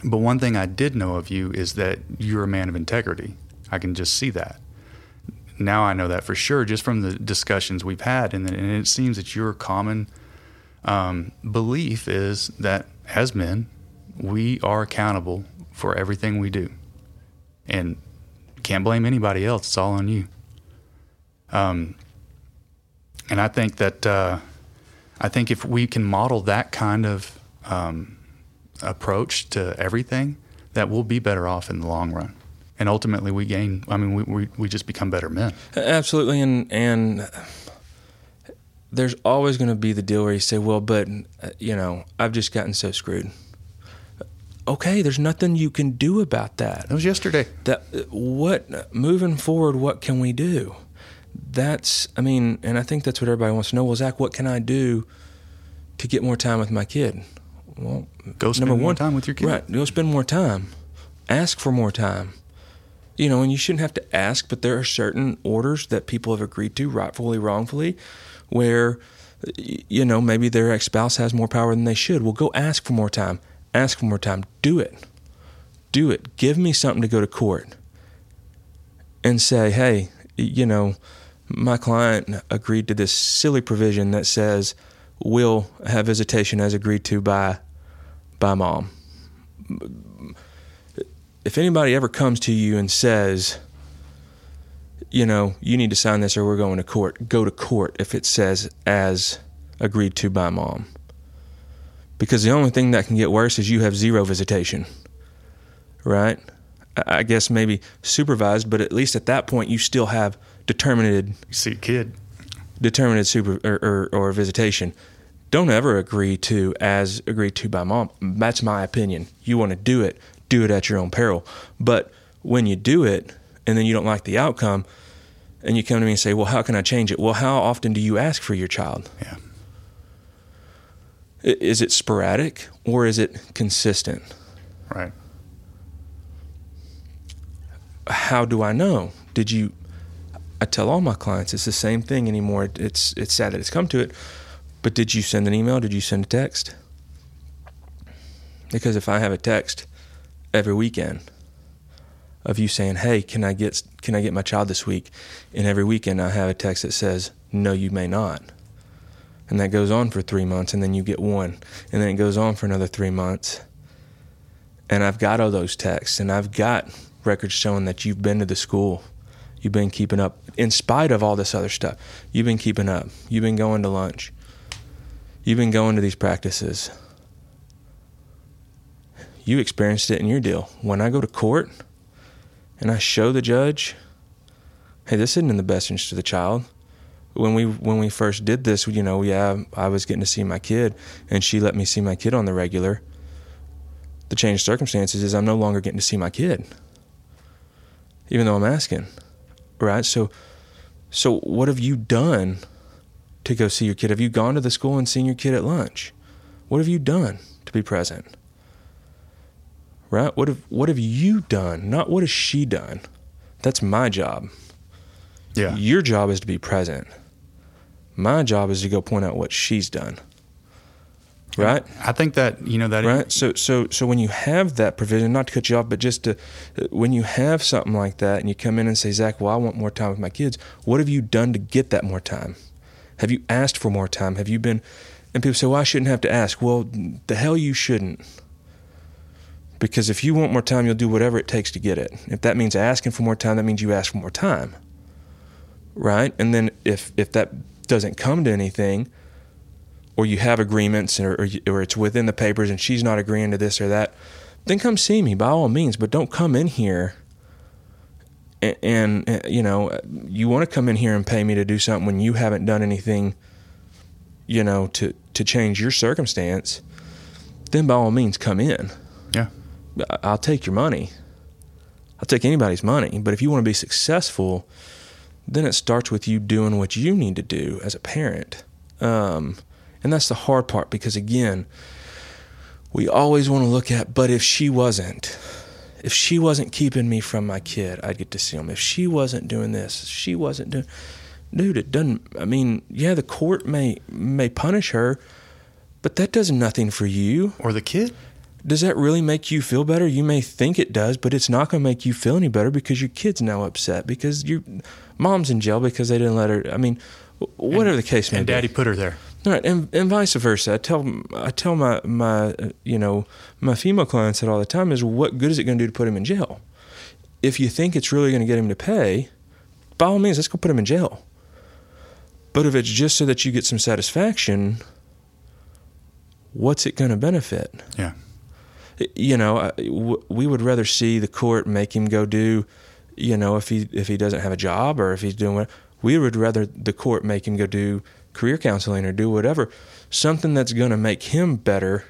But one thing I did know of you is that you're a man of integrity. I can just see that. Now I know that for sure just from the discussions we've had. And, and it seems that your common um, belief is that as men, we are accountable for everything we do. And can't blame anybody else. It's all on you. Um, and I think that uh, I think if we can model that kind of um, approach to everything, that we'll be better off in the long run. And ultimately, we gain. I mean, we we, we just become better men. Absolutely, and and there's always going to be the deal where you say, "Well, but uh, you know, I've just gotten so screwed." Okay, there's nothing you can do about that. That was yesterday. That what moving forward? What can we do? That's, I mean, and I think that's what everybody wants to know. Well, Zach, what can I do to get more time with my kid? Well, Go spend number more one, time with your kid. Right, go spend more time. Ask for more time. You know, and you shouldn't have to ask, but there are certain orders that people have agreed to, rightfully, wrongfully, where you know maybe their ex spouse has more power than they should. Well, go ask for more time. Ask for more time. Do it. Do it. Give me something to go to court and say, hey, you know, my client agreed to this silly provision that says we'll have visitation as agreed to by by mom. If anybody ever comes to you and says, you know, you need to sign this or we're going to court, go to court if it says as agreed to by mom. Because the only thing that can get worse is you have zero visitation. Right? I I guess maybe supervised, but at least at that point you still have determined see kid. determined super or, or, or visitation. Don't ever agree to as agreed to by mom. That's my opinion. You want to do it, do it at your own peril. But when you do it and then you don't like the outcome, and you come to me and say, "Well, how can I change it?" Well, how often do you ask for your child? Yeah. Is it sporadic or is it consistent? Right. how do I know? Did you? I tell all my clients it's the same thing anymore. It's it's sad that it's come to it, but did you send an email? Did you send a text? Because if I have a text every weekend of you saying, "Hey, can I get can I get my child this week?" and every weekend I have a text that says, "No, you may not," and that goes on for three months, and then you get one, and then it goes on for another three months, and I've got all those texts, and I've got records showing that you've been to the school. You've been keeping up in spite of all this other stuff. You've been keeping up. You've been going to lunch. You've been going to these practices. You experienced it in your deal. When I go to court and I show the judge, hey, this isn't in the best interest of the child. When we when we first did this, you know, yeah, I was getting to see my kid, and she let me see my kid on the regular. The changed circumstances is I'm no longer getting to see my kid even though I'm asking. Right? So so what have you done to go see your kid? Have you gone to the school and seen your kid at lunch? What have you done to be present? Right? What have what have you done? Not what has she done? That's my job. Yeah. Your job is to be present. My job is to go point out what she's done. Right? I think that you know that right? So so so when you have that provision not to cut you off but just to uh, when you have something like that and you come in and say zach well i want more time with my kids what have you done to get that more time? Have you asked for more time? Have you been and people say well i shouldn't have to ask. Well the hell you shouldn't. Because if you want more time you'll do whatever it takes to get it. If that means asking for more time that means you ask for more time. Right? And then if if that doesn't come to anything or you have agreements or, or, or it's within the papers and she's not agreeing to this or that, then come see me by all means. But don't come in here and, and uh, you know, you want to come in here and pay me to do something when you haven't done anything, you know, to, to change your circumstance, then by all means come in. Yeah. I'll take your money. I'll take anybody's money. But if you want to be successful, then it starts with you doing what you need to do as a parent. Um, and that's the hard part because, again, we always want to look at, but if she wasn't, if she wasn't keeping me from my kid, I'd get to see him. If she wasn't doing this, she wasn't doing, dude, it doesn't. I mean, yeah, the court may may punish her, but that does nothing for you. Or the kid? Does that really make you feel better? You may think it does, but it's not going to make you feel any better because your kid's now upset because your mom's in jail because they didn't let her. I mean, whatever and, the case may and be. And daddy put her there. All right, and, and vice versa. I tell I tell my my uh, you know my female clients that all the time is what good is it going to do to put him in jail? If you think it's really going to get him to pay, by all means, let's go put him in jail. But if it's just so that you get some satisfaction, what's it going to benefit? Yeah. You know, we would rather see the court make him go do, you know, if he if he doesn't have a job or if he's doing what we would rather the court make him go do career counseling or do whatever, something that's going to make him better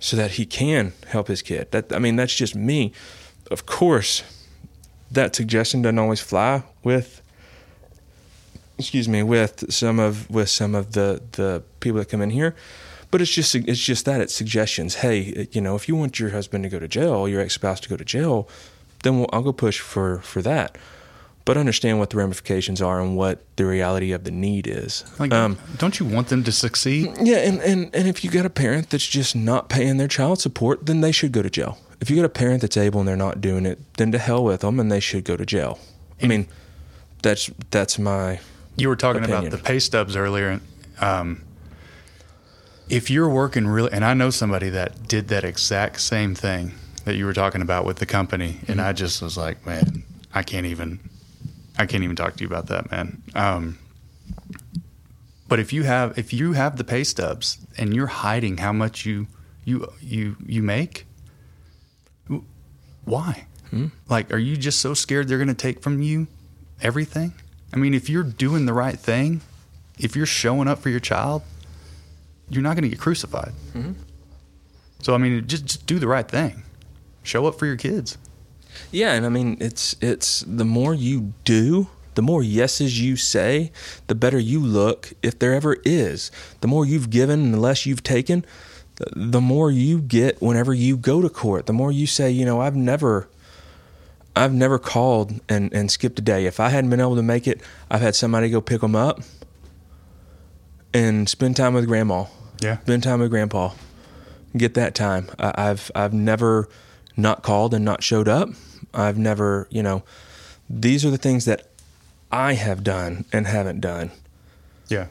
so that he can help his kid. That I mean, that's just me. Of course, that suggestion doesn't always fly with excuse me, with some of with some of the the people that come in here. But it's just it's just that it's suggestions. Hey, you know, if you want your husband to go to jail, your ex spouse to go to jail, then we'll, I'll go push for for that but understand what the ramifications are and what the reality of the need is. Like, um, don't you want them to succeed? Yeah, and, and, and if you got a parent that's just not paying their child support, then they should go to jail. If you got a parent that's able and they're not doing it, then to hell with them, and they should go to jail. I mean, that's that's my. You were talking opinion. about the pay stubs earlier. Um, if you're working really, and I know somebody that did that exact same thing that you were talking about with the company, mm-hmm. and I just was like, man, I can't even I can't even talk to you about that, man. Um, but if you have if you have the pay stubs and you're hiding how much you you you you make, why? Hmm? Like, are you just so scared they're going to take from you everything? I mean, if you're doing the right thing, if you're showing up for your child, you're not going to get crucified. Mm-hmm. So, I mean, just, just do the right thing. Show up for your kids. Yeah, and I mean it's it's the more you do, the more yeses you say, the better you look if there ever is. The more you've given and the less you've taken, the more you get whenever you go to court. The more you say, you know, I've never I've never called and, and skipped a day. If I hadn't been able to make it, I've had somebody go pick them up and spend time with grandma. Yeah. Spend time with grandpa. Get that time. I, I've I've never not called and not showed up. I've never, you know, these are the things that I have done and haven't done. Yeah.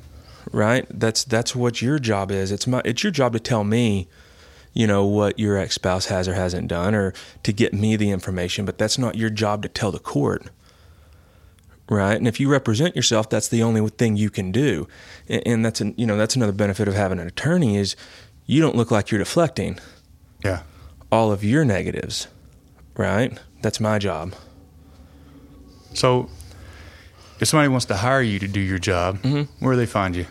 Right? That's that's what your job is. It's my it's your job to tell me, you know, what your ex-spouse has or hasn't done or to get me the information, but that's not your job to tell the court. Right? And if you represent yourself, that's the only thing you can do. And that's an, you know, that's another benefit of having an attorney is you don't look like you're deflecting. Yeah. All of your negatives. Right? That's my job. So, if somebody wants to hire you to do your job, mm-hmm. where do they find you?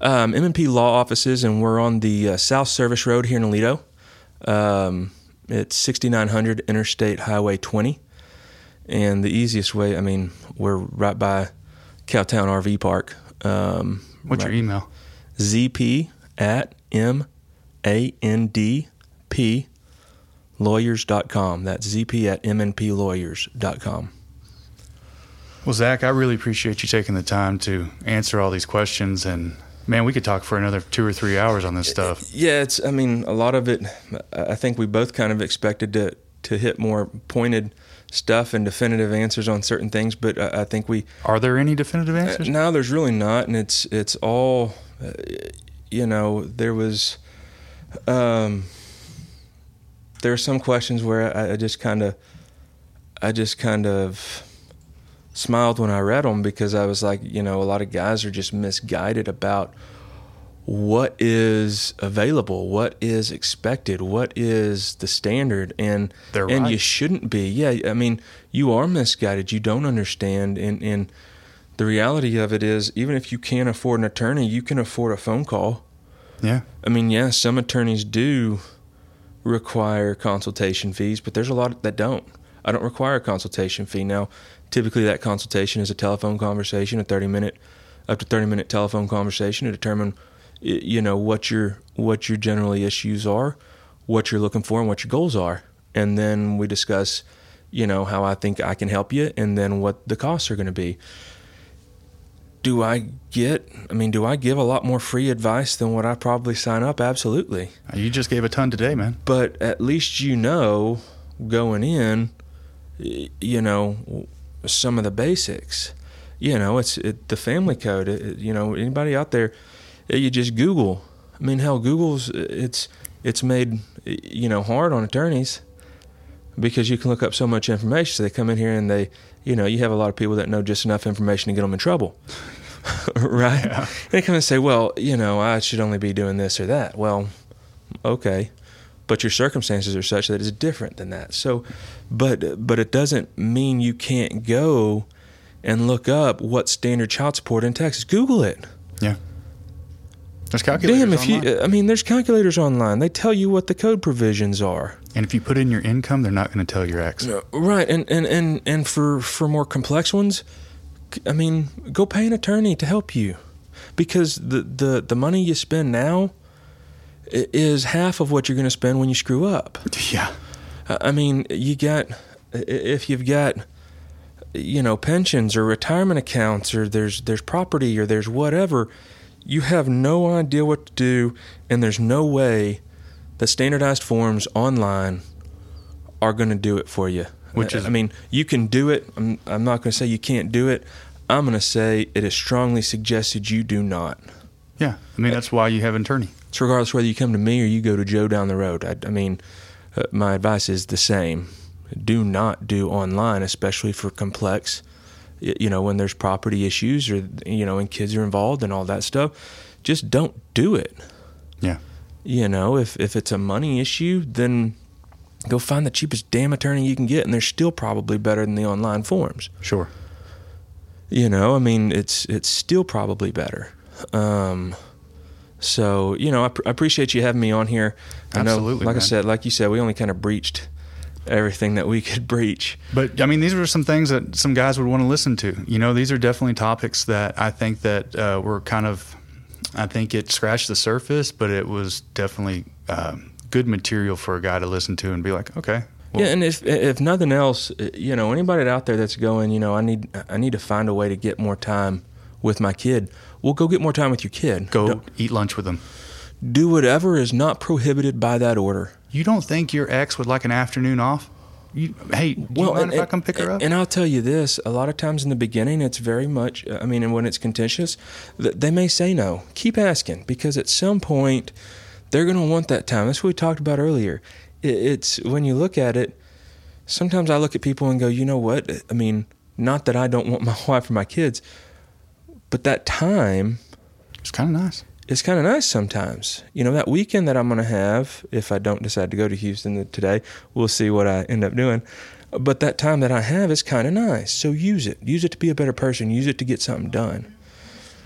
Um, M&P Law Offices, and we're on the uh, South Service Road here in Aledo. Um, it's 6900 Interstate Highway 20. And the easiest way, I mean, we're right by Cowtown RV Park. Um, What's right, your email? ZP at M A N D P lawyers.com. That's zp at mnplawyers.com. Well, Zach, I really appreciate you taking the time to answer all these questions. And man, we could talk for another two or three hours on this stuff. Yeah, it's. I mean, a lot of it. I think we both kind of expected to to hit more pointed stuff and definitive answers on certain things, but I, think we are there any definitive answers? Uh, no, there's really not, and it's it's all. Uh, you know, there was. Um, there are some questions where I, I just kind of, I just kind of smiled when I read them because I was like, you know, a lot of guys are just misguided about what is available, what is expected, what is the standard, and They're and right. you shouldn't be. Yeah, I mean, you are misguided. You don't understand, and and the reality of it is, even if you can't afford an attorney, you can afford a phone call. Yeah. I mean, yeah, some attorneys do require consultation fees, but there's a lot that don't. I don't require a consultation fee. Now, typically that consultation is a telephone conversation, a 30 minute, up to 30 minute telephone conversation to determine, you know, what your what your generally issues are, what you're looking for, and what your goals are, and then we discuss, you know, how I think I can help you, and then what the costs are going to be do I get? I mean, do I give a lot more free advice than what I probably sign up? Absolutely. You just gave a ton today, man. But at least you know going in, you know, some of the basics. You know, it's it, the family code. It, you know, anybody out there, you just Google. I mean, hell, Google's it's it's made you know hard on attorneys because you can look up so much information. So they come in here and they, you know, you have a lot of people that know just enough information to get them in trouble, right? Yeah. They come and say, well, you know, I should only be doing this or that. Well, okay, but your circumstances are such that it's different than that. So, but but it doesn't mean you can't go and look up what standard child support in Texas. Google it. Yeah. There's calculators. Damn, if online. you, I mean, there's calculators online. They tell you what the code provisions are. And if you put in your income, they're not going to tell your ex. Right, and and and and for for more complex ones, I mean, go pay an attorney to help you, because the the the money you spend now is half of what you're going to spend when you screw up. Yeah. I mean, you got if you've got you know pensions or retirement accounts or there's there's property or there's whatever you have no idea what to do, and there's no way that standardized forms online are going to do it for you. Which is, I mean, you can do it. I'm, I'm not going to say you can't do it. I'm going to say it is strongly suggested you do not. Yeah, I mean that's why you have an attorney. It's regardless whether you come to me or you go to Joe down the road. I, I mean, uh, my advice is the same. Do not do online, especially for complex you know, when there's property issues or, you know, and kids are involved and all that stuff, just don't do it. Yeah. You know, if, if it's a money issue, then go find the cheapest damn attorney you can get, and they're still probably better than the online forms. Sure. You know, I mean, it's it's still probably better. Um, so you know, I, pr- I, appreciate you having me on here. I Absolutely, know, like man. I said, like you said, we only kind of breached everything that we could breach. But I mean, these were some things that some guys would want to listen to. You know, these are definitely topics that I think that uh, were kind of, I think it scratched the surface, but it was definitely uh, good material for a guy to listen to and be like, okay. Well, yeah, and if if nothing else, you know, anybody out there that's going, you know, I need I need to find a way to get more time with my kid. Well, go get more time with your kid. Go Don't, eat lunch with them. Do whatever is not prohibited by that order. You don't think your ex would like an afternoon off? You, hey, well, and, if I come pick her up? And I'll tell you this: a lot of times in the beginning, it's very much. I mean, and when it's contentious, they may say no. Keep asking because at some point, they're going to want that time. That's what we talked about earlier. It's when you look at it. Sometimes I look at people and go, you know what? I mean, not that I don't want my wife or my kids, but that time. It's kind of nice it's kind of nice sometimes. You know, that weekend that I'm going to have, if I don't decide to go to Houston today, we'll see what I end up doing. But that time that I have is kind of nice. So use it. Use it to be a better person. Use it to get something done.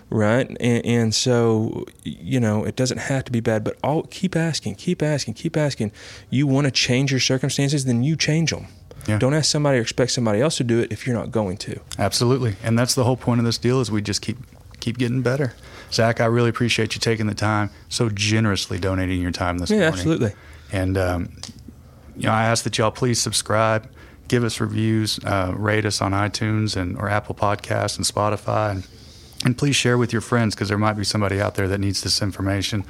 Right? And, and so, you know, it doesn't have to be bad, but all, keep asking, keep asking, keep asking. You want to change your circumstances, then you change them. Yeah. Don't ask somebody or expect somebody else to do it if you're not going to. Absolutely. And that's the whole point of this deal is we just keep keep getting better. Zach, I really appreciate you taking the time, so generously donating your time this yeah, morning. Yeah, absolutely. And um, you know, I ask that y'all please subscribe, give us reviews, uh, rate us on iTunes and or Apple Podcasts and Spotify, and, and please share with your friends because there might be somebody out there that needs this information.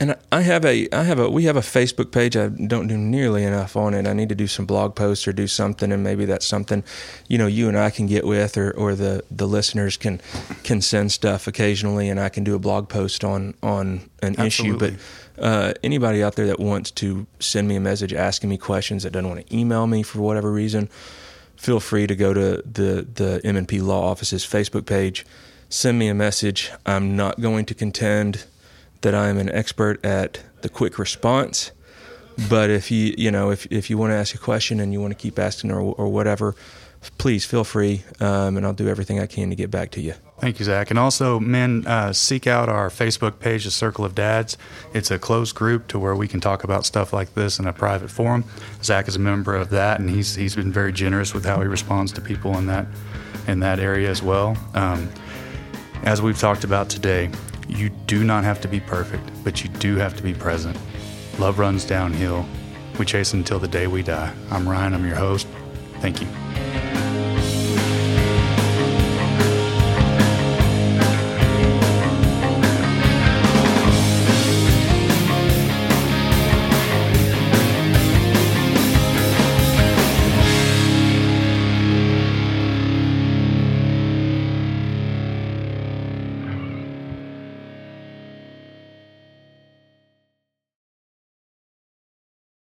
And I have a, I have a, we have a Facebook page. I don't do nearly enough on it. I need to do some blog posts or do something, and maybe that's something, you know, you and I can get with, or, or the, the listeners can, can send stuff occasionally, and I can do a blog post on, on an Absolutely. issue. But uh, anybody out there that wants to send me a message asking me questions that doesn't want to email me for whatever reason, feel free to go to the the M&P Law Office's Facebook page, send me a message. I'm not going to contend that I'm an expert at the quick response. But if you you know if if you want to ask a question and you want to keep asking or or whatever, please feel free, um, and I'll do everything I can to get back to you. Thank you, Zach. And also, men, uh, seek out our Facebook page, The Circle of Dads. It's a closed group to where we can talk about stuff like this in a private forum. Zach is a member of that, and he's he's been very generous with how he responds to people in that in that area as well. Um, as we've talked about today, you do not have to be perfect, but you do have to be present. Love runs downhill. We chase until the day we die. I'm Ryan. I'm your host. Thank you.